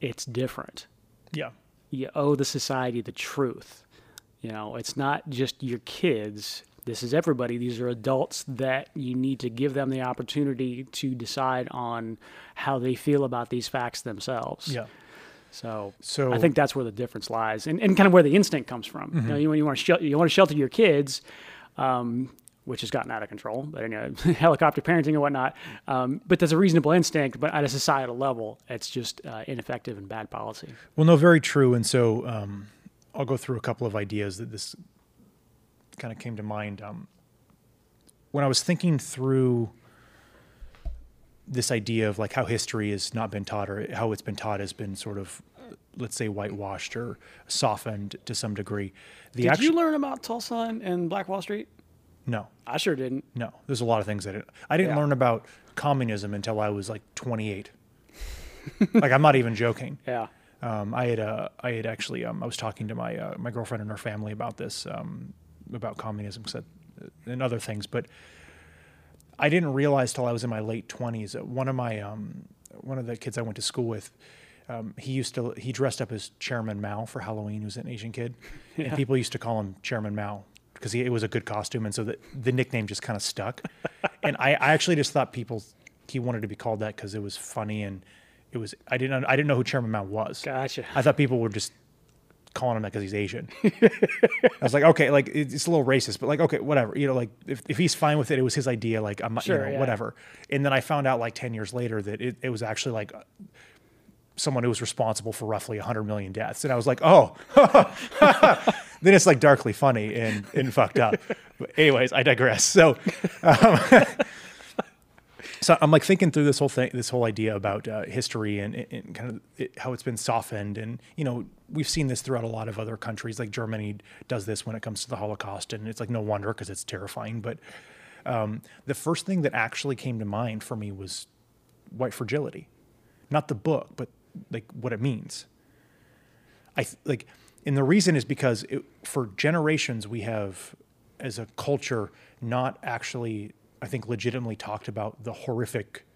it's different yeah, you owe the society the truth. You know, it's not just your kids. This is everybody. These are adults that you need to give them the opportunity to decide on how they feel about these facts themselves. yeah. So, So- I think that's where the difference lies, and, and kind of where the instinct comes from. You know, you, you want to shel- you want to shelter your kids, um, which has gotten out of control, but you know, helicopter parenting and whatnot. Um, but there's a reasonable instinct, but at a societal level, it's just uh, ineffective and bad policy. Well, no, very true. And so um, I'll go through a couple of ideas that this kind of came to mind. Um, when I was thinking through this idea of like how history has not been taught or how it's been taught has been sort of, let's say, whitewashed or softened to some degree. The Did actu- you learn about Tulsa and, Black Wall Street? No, I sure didn't. no. There's a lot of things that it, I didn't Yeah. learn about communism until I was like 28. like I'm not even joking. Yeah. Um, I had uh, I had actually um, I was talking to my uh, my girlfriend and her family about this um, about communism and other things, but I didn't realize till I was in my late twenties. One of my um, one of the kids I went to school with, um, he used to he dressed up as Chairman Mao for Halloween. He was an Asian kid, and people used to call him Chairman Mao because it was a good costume, and so the the nickname just kind of stuck. and I, I actually just thought people he wanted to be called that because it was funny and it was I didn't I didn't know who Chairman Mao was. Gotcha. I thought people were just calling him that because he's Asian. I was like, okay, like it's a little racist, but like, okay, whatever. You know, like if, if he's fine with it, it was his idea. Like I'm, Sure, you know, yeah. whatever. And then I found out like ten years later that it, it was actually like someone who was responsible for roughly 100 million deaths, and I was like, oh. then it's like darkly funny and, and fucked up. But anyways, I digress. So, um, so I'm like thinking through this whole thing, this whole idea about uh, history and, and kind of it, how it's been softened, and you know we've seen this throughout a lot of other countries. Like Germany does this when it comes to the Holocaust, and it's like no wonder because it's terrifying. But um, the first thing that actually came to mind for me was white fragility, not the book, but like what it means. I th- like, and the reason is because it, for generations we have, as a culture, not actually, I think, legitimately talked about the horrific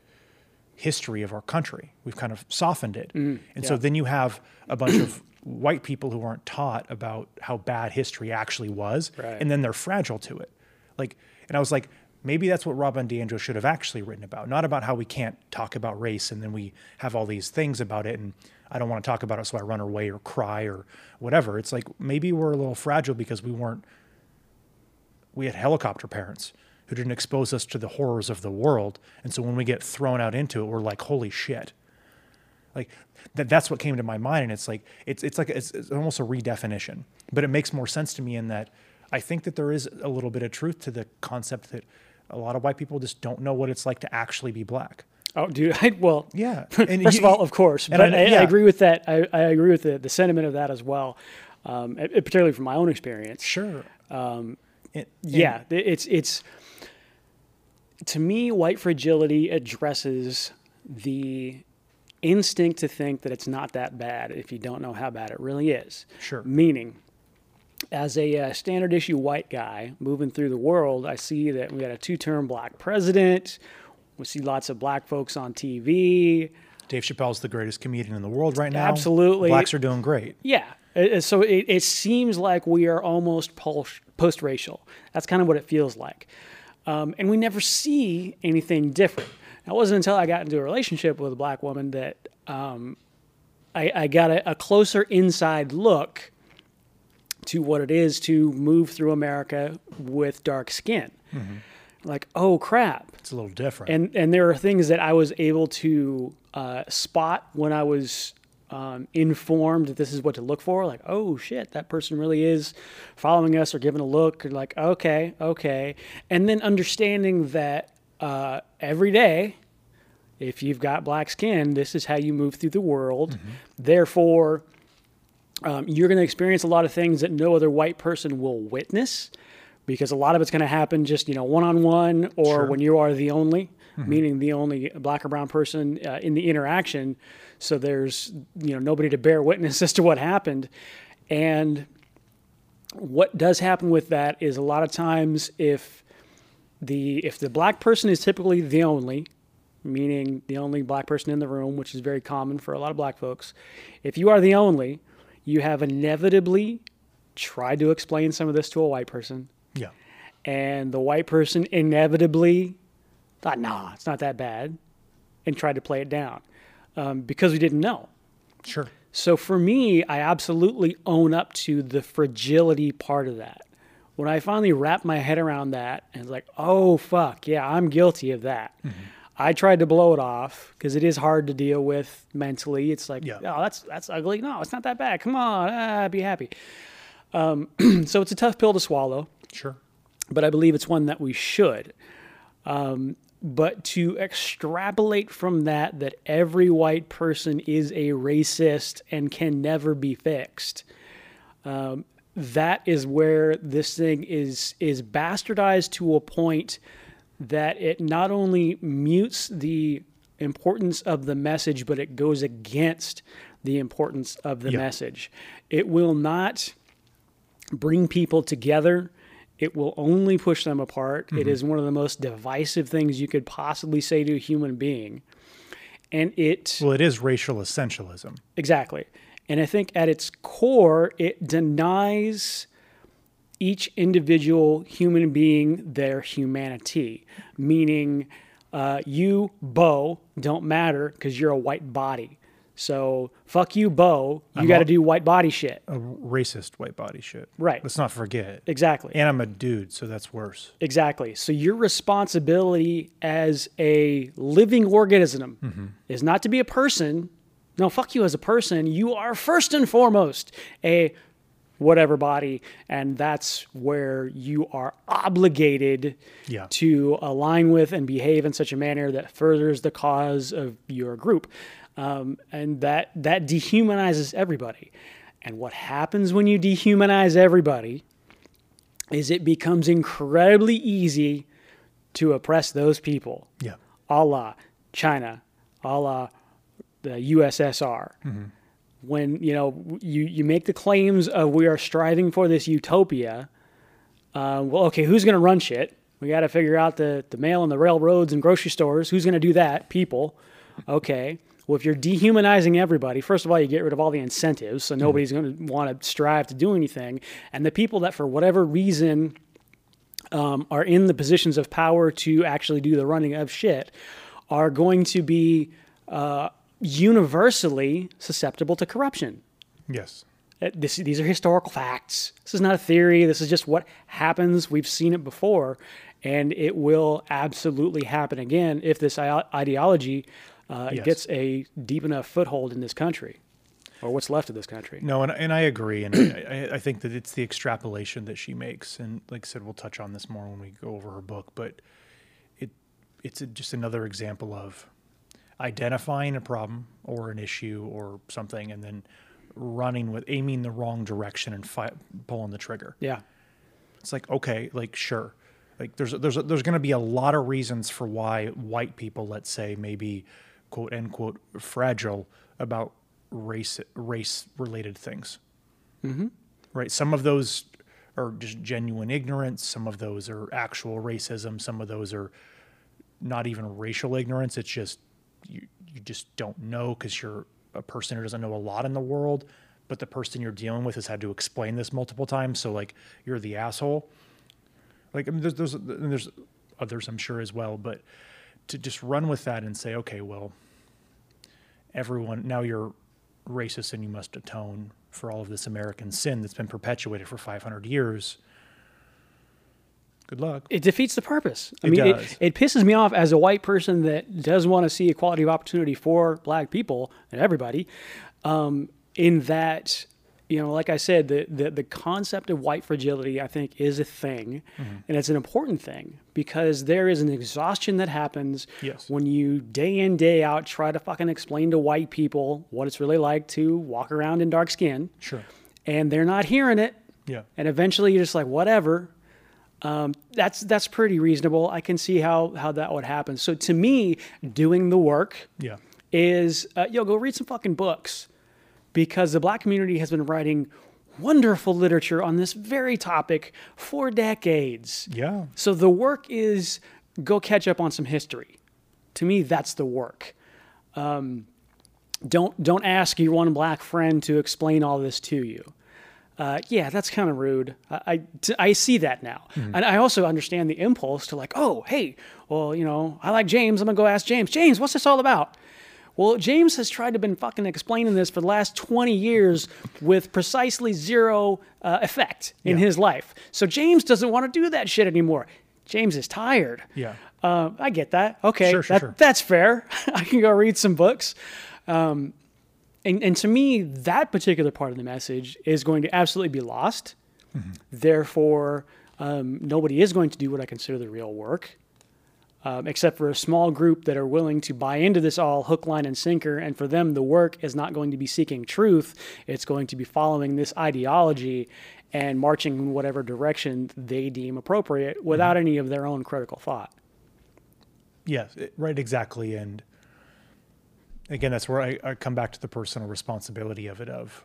history of our country. We've kind of softened it, mm-hmm. and so then you have a bunch of white people who aren't taught about how bad history actually was, Right. and then they're fragile to it. Like, and I was like, maybe that's what Robin DiAngelo should have actually written about, not about how we can't talk about race and then we have all these things about it and I don't want to talk about it, so I run away or cry or whatever. It's like maybe we're a little fragile because we weren't. We had helicopter parents who didn't expose us to the horrors of the world, and so when we get thrown out into it, we're like, "Holy shit!" Like that. That's what came to my mind, and it's like it's it's like it's, it's almost a redefinition, but it makes more sense to me in that I think that there is a little bit of truth to the concept that a lot of white people just don't know what it's like to actually be black. Oh, dude. I, well, Yeah, and First you- of all, of course, but I- I, I, agree with that. I, I agree with the, the sentiment of that as well, um, particularly from my own experience. Sure. Um, Yeah, th- it's it's to me, white fragility addresses the instinct to think that it's not that bad if you don't know how bad it really is. Sure. Meaning, as a uh, standard issue white guy moving through the world, I see that we got a two-term black president. We see lots of black folks on TV. Dave Chappelle's the greatest comedian in the world right now. Absolutely. Blacks are doing great. Yeah. It- it- so it, it seems like we are almost post racial. That's kind of what it feels like. Um, and we never see anything different. It wasn't until I got into a relationship with a black woman that um, I, I got a, a closer inside look to what it is to move through America with dark skin. Like, oh crap, It's a little different. and and there are things that I was able to uh, spot when I was um, informed that this is what to look for. Like, oh shit, that person really is following us or giving a look. Or like, okay, okay, and then understanding that uh, every day, if you've got black skin, this is how you move through the world. Therefore. Um, you're going to experience a lot of things that no other white person will witness because a lot of it's going to happen just you know one on one or Sure. when you are the only meaning the only black or brown person uh, in the interaction so there's you know nobody to bear witness as to what happened. And what does happen with that is a lot of times if the if the black person is typically the only meaning the only black person in the room which is very common for a lot of black folks if you are the only you have inevitably tried to explain some of this to a white person. Yeah. and the white person inevitably thought, "Nah, it's not that bad," and tried to play it down um, because we didn't know. Sure. So for me, I absolutely own up to the fragility part of that. When I finally wrapped my head around that and was like, "Oh fuck, yeah, I'm guilty of that." I tried to blow it off because it is hard to deal with mentally. It's like, Yeah. oh, that's that's ugly. No, it's not that bad. Come on, ah, be happy. Um, so it's a tough pill to swallow Sure. but I believe it's one that we should. Um, but to extrapolate from that that every white person is a racist and can never be fixed um, that is where this thing is is bastardized to a point that it not only mutes the importance of the message but it goes against the importance of the Yeah. message it will not bring people together. It will only push them apart. It is one of the most divisive things you could possibly say to a human being. And it, Well, it is racial essentialism. exactly. And I think at its core, it denies each individual human being their humanity, meaning uh, you, Bo, don't matter because you're a white body. So fuck you, Bo. You got to do white body shit. A racist white body shit. Right. Let's not forget. Exactly. And I'm a dude, so that's worse. Exactly. So your responsibility as a living organism mm-hmm. is not to be a person. No, fuck you as a person. You are first and foremost a whatever body, and that's where you are obligated Yeah. to align with and behave in such a manner that furthers the cause of your group. Um, and that that dehumanizes everybody. And what happens when you dehumanize everybody is it becomes incredibly easy to oppress those people, Yeah. a la China, a la the USSR. When you know you you make the claims of we are striving for this utopia, uh, well, okay, who's going to run shit? We got to figure out the the mail and the railroads and grocery stores. Who's going to do that? People. Okay. Well, if you're dehumanizing everybody, first of all, you get rid of all the incentives, so nobody's going to want to strive to do anything. And the people that, for whatever reason, um, are in the positions of power to actually do the running of shit are going to be uh, universally susceptible to corruption. Yes. Uh, This, these are historical facts. This is not a theory. This is just what happens. We've seen it before, and it will absolutely happen again if this ideology uh, Yes. gets a deep enough foothold in this country, or what's left of this country. No, and, and I agree, and I, I- think that it's the extrapolation that she makes, and like I said, we'll touch on this more when we go over her book. But it it's a, just another example of identifying a problem or an issue or something, and then running with aiming the wrong direction and fi- pulling the trigger. Yeah, It's like okay, like sure, like there's there's there's going to be a lot of reasons for why white people, let's say, maybe quote unquote fragile about race race related things. Mm-hmm. Right. Some of those are just genuine ignorance. Some of those are actual racism. Some of those are not even racial ignorance. It's just you you just don't know because you're a person who doesn't know a lot in the world, but the person you're dealing with has had to explain this multiple times. So like you're the asshole. Like I mean, there's there's there's others I'm sure as well, but to just run with that and say, okay, well, everyone now you're racist and you must atone for all of this American sin that's been perpetuated for 500 years. Good luck. it defeats the purpose. I It mean, does. it, it pisses me off as a white person that does want to see equality of opportunity for black people and everybody. Um, in that, you know, like I said, the, the the concept of white fragility, I think, is a thing, Mm-hmm. and it's an important thing because there is an exhaustion that happens Yes. when you day in day out try to fucking explain to white people what it's really like to walk around in dark skin, Sure. and they're not hearing it Yeah. and eventually you're just like whatever um, that's that's pretty reasonable i can see how how that would happen so to me doing the work Yeah. is uh, yo go read some fucking books because the black community has been writing wonderful literature on this very topic for decades Yeah. so the work is go catch up on some history. To me, that's the work. Um, don't don't ask your one black friend to explain all this to you. Uh, yeah, that's kind of rude. I, I, t- I see that now, and I also understand the impulse to like, oh, hey, well, you know, I like James. I'm gonna go ask James. James, what's this all about? Well, James has tried to been fucking explaining this for the last 20 years with precisely zero uh, effect in Yeah. his life. So James doesn't want to do that shit anymore. James is tired. Yeah. Uh, I get that. Okay, Sure, sure, that, sure. that's fair. I can go read some books. Um, and, and to me, that particular part of the message is going to absolutely be lost. Mm-hmm. Therefore, um, nobody is going to do what I consider the real work. Um, except for a small group that are willing to buy into this all hook, line, and sinker. And for them, the work is not going to be seeking truth, it's going to be following this ideology and marching in whatever direction they deem appropriate without any of their own critical thought. Yes, right, exactly. And again, that's where I, I come back to the personal responsibility of it. Of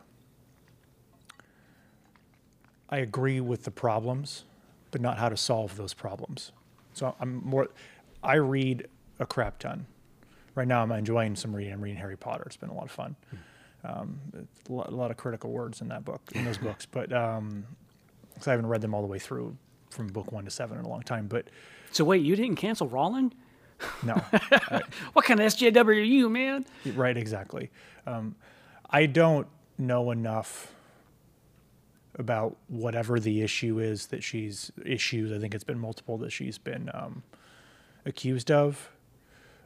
I agree with the problems, but not how to solve those problems. So I'm more. I read a crap ton. Right now, I'm enjoying some reading. I'm reading Harry Potter. It's been a lot of fun. Um, a, lot, a lot of critical words in that book, in those books. But um 'cause I haven't read them all the way through from book one to seven in a long time. But So, wait, you didn't cancel Rowling? no, What kind of SJW are you, man? Right, exactly. Um, I don't know enough about whatever the issue is that she's issues. I think it's been multiple that she's been um, accused of,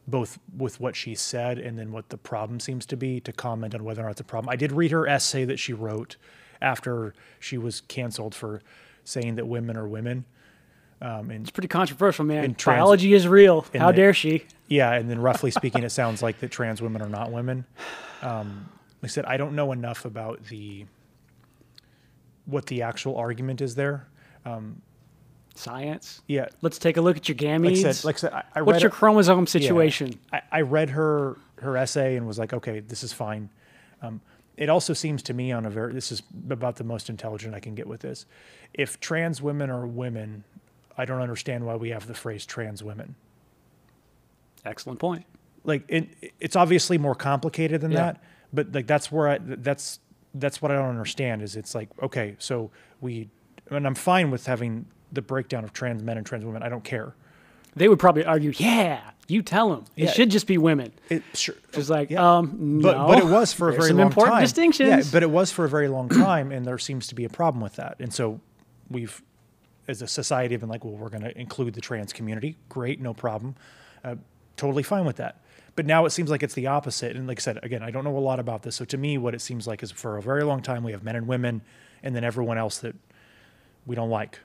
both with what she said and then what the problem seems to be. To comment on whether or not it's a problem. I did read her essay that she wrote after she was canceled for saying that women are women. Um, and It's pretty controversial, man. Trans- Biology is real. How the- dare she? Yeah, and then roughly speaking, it sounds like that trans women are not women. Um, like I said, I don't know enough about the what the actual argument is there. Science. Yeah, Let's take a look at your like I gametes. said, like I said, I, I What's read your her- chromosome yeah, situation? I, I read her her essay and was like, okay, this is fine. Um, it also seems to me on a very this is about the most intelligent I can get with this. If trans women are women, I don't understand why we have the phrase trans women. Excellent point. like it, it's obviously more complicated than Yeah. that but like that's where i that's that's what i don't understand is it's like okay so we and i'm fine with having the breakdown of trans men and trans women i don't care They would probably argue, yeah, you tell them. It Yeah. should just be women. it sure Just like, yeah. um, but no. but it was for a There's very some long important time distinctions. yeah but it was for a very long time and there seems to be a problem with that and so we've as a society have been like well we're going to include the trans community great no problem uh, totally fine with that but now it seems like it's the opposite and like i said again i don't know a lot about this so to me what it seems like is for a very long time we have men and women and then everyone else that we don't like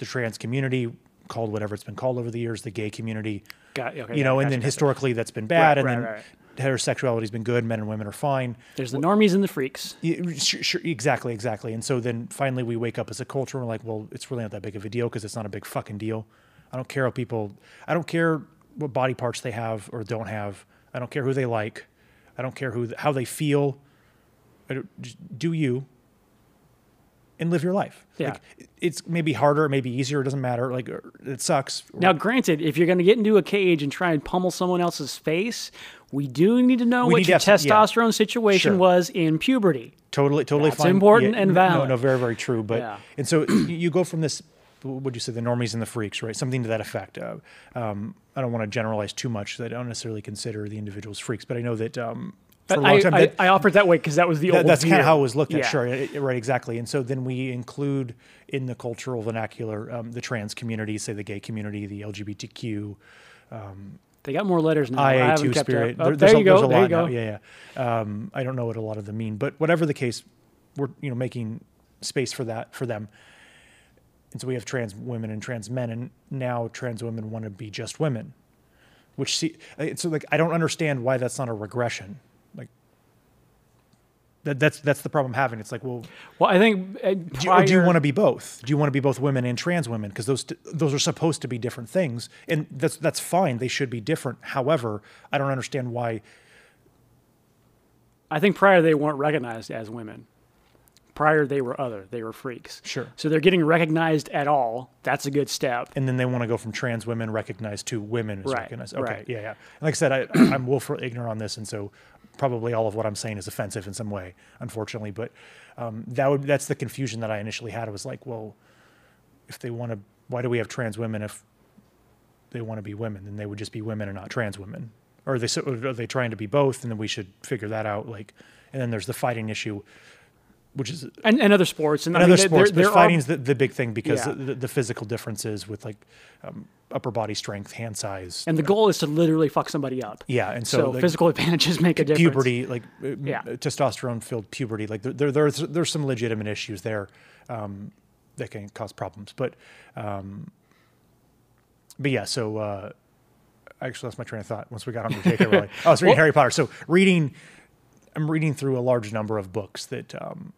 the trans community called whatever it's been called over the years the gay community Got- okay, you know and then gotcha. historically that's been bad Right, and right, then heterosexuality's been good men and women are fine There's the normies and the freaks. yeah, sure, sure, exactly, exactly. And so then finally we wake up as a culture and we're like, well, it's really not that big of a deal because it's not a big fucking deal. I don't care how people, I don't care what body parts they have or don't have. I don't care who they like. I don't care who how they feel. I don't- do you and live your life. Yeah. Like, it's maybe harder, maybe easier. It doesn't matter. Like it sucks. Now, granted, if you're going to get into a cage and try and pummel someone else's face, we do need to know We what your to have- yeah. testosterone situation Sure. was in puberty. Totally, totally That's fine. important and no- valid. No, no, very, very true. But Yeah. and so you- go from this. What would you say? The normies and the freaks, right? Something to that effect. Uh, um, I don't want to generalize too much. That I don't necessarily consider the individuals freaks, but I know that um, for a long I, time I, that, I offered that way because that was the that- old that's kind of how it was looked at. Yeah. Sure, it- it- right, exactly. And so then we include in the cultural vernacular um, the trans community, say the gay community, the LGBTQ, They got more letters now. IA two kept spirit. up. Oh, There- there you a, there's go. a There you go. now. Yeah, yeah. Um, I don't know what a lot of them mean, but whatever the case, we're you know making space for that for them. And so we have trans women and trans men, and now trans women want to be just women, which see So like I don't understand why that's not a regression. That, that's that's the problem I'm having. It's like, well, Well, I think uh, do you, you want to be both? Do you want to be both women and trans women? Because those those are supposed to be different things, and that's that's fine. They should be different. However, I don't understand why. I think prior they weren't recognized as women. Prior they were other. They were freaks. Sure. So they're getting recognized at all. That's a good step. And then they want to go from trans women recognized to women Right, recognized. Okay, right. yeah, yeah. And like I said, I, I'm willfully ignorant on this, and so probably all of what I'm saying is offensive in some way, unfortunately. But um, that would that's the confusion that I initially had. It was like, well, if they want to, why do we have trans women if they want to be women? Then they would just be women and not trans women. Or are they are they trying to be both? And then we should figure that out. Like, and then there's the fighting issue, which is And, and other sports. And mean, other there- sports, there, but there fighting's are, the, the big thing because Yeah. the, the physical differences with like um, upper body strength, hand size. and the goal is to literally fuck somebody up. yeah, and So, so, like, physical advantages make a difference. puberty, like uh, Yeah. testosterone filled puberty, like there, there there's there's some legitimate issues there um, that can cause problems. But um, but yeah, so uh, actually, that's my train of thought. Once we got on to J.K. Rowling, oh, I was reading Harry Potter. So reading, I'm reading through a large number of books that um,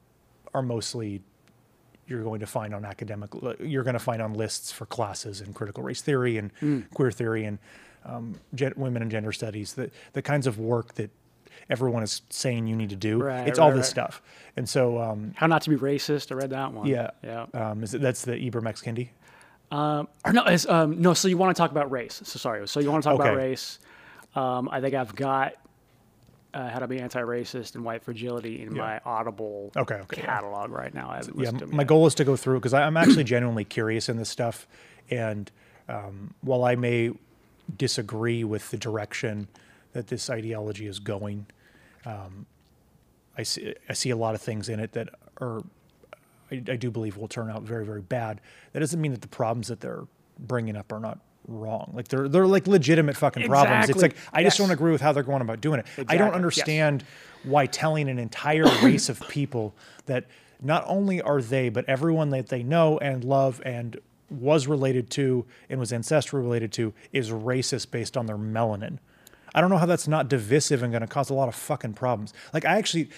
are mostly you're going to find on academic. You're going to find on lists for classes in critical race theory and Mm. queer theory and um, gen- women and gender studies. The the kinds of work that everyone is saying you need to do. Right, it's all this right. stuff. And so, um, How not to be racist. I read that one. yeah, Yeah. Um, is it, that's the Ibram X. Kendi. Um, or no, um, no. So you want to talk about race? So sorry. So you want to talk about race? Um, I think I've got uh, how to be anti-racist and white fragility in Yeah. my Audible Okay, okay, yeah. catalog right now. I haven't yeah, to my yet. goal is to go through because I'm actually genuinely curious in this stuff, and um, while I may disagree with the direction that this ideology is going, um, I see I see a lot of things in it that are I, I do believe will turn out very very bad. That doesn't mean that the problems that they're bringing up are not wrong. Like they're they're like legitimate fucking problems. It's like Exactly. I just don't agree with how they're going about doing it. I don't Yes. understand why telling an entire race of people that not only are they, but everyone that they know and love and was related to and was ancestrally related to is racist based on their melanin. I don't know how that's not divisive and going to cause a lot of fucking problems. Like I actually,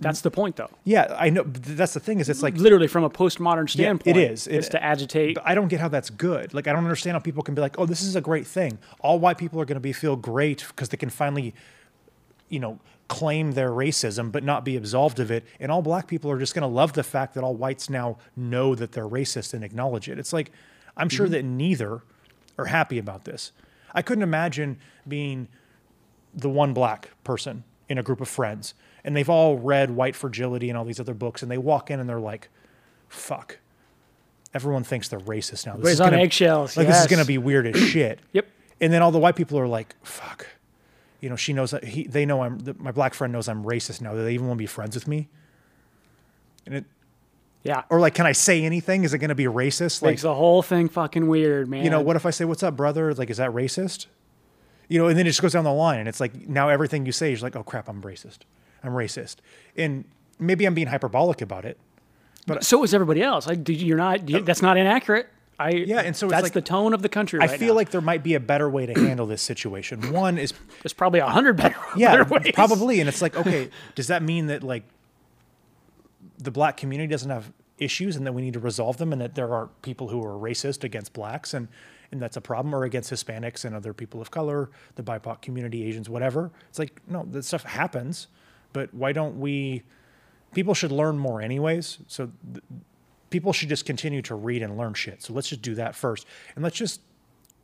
That's the point, though. yeah, I know. That's the thing is, it's like Literally, from a postmodern Yeah, it standpoint, is. It- it's to agitate. I don't get how that's good. Like I don't understand how people can be like, "Oh, this is a great thing." All white people are going to be feel great because they can finally, you know, claim their racism but not be absolved of it, and all black people are just going to love the fact that all whites now know that they're racist and acknowledge it. It's like I'm sure Mm-hmm. that neither are happy about this. I couldn't imagine being the one black person in a group of friends and they've all read White Fragility and all these other books and they walk in and they're like, fuck. Everyone thinks they're racist now. This is on gonna- eggshells, Like this is going to be weird as shit. Yep. And then all the white people are like, fuck. You know, she knows that he, they know I'm, that my black friend knows I'm racist now. Do they even want to be friends with me? And it, Yeah. or like, can I say anything? Is it going to be racist? Like, Makes the whole thing fucking weird, man. you know, what if I say, "What's up, brother?" Like, is that racist? You know, and then it just goes down the line, and it's like now everything you say is like, "Oh crap, I'm racist. I'm racist," and maybe I'm being hyperbolic about it. So is everybody else. You- you're not. that's not inaccurate. I. Yeah, and so it's that's like- the tone of the country. I right feel now. like there might be a better way to handle this situation. One is, there's probably a hundred better. yeah, better ways. probably, and it's like, okay, does that mean that like the black community doesn't have issues and that we need to resolve them, and that there are people who are racist against blacks and and that's a problem, or against Hispanics and other people of color, the BIPOC community, Asians, whatever. It's like, no, that stuff happens, but why don't we? People should learn more, anyways. So th- people should just continue to read and learn shit. So let's just do that first, and let's just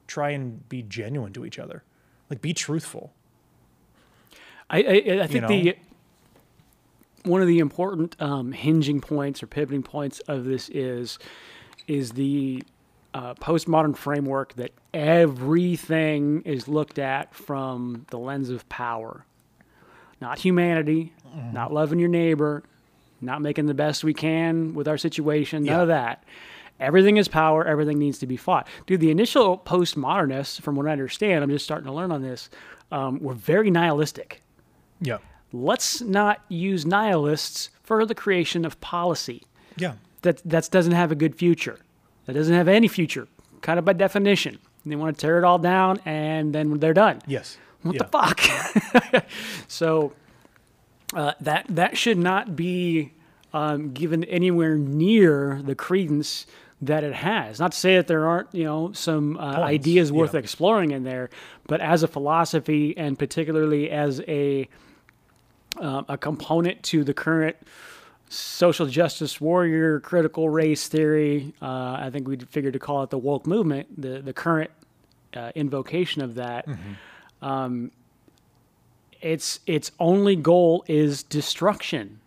try and be genuine to each other, like be truthful. I, I, I think know? the one of the important um, hinging points or pivoting points of this is is the uh, postmodern framework that everything is looked at from the lens of power, not humanity, Mm-hmm. not loving your neighbor, not making the best we can with our situation. None Yeah. of that. Everything is power. Everything needs to be fought. Dude, the initial postmodernists, from what I understand, I'm just starting to learn on this, um, were very nihilistic Yeah. let's not use nihilists for the creation of policy Yeah. that that doesn't have a good future that doesn't have any future kind of by definition they want to tear it all down and then they're done Yes. What yeah. the fuck so uh, that that should not be um, given anywhere near the credence that it has not to say that there aren't you know some uh, ideas worth yeah. exploring in there but as a philosophy and particularly as a um, a component to the current social justice warrior critical race theory. Uh, I think we figured to call it the woke movement. The the current uh, invocation of that. Um, its its only goal is destruction,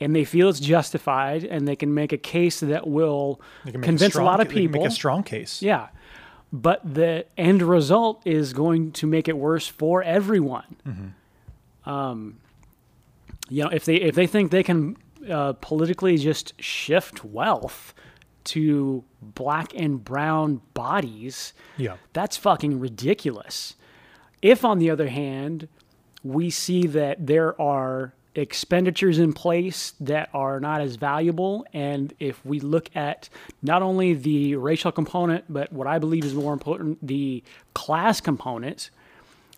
and they feel it's justified, and they can make a case that will They can make convince a, strong lot of ca- they can people. Make a strong case. Yeah. But the end result is going to make it worse for everyone. Um, you know, if they if they think they can uh, politically just shift wealth to black and brown bodies, Yeah. that's fucking ridiculous. If, on the other hand, we see that there are expenditures in place that are not as valuable. And if we look at not only the racial component, but what I believe is more important, the class component,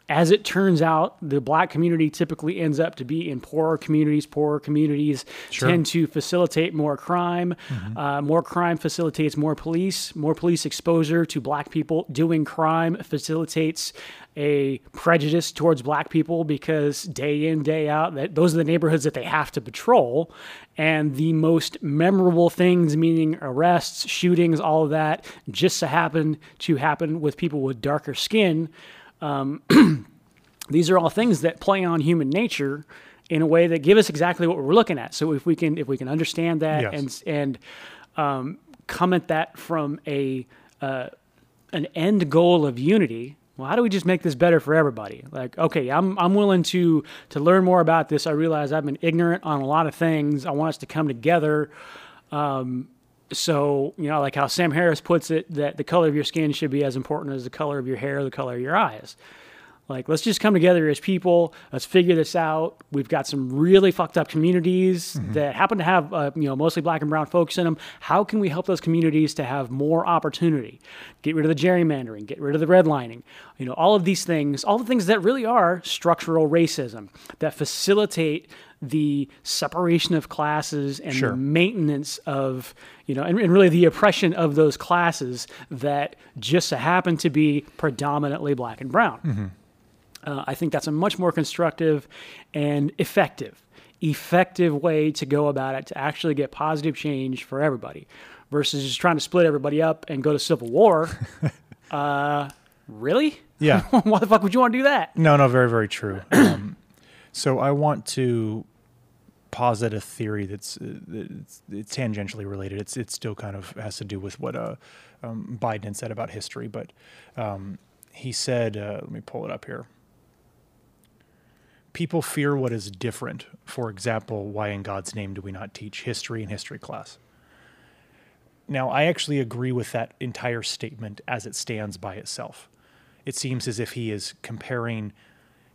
as it turns out, the black community typically ends up to be in poorer communities. Poorer communities Sure. tend to facilitate more crime. Uh, more crime facilitates more police. More police exposure to black people doing crime facilitates a prejudice towards black people because day in day out that those are the neighborhoods that they have to patrol and the most memorable things meaning arrests shootings all of that just so happen to happen with people with darker skin these are all things that play on human nature in a way that give us exactly what we're looking at. So if we can if we can understand that Yes. and and um, come at that from a uh, an end goal of unity. Well, how do we just make this better for everybody? Like, okay, I'm I'm willing to to learn more about this. I realize I've been ignorant on a lot of things. I want us to come together. Um, so you know, like how Sam Harris puts it, that the color of your skin should be as important as the color of your hair, the color of your eyes. Like, let's just come together as people. Let's figure this out. We've got some really fucked up communities that happen to have, uh, you know, mostly black and brown folks in them. How can we help those communities to have more opportunity? Get rid of the gerrymandering, get rid of the redlining. You know, all of these things, all the things that really are structural racism that facilitate the separation of classes and Sure. the maintenance of you know and, and really the oppression of those classes that just so happen to be predominantly black and brown uh, I think that's a much more constructive and effective, effective way to go about it to actually get positive change for everybody, versus just trying to split everybody up and go to civil war. uh, really? Yeah. Why the fuck would you want to do that? No, no, very, very true. Um, so I want to posit a theory that's uh, it's, it's tangentially related. It's it still kind of has to do with what uh, um, Biden said about history, but um, he said, uh, let me pull it up here. People fear what is different. For example, why in God's name do we not teach history in history class? Now, I actually agree with that entire statement as it stands by itself. It seems as if he is comparing,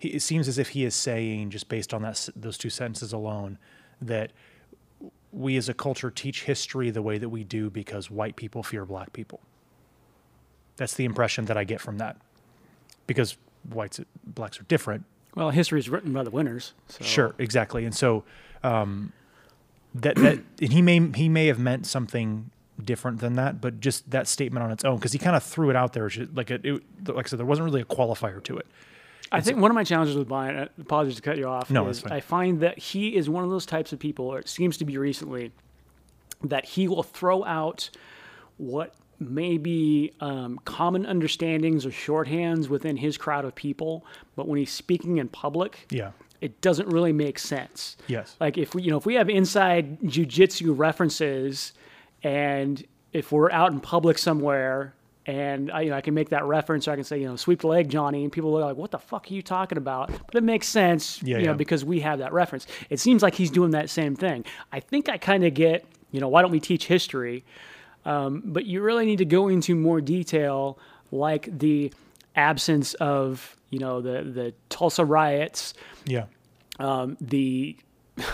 it seems as if he is saying, just based on that, those two sentences alone, that we as a culture teach history the way that we do because white people fear black people. That's the impression that I get from that. Because whites, blacks are different, Well, history is written by the winners. So. Sure, exactly. And so um, that that and he may he may have meant something different than that, but just that statement on its own because he kind of threw it out there like it, it, like I said, there wasn't really a qualifier to it. I think one of my challenges with Biden, uh, apologies to cut you off, No, is. I find that he is one of those types of people, or it seems to be recently, that he will throw out what may be um, common understandings or shorthands within his crowd of people, but when he's speaking in public, Yeah. it doesn't really make sense. Yes. Like if we, you know, if we have inside jujitsu references, and if we're out in public somewhere, and I, you know, I can make that reference, or I can say, you know, sweep the leg, Johnny, and people are like, "What the fuck are you talking about?" But it makes sense, Yeah, you know, yeah. because we have that reference. It seems like he's doing that same thing. I think I kind of get, you know, why don't we teach history? Um, but you really need to go into more detail, like the absence of, you know, the the Tulsa riots, Yeah. um, the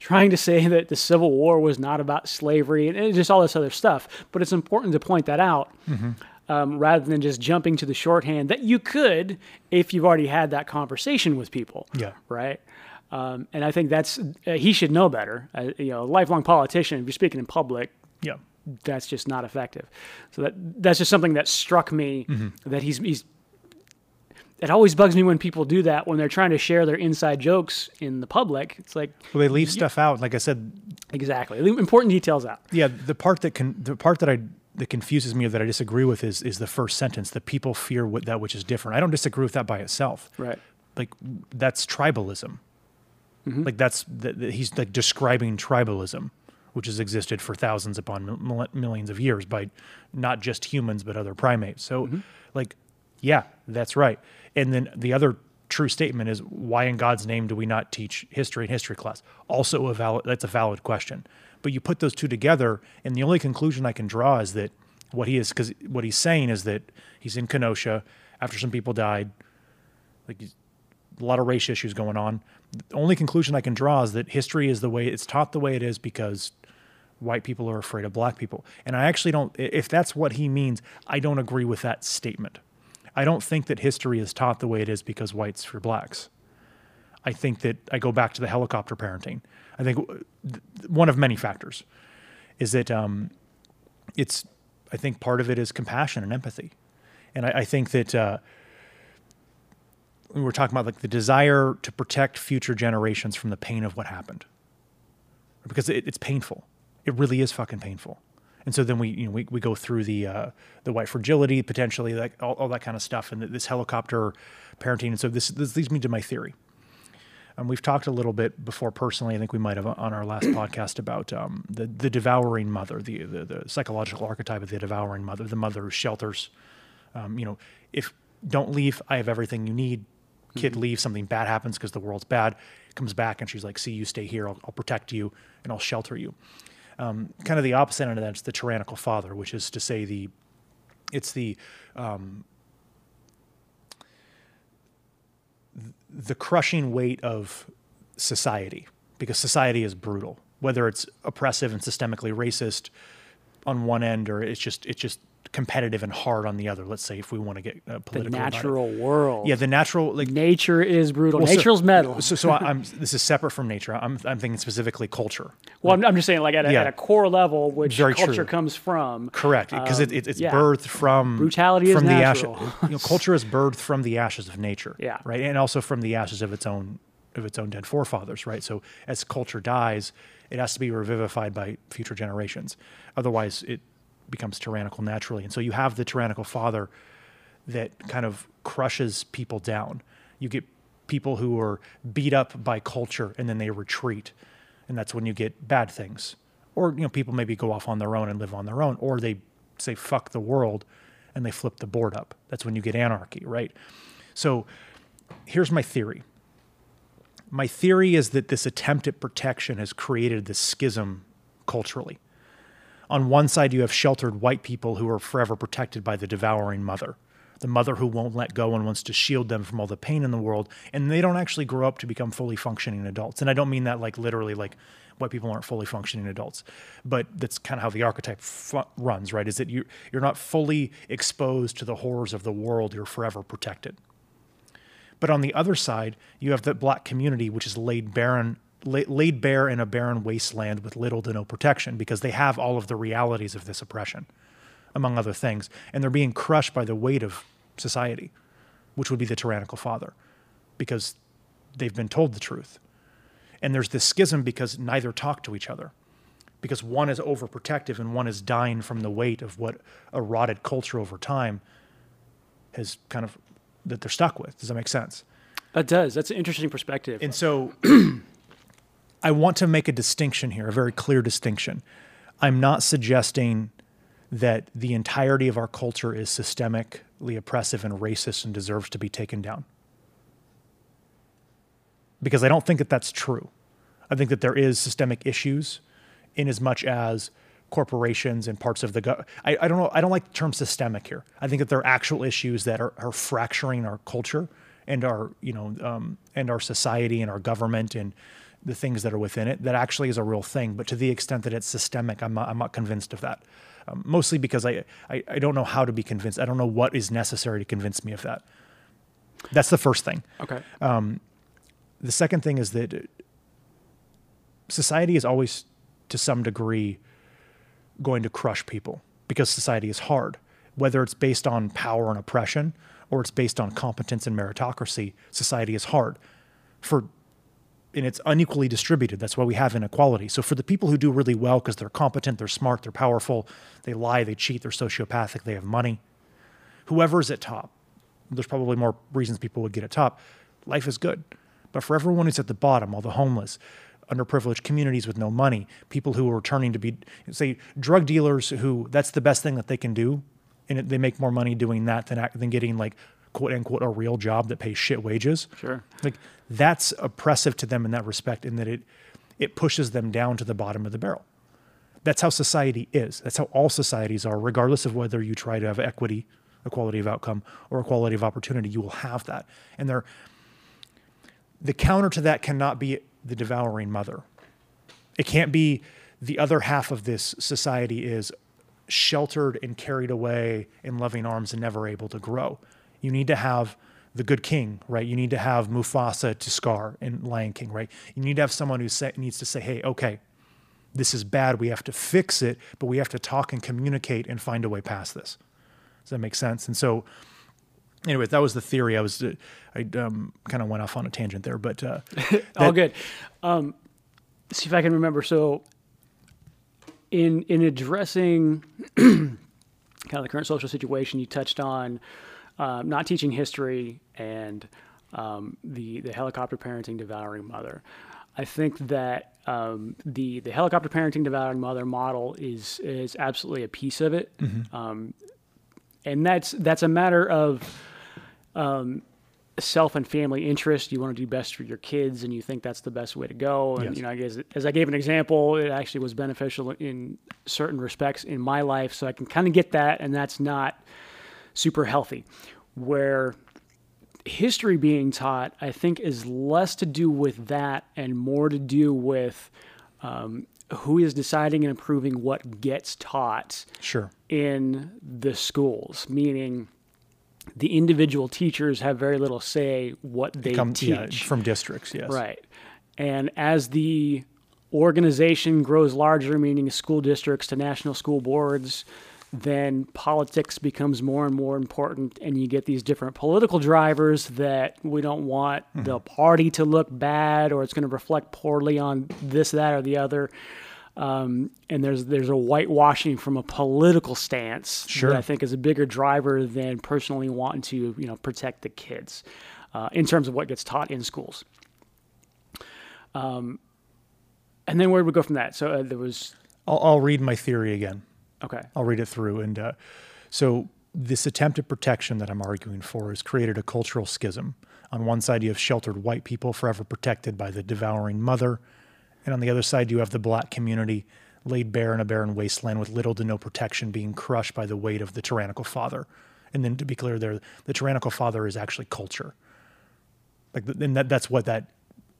trying to say that the Civil War was not about slavery and just all this other stuff. But it's important to point that out um, rather than just jumping to the shorthand that you could if you've already had that conversation with people. Yeah. Right. Um, and I think that's uh, he should know better. Uh, you know, a lifelong politician. If you're speaking in public, Yeah. That's just not effective. So that that's just something that struck me mm-hmm. that he's he's. It always bugs me when people do that when they're trying to share their inside jokes in the public. It's like Well, they leave stuff out. Like I said, exactly leave important details out. yeah. The part that can the part that I that confuses me or that I disagree with is is the first sentence. that people fear what that which is different. I don't disagree with that by itself. Right. like that's tribalism. Mm-hmm. Like that's that that he's like describing tribalism, which has existed for thousands upon mil- mil- millions of years by not just humans but other primates. So, mm-hmm. like, yeah, that's right. And then the other true statement is why in God's name do we not teach history in history class? Also a valid that's a valid question. But you put those two together, and the only conclusion I can draw is that what he is because what he's saying is that he's in Kenosha after some people died, like he's a lot of race issues going on. The only conclusion I can draw is that history is the way it's taught the way it is because white people are afraid of black people. And I actually don't, if that's what he means, I don't agree with that statement. I don't think that history is taught the way it is because whites fear blacks. I think that I go back to the helicopter parenting. I think one of many factors is that um, it's, I think part of it is compassion and empathy. And I, I think that uh, we were talking about like the desire to protect future generations from the pain of what happened because it, it's painful. It really is fucking painful. And so then we, you know, we, we go through the uh, the white fragility potentially, like all, all that kind of stuff, and this helicopter parenting. And so this this leads me to my theory. Um, we've talked a little bit before personally. I think we might have on our last podcast about um, the the devouring mother, the, the, the psychological archetype of the devouring mother, the mother who shelters. Um, you know, if don't leave, I have everything you need. Kid mm-hmm. leaves, something bad happens because the world's bad. Comes back and she's like, "See, you stay here. I'll, I'll protect you and I'll shelter you." Um, kind of the opposite end of that is the tyrannical father, which is to say the it's the um, the crushing weight of society because society is brutal whether it's oppressive and systemically racist on one end or it's just it's just competitive and hard on the other. Let's say if we want to get uh, political. The natural world. Yeah, the natural like nature is brutal. Well, Nature's so, metal. So, so I, am this is separate from nature. I'm I'm thinking specifically culture. Well, I'm, I'm just saying like at a, yeah. at a core level, which Very culture true. comes from. Correct, because um, it, it, it's yeah. birthed from brutality from the ashes. You know, culture is birthed from the ashes of nature. Yeah. Right, and also from the ashes of its own of its own dead forefathers. Right. So as culture dies, it has to be revivified by future generations. Otherwise, it becomes tyrannical naturally. And so you have the tyrannical father that kind of crushes people down. You get people who are beat up by culture and then they retreat. And that's when you get bad things. Or, you know, people maybe go off on their own and live on their own, or they say fuck the world and they flip the board up. That's when you get anarchy, right? So here's my theory. My theory is that this attempt at protection has created this schism culturally on one side, you have sheltered white people who are forever protected by the devouring mother, the mother who won't let go and wants to shield them from all the pain in the world. And they don't actually grow up to become fully functioning adults. And I don't mean that like literally, like white people aren't fully functioning adults, but that's kind of how the archetype runs, right? Is that you, you're not fully exposed to the horrors of the world, you're forever protected. But on the other side, you have the black community, which is laid barren laid bare in a barren wasteland with little to no protection because they have all of the realities of this oppression, among other things. And they're being crushed by the weight of society, which would be the tyrannical father, because they've been told the truth. And there's this schism because neither talk to each other, because one is overprotective and one is dying from the weight of what a rotted culture over time has kind of that they're stuck with. Does that make sense? That does. That's an interesting perspective. And so I want to make a distinction here, a very clear distinction. I'm not suggesting that the entirety of our culture is systemically oppressive and racist and deserves to be taken down. Because I don't think that that's true. I think that there is systemic issues in as much as corporations and parts of the go- I, I don't know I don't like the term systemic here. I think that there are actual issues that are, are fracturing our culture and our you know um, and our society and our government and the things that are within it that actually is a real thing. But to the extent that it's systemic, I'm not, I'm not convinced of that. Um, mostly because I, I, I don't know how to be convinced. I don't know what is necessary to convince me of that. That's the first thing. Okay. Um, the second thing is that society is always, to some degree, going to crush people because society is hard. Whether it's based on power and oppression or it's based on competence and meritocracy, society is hard. For and it's unequally distributed. That's why we have inequality. So for the people who do really well because they're competent, they're smart, they're powerful, they lie, they cheat, they're sociopathic, they have money. Whoever's at top, there's probably more reasons people would get at top. Life is good. But for everyone who's at the bottom, all the homeless, underprivileged communities with no money, people who are turning to be, say, drug dealers who that's the best thing that they can do, and they make more money doing that than than getting like quote unquote a real job that pays shit wages. Sure. Like that's oppressive to them in that respect, in that it it pushes them down to the bottom of the barrel. That's how society is. That's how all societies are, regardless of whether you try to have equity, equality of outcome, or equality of opportunity. You will have that, and there. the counter to that cannot be the devouring mother. It can't be the other half of this society is sheltered and carried away in loving arms and never able to grow. You need to have the good king, right? You need to have Mufasa to Scar in Lion King, right? You need to have someone who say, needs to say, hey, okay, this is bad. We have to fix it, but we have to talk and communicate and find a way past this. Does that make sense? And so, anyway, that was the theory. I was, uh, I um, kind of went off on a tangent there, but uh, All good. Um, see if I can remember. So, in in addressing kind of the current social situation, you touched on um, not teaching history and um, the the helicopter parenting devouring mother. I think that um, the the helicopter parenting devouring mother model is is absolutely a piece of it, um, and that's that's a matter of um, self and family interest. You want to do best for your kids, and you think that's the best way to go. And Yes. you know, I guess as I gave an example, it actually was beneficial in certain respects in my life, so I can kind of get that, and that's not super healthy. Where history being taught, I think, is less to do with that and more to do with um, who is deciding and approving what gets taught sure. in the schools, meaning the individual teachers have very little say what they Come teach. yeah, from districts, yes. Right. And as the organization grows larger, meaning school districts to national school boards, then politics becomes more and more important, and you get these different political drivers that we don't want the party to look bad or it's going to reflect poorly on this, that, or the other. Um, and there's there's a whitewashing from a political stance Sure. that I think is a bigger driver than personally wanting to you know protect the kids uh, in terms of what gets taught in schools. Um, and then where would we go from that? So uh, there was I'll, I'll read my theory again. Okay, I'll read it through. And uh, so, this attempt at protection that I'm arguing for has created a cultural schism. On one side, you have sheltered white people forever protected by the devouring mother. And on the other side, you have the black community laid bare in a barren wasteland with little to no protection, being crushed by the weight of the tyrannical father. And then to be clear, there, the tyrannical father is actually culture. Like, and that, that's what that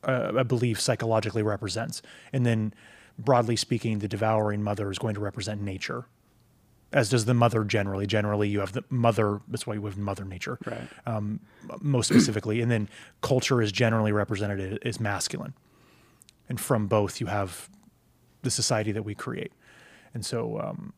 uh, I believe psychologically represents. And then, broadly speaking, the devouring mother is going to represent nature, as does the mother generally. Generally, you have the mother. That's why you have Mother Nature, right. um, most specifically. And then culture is generally represented as masculine. And from both, you have the society that we create. And so, um,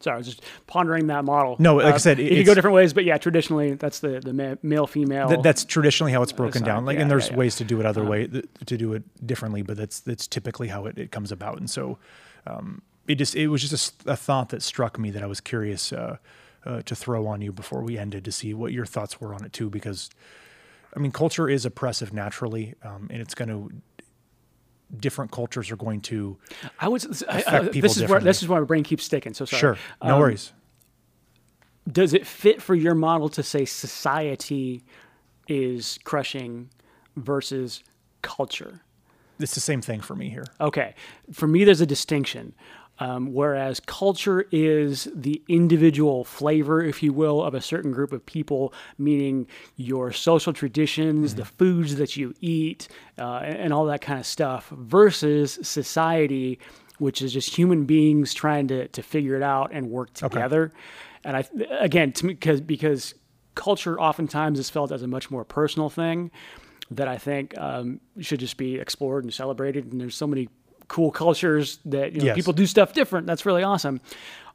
Sorry, I was just pondering that model. No, like I Uh, said, it could go different ways, but yeah, traditionally that's the the ma- male female. Th- that's traditionally how it's broken down. Like, Yeah, and there's yeah, yeah. ways to do it other Uh-huh. way th- to do it differently, but that's that's typically how it, it comes about. And so, um, it just it was just a thought that struck me that I was curious uh, uh, to throw on you before we ended to see what your thoughts were on it too. Because, I mean, culture is oppressive naturally, um, and it's going to different cultures are going to I would. I- uh, this is where this is why my brain keeps sticking. So sorry. sure no Um, worries. Does it fit for your model to say society is crushing versus culture? It's the same thing for me here. Okay. For me, there's a distinction. Um, whereas culture is the individual flavor, if you will, of a certain group of people, meaning your social traditions, the foods that you eat, uh, and, and all that kind of stuff, versus society, which is just human beings trying to, to figure it out and work together. And I, again, to me, because because culture oftentimes is felt as a much more personal thing that I think um, should just be explored and celebrated. And there's so many cool cultures that you know, Yes. people do stuff different. That's really awesome.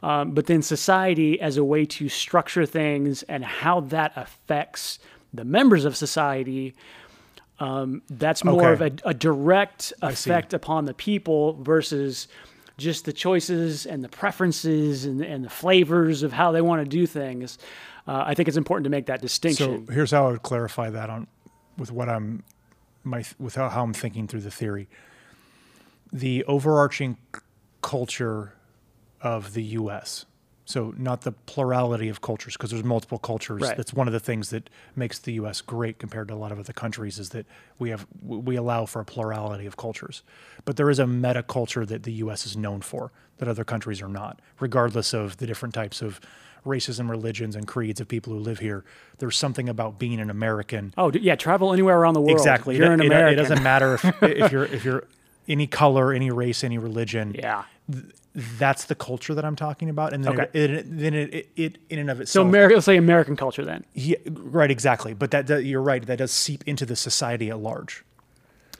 Um, but then society as a way to structure things and how that affects the members of society. Um, that's more Okay. of a, a direct effect upon the people versus just the choices and the preferences and, and the flavors of how they want to do things. Uh, I think it's important to make that distinction. So here's how I would clarify that on with what I'm my with how, how I'm thinking through the theory. The overarching c- culture of the U.S. So not the plurality of cultures because there's multiple cultures. Right. That's one of the things that makes the U.S. great compared to a lot of other countries is that we have we allow for a plurality of cultures. But there is a meta culture that the U.S. is known for that other countries are not, regardless of the different types of races and religions and creeds of people who live here. There's something about being an American. Oh, yeah. Travel anywhere around the world. exactly. You're it, an it- American. It, doesn't matter if, if you're if you're any color, any race, any religion. Yeah. That's the culture that I'm talking about, and then Okay. it, it, then it, it, it in and of itself. So. America, let's say American culture then. yeah, right, exactly. But that, that you're right. That does seep into the society at large.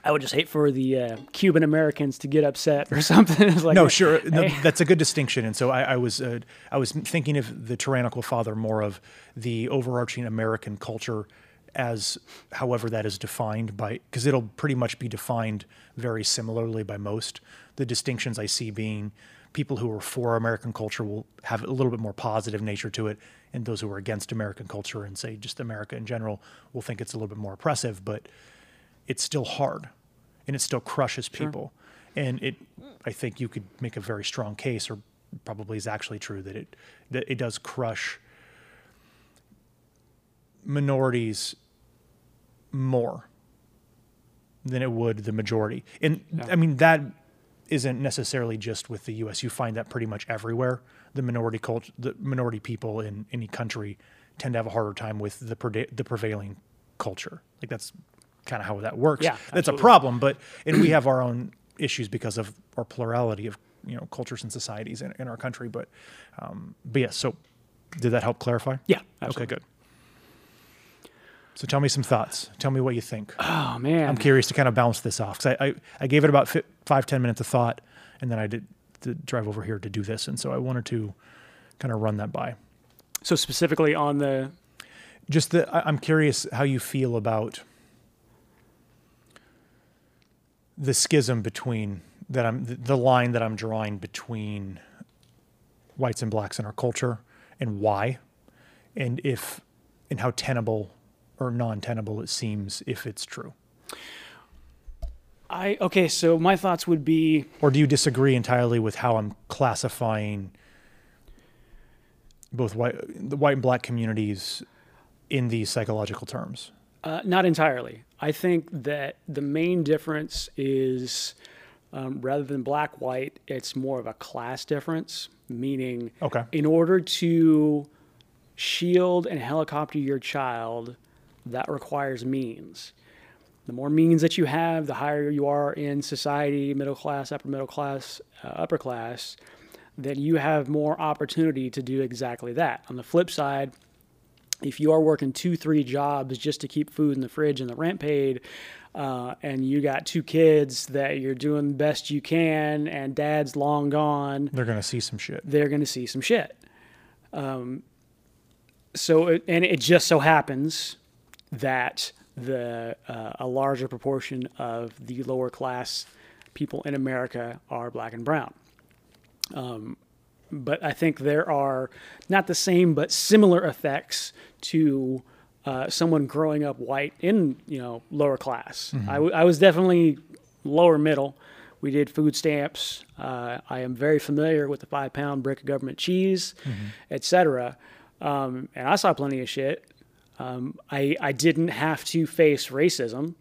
I would just hate for the uh, Cuban Americans to get upset or something. Like, No, sure. No, hey. that's a good distinction. And so I, I was uh, I was thinking of the tyrannical father more of the overarching American culture as however that is defined by because it'll pretty much be defined very similarly by most. The distinctions I see being people who are for American culture will have a little bit more positive nature to it, and those who are against American culture and say just America in general will think it's a little bit more oppressive. But it's still hard and it still crushes people. And it, I think you could make a very strong case, or probably is actually true, that it that it does crush minorities more than it would the majority. And I mean that isn't necessarily just with the U.S. You find that pretty much everywhere. The minority culture, the minority people in any country tend to have a harder time with the preda- the prevailing culture. Like that's kind of how that works. Yeah, that's a problem. But and we have our own issues because of our plurality of you know cultures and societies in, in our country. But um, but yeah. So did that help clarify? Yeah, Okay, good. So tell me some thoughts. Tell me what you think. Oh, man. I'm curious to kind of bounce this off because I, I, I gave it about fi- five, 10 minutes of thought, and then I did to drive over here to do this. And so I wanted to kind of run that by. So, specifically on the. Just the, I- I'm curious how you feel about the schism between that I'm, the line that I'm drawing between whites and blacks in our culture and why, and if, and how tenable or non tenable it seems if it's true. I Okay, so my thoughts would be Or do you disagree entirely with how I'm classifying both white, the white and black communities in these psychological terms? Uh, not entirely. I think that the main difference is um, rather than black white, it's more of a class difference, meaning Okay. in order to shield and helicopter your child, that requires means. The more means that you have, the higher you are in society, middle class, upper middle class, uh, upper class, then you have more opportunity to do exactly that. On the flip side, if you are working two, three jobs just to keep food in the fridge and the rent paid, uh, and you got two kids that you're doing the best you can, and dad's long gone, They're going to see some shit. they're going to see some shit. Um, so, it, and it just so happens that the uh, a larger proportion of the lower class people in America are black and brown. Um, but I think there are not the same but similar effects to uh, someone growing up white in you know lower class. I, w- I was definitely lower middle. We did food stamps. Uh, I am very familiar with the five pound brick of government cheese, et cetera. Um, and I saw plenty of shit. Um, I, I didn't have to face racism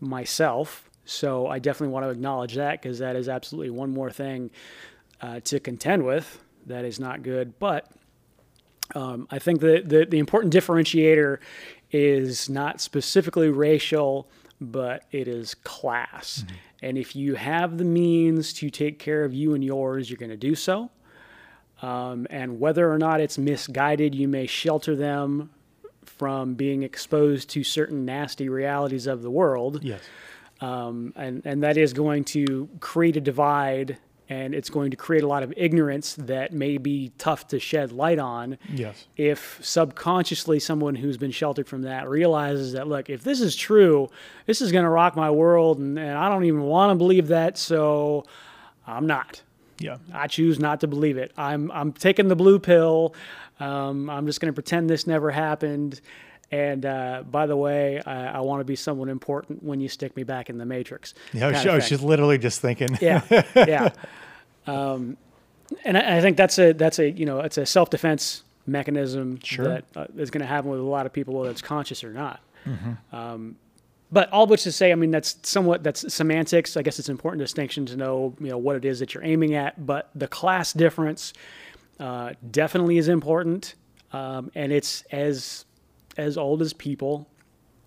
myself. So I definitely want to acknowledge that because that is absolutely one more thing uh, to contend with that is not good. But um, I think the, the, the important differentiator is not specifically racial, but it is class. And if you have the means to take care of you and yours, you're going to do so. Um, and whether or not it's misguided, you may shelter them from being exposed to certain nasty realities of the world Yes. um, and and that is going to create a divide, and it's going to create a lot of ignorance that may be tough to shed light on. Yes. If subconsciously someone who's been sheltered from that realizes that, look, if this is true, this is going to rock my world, and, and I don't even want to believe that, so I'm not. Yeah. I choose not to believe it. I'm I'm taking the blue pill. Um, I'm just going to pretend this never happened. And uh, by the way, I, I want to be someone important when you stick me back in the matrix. Yeah. I was, kinda I was thing. just literally just thinking. yeah, yeah. Um, and I, I think that's a that's a you know it's a self defense mechanism Sure. that uh, is going to happen with a lot of people, whether it's conscious or not. Mm-hmm. Um, but all which to say, I mean, that's somewhat that's semantics. I guess it's an important distinction to know you know what it is that you're aiming at. But the class difference uh, definitely is important, um, and it's as as old as people,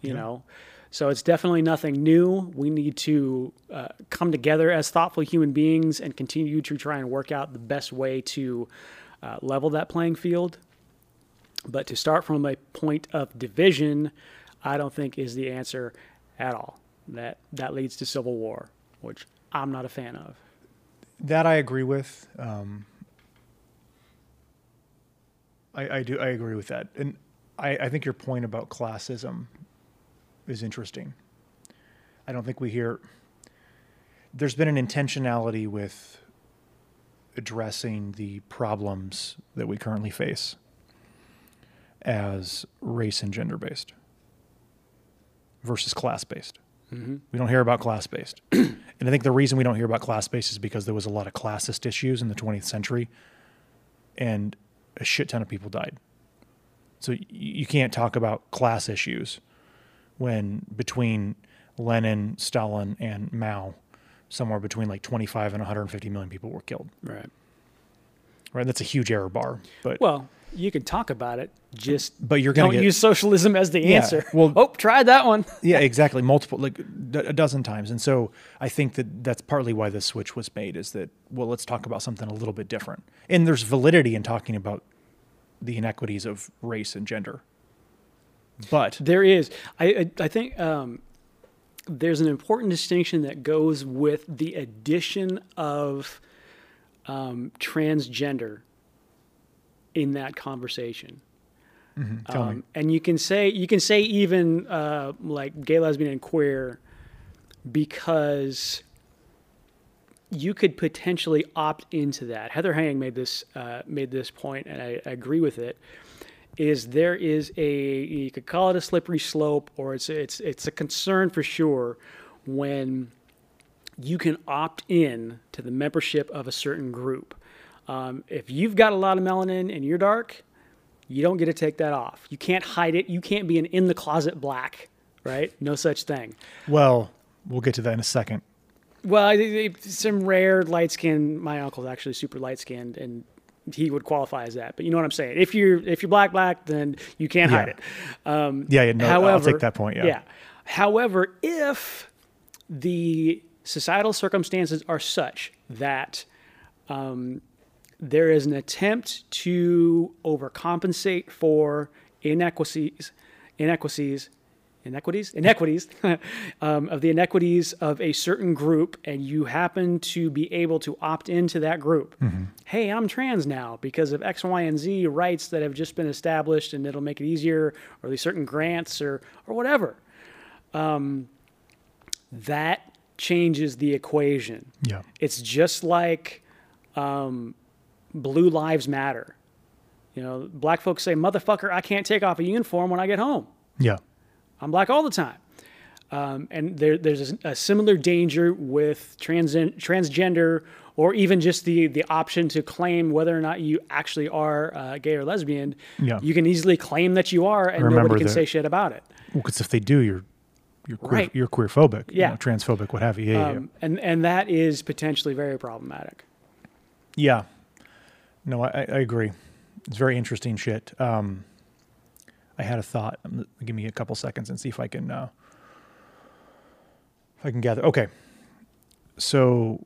you know. So it's definitely nothing new. We need to uh, come together as thoughtful human beings and continue to try and work out the best way to uh, level that playing field. But to start from a point of division, I don't think is the answer at all. That that leads to civil war, which I'm not a fan of. That I agree with. Um, I, I do. I agree with that, and I, I think your point about classism is interesting. I don't think we hear. There's been an intentionality with addressing the problems that we currently face as race and gender based versus class based. Mm-hmm. We don't hear about class based. and I think the reason we don't hear about class based is because there was a lot of classist issues in the 20th century and a shit ton of people died. So you can't talk about class issues when between Lenin, Stalin, and Mao, somewhere between like 25 and 150 million people were killed. Right. Right? That's a huge error bar. But Well, you can talk about it. Just but you're going to don't use socialism as the Yeah, answer. well- oh, tried that one. yeah, exactly. Multiple, like a dozen times. And so I think that that's partly why the switch was made is that, well, let's talk about something a little bit different. And there's validity in talking about the inequities of race and gender. But There is. I I, I think um, there's an important distinction that goes with the addition of um, transgender in that conversation. me. Um, and you can say you can say even uh, like gay, lesbian, and queer because you could potentially opt into that. Heather Heying made this uh, made this point, and I, I agree with it. Is there is a you could call it a slippery slope, or it's it's it's a concern for sure when you can opt in to the membership of a certain group. Um, if you've got a lot of melanin and you're dark, you don't get to take that off. You can't hide it. You can't be an in the closet black, right? No such thing. well, we'll get to that in a second. Well, some rare light skin. My uncle's actually super light skinned, and he would qualify as that. But you know what I'm saying? If you're if you're black black, then you can't hide it. Um, Yeah, yeah, no, I'll however, take that point. Yeah. yeah. However, if the societal circumstances are such that um, there is an attempt to overcompensate for inequities, inequities, inequities, inequities um, of the inequities of a certain group, and you happen to be able to opt into that group. Hey, I'm trans now because of X, Y, and Z rights that have just been established, and it'll make it easier, or these certain grants, or or whatever. Um, that changes the equation. Yeah. It's just like um, Blue Lives Matter. You know, black folks say, "Motherfucker, I can't take off a uniform when I get home. Yeah. I'm black all the time." Um, and there, there's a, a similar danger with trans, transgender, or even just the the option to claim whether or not you actually are uh, gay or lesbian. Yeah. You can easily claim that you are, and Remember nobody can that- say shit about it. Well, because if they do, you're you're queer, Right. you're queer phobic, Yeah. transphobic, what have you. Yeah, yeah, yeah. Um, and and that is potentially very problematic. Yeah. No, I, I agree. It's very interesting shit. Um, I had a thought. Um, Give me a couple seconds and see if I can uh, if I can gather. Okay. So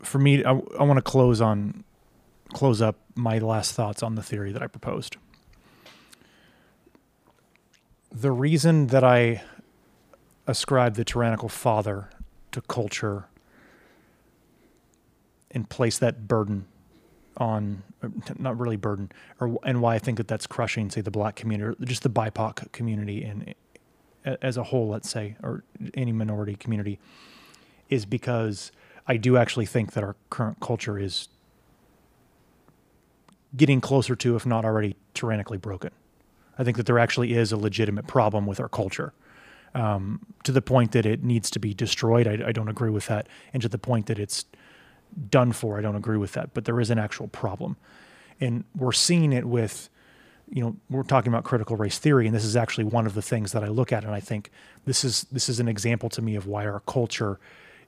for me, I, I want to close on close up my last thoughts on the theory that I proposed. The reason that I ascribe the tyrannical father to culture and place that burden on uh, not really burden or and why I think that that's crushing say the black community or just the BIPOC community and as a whole let's say or any minority community is because I do actually think that our current culture is getting closer to if not already tyrannically broken. I think that there actually is a legitimate problem with our culture. Um, to the point that it needs to be destroyed, I, I don't agree with that. And to the point that it's done for. I don't agree with that, but there is an actual problem. And we're seeing it with, you know, we're talking about critical race theory, and this is actually one of the things that I look at, and I think this is this is an example to me of why our culture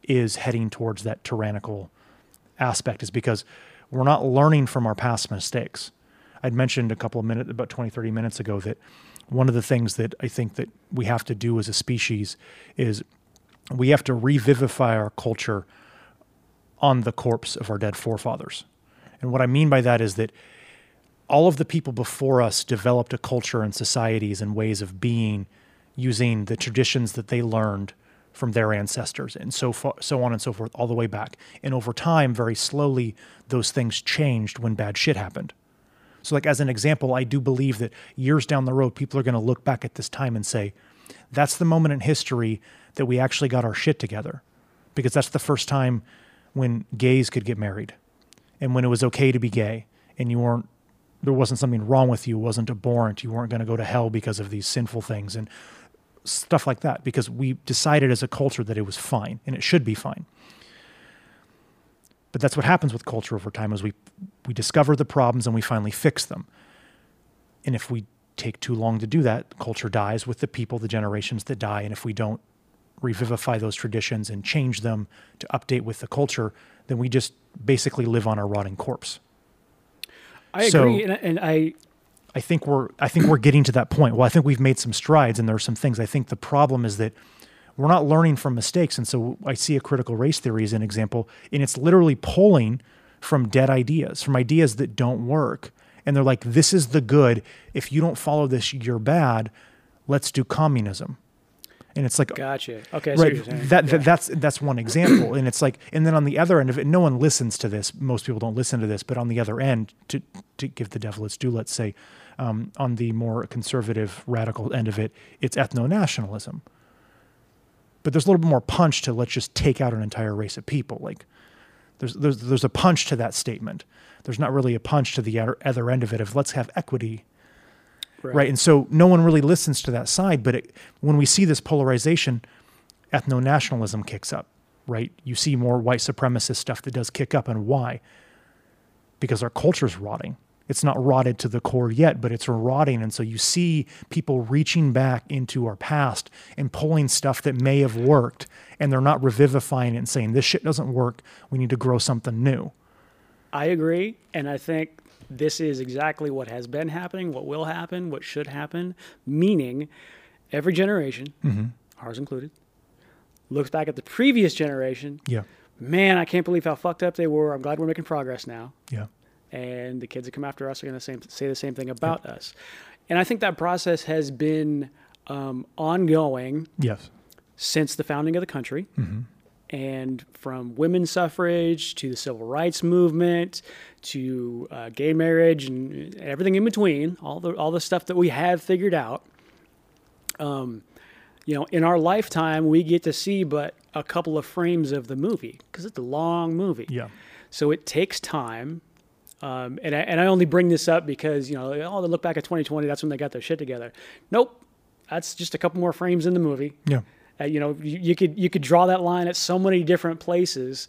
is heading towards that tyrannical aspect, is because we're not learning from our past mistakes. I'd mentioned a couple of minutes, about 20, 30 minutes ago, that one of the things that I think that we have to do as a species is we have to revivify our culture on the corpse of our dead forefathers. And what I mean by that is that all of the people before us developed a culture and societies and ways of being using the traditions that they learned from their ancestors and so far, so on and so forth all the way back. And over time, very slowly, those things changed when bad shit happened. So, like as an example, I do believe that years down the road, people are going to look back at this time and say, "That's the moment in history that we actually got our shit together," because that's the first time when gays could get married, and when it was okay to be gay, and you weren't there wasn't something wrong with you, wasn't abhorrent, you weren't going to go to hell because of these sinful things and stuff like that. Because we decided as a culture that it was fine and it should be fine. But that's what happens with culture over time is we we discover the problems and we finally fix them. And if we take too long to do that, culture dies with the people, the generations that die. And if we don't revivify those traditions and change them to update with the culture, then we just basically live on a rotting corpse. I So- agree, and, and I I think we're I think we're getting to that point. Well, I think we've made some strides and there are some things. I think the problem is that we're not learning from mistakes. And so I see a critical race theory as an example, and it's literally pulling from dead ideas, from ideas that don't work. And they're like, this is the good. If you don't follow this, you're bad. Let's do communism. And it's like gotcha. Okay, right that, Yeah. that that's that's one example. And it's like and then on the other end of it no one listens to this. Most people don't listen to this. But on the other end to to give the devil its due let's say um, on the more conservative radical end of it it's ethno-nationalism. But there's a little bit more punch to let's just take out an entire race of people. Like there's there's there's a punch to that statement. There's not really a punch to the other end of it of let's have equity right. And so no one really listens to that side. But it, when we see this polarization, ethno nationalism kicks up, right? You see more white supremacist stuff that does kick up. And why? Because our culture's rotting. It's not rotted to the core yet, but it's rotting. And so you see people reaching back into our past and pulling stuff that may have worked, and they're not revivifying it and saying, this shit doesn't work. We need to grow something new. I agree, and I think this is exactly what has been happening, what will happen, what should happen. Meaning, every generation, Mm-hmm. ours included, looks back at the previous generation. Yeah. Man, I can't believe how fucked up they were. I'm glad we're making progress now. Yeah. and the kids that come after us are going to say the same thing about us. And I think that process has been um, ongoing Yes. since the founding of the country. Mm-hmm. And from women's suffrage to the civil rights movement to uh, gay marriage and everything in between, all the all the stuff that we have figured out. Um, you know, in our lifetime, we get to see but a couple of frames of the movie because it's a long movie. Yeah. So it takes time. Um, and, I, and I only bring this up because, you know, oh, they look back at 2020, that's when they got their shit together. Nope. That's just a couple more frames in the movie. Yeah. Uh, you know, you, you could you could draw that line at so many different places,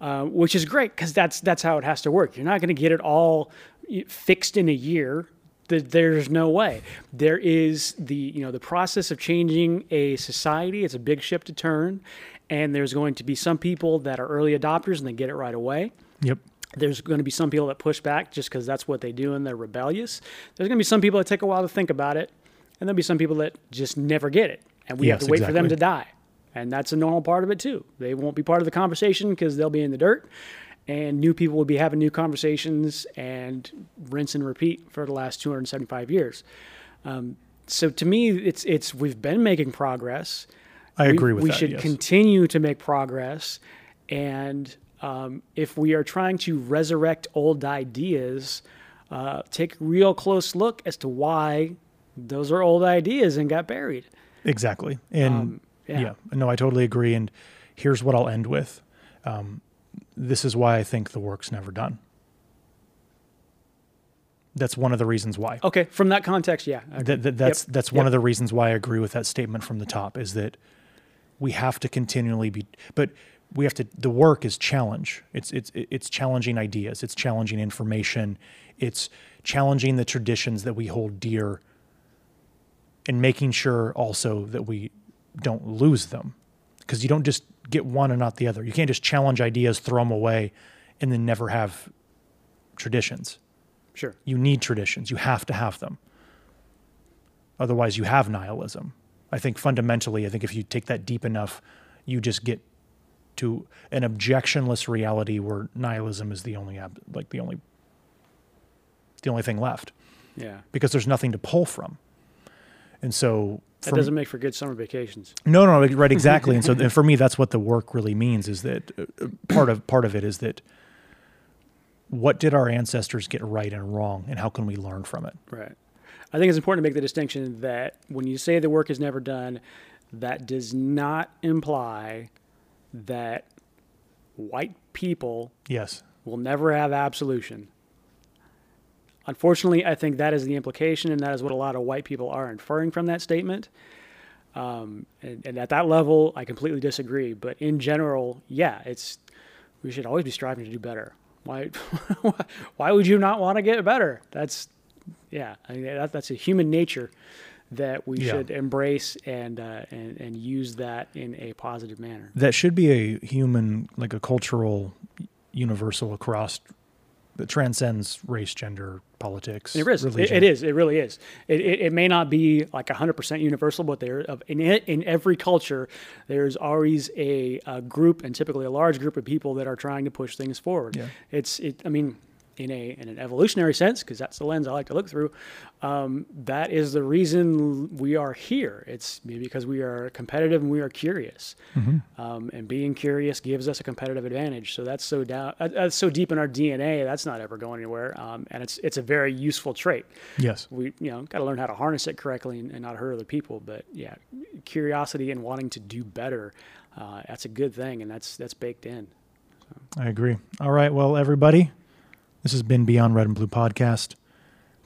uh, which is great because that's that's how it has to work. You're not going to get it all fixed in a year. There's no way. There is the you know the process of changing a society. It's a big ship to turn, and there's going to be some people that are early adopters and they get it right away. Yep. There's going to be some people that push back just because that's what they do and they're rebellious. There's going to be some people that take a while to think about it, and there'll be some people that just never get it, and we have to wait for them to die. And that's a normal part of it too. They won't be part of the conversation because they'll be in the dirt, and new people will be having new conversations and rinse and repeat for the last 275 years. Um, so to me, it's it's we've been making progress. I We- agree with we that. We should yes. continue to make progress and um, if we are trying to resurrect old ideas uh, take a real close look as to why those are old ideas and got buried Exactly. And Um, yeah. yeah. no, I totally agree. And here's what I'll end with. Um, this is why I think the work's never done. That's one of the reasons why. okay from that context yeah That, that, that's Yep. that's one Yep. of the reasons why I agree with that statement from the top is that we have to continually be, but we have to. The work is challenge. It's it's it's challenging ideas. It's challenging information. It's challenging the traditions that we hold dear, and making sure also that we don't lose them, because you don't just get one and not the other. You can't just challenge ideas, throw them away, and then never have traditions Sure. You need traditions. You have to have them. Otherwise, you have nihilism. I think fundamentally, I think if you take that deep enough, you just get to an objectionless reality where nihilism is the only like the only the only thing left Yeah. because there's nothing to pull from. And so That doesn't make for good summer vacations. no, no, right, exactly. and so and for me, that's what the work really means. Is that uh, part of part of it is that what did our ancestors get right and wrong, and how can we learn from it? Right. I think it's important to make the distinction that when you say the work is never done, that does not imply that white people Yes, will never have absolution. Unfortunately, I think that is the implication, and that is what a lot of white people are inferring from that statement. Um, and, and at that level, I completely disagree. But in general, yeah, it's we should always be striving to do better. Why? why would you not want to get better? That's yeah, I mean, that, that's a human nature that we Yeah. should embrace and, uh, and and use that in a positive manner. that should be a human, like a cultural universal across that transcends race, gender, politics, It is. It, it is. It really is. It, it, it may not be like 100% universal, but there of in in every culture, there's always a, a group and typically a large group of people that are trying to push things forward. Yeah. It's it. I mean, in a in an evolutionary sense, because that's the lens I like to look through. Um, that is the reason we are here. It's maybe because we are competitive and we are curious, um, and being curious gives us a competitive advantage. So that's so down. That's so deep in our DNA. That's not ever going anywhere, um, and it's it's a very useful trait Yes, we you know got to learn how to harness it correctly and, and not hurt other people but yeah curiosity and wanting to do better uh, that's a good thing and that's that's baked in I agree. All right, well, everybody, this has been Beyond Red and Blue podcast.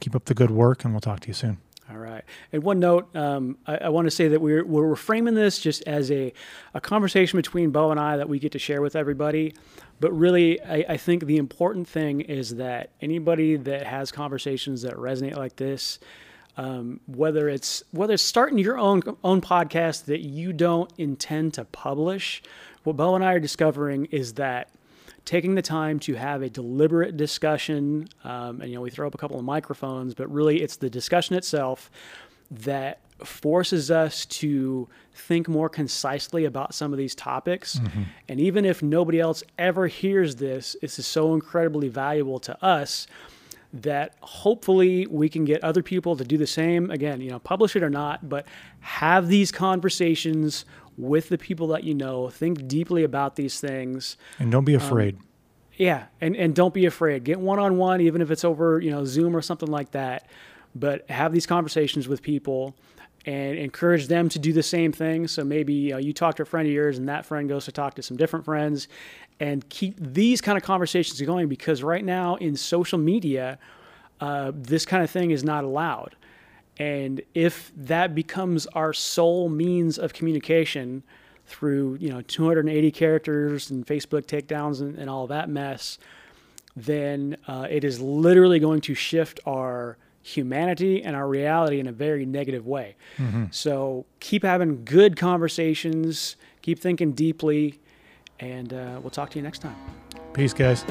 Keep up the good work, and we'll talk to you soon. all right and one note um, I, I want to say that we're, we're framing this just as a, a conversation between bo and i that we get to share with everybody but really I, I think the important thing is that anybody that has conversations that resonate like this um, whether it's whether it's starting your own own podcast that you don't intend to publish, what Bo and I are discovering is that taking the time to have a deliberate discussion, um, and you know we throw up a couple of microphones, but really it's the discussion itself that forces us to think more concisely about some of these topics. And even if nobody else ever hears this, this is so incredibly valuable to us that hopefully we can get other people to do the same. Again, you know, publish it or not, but have these conversations with the people that you know. Think deeply about these things. And don't be afraid. Yeah, and and don't be afraid. Get one on one, even if it's over you know Zoom or something like that. But have these conversations with people and encourage them to do the same thing. So maybe you, know, you talk to a friend of yours, and that friend goes to talk to some different friends, and keep these kind of conversations going. Because right now in social media, uh, this kind of thing is not allowed. And if that becomes our sole means of communication through, you know, 280 characters and Facebook takedowns and, and all that mess, then uh, it is literally going to shift our humanity and our reality in a very negative way. So keep having good conversations, keep thinking deeply, and uh, we'll talk to you next time. Peace, guys.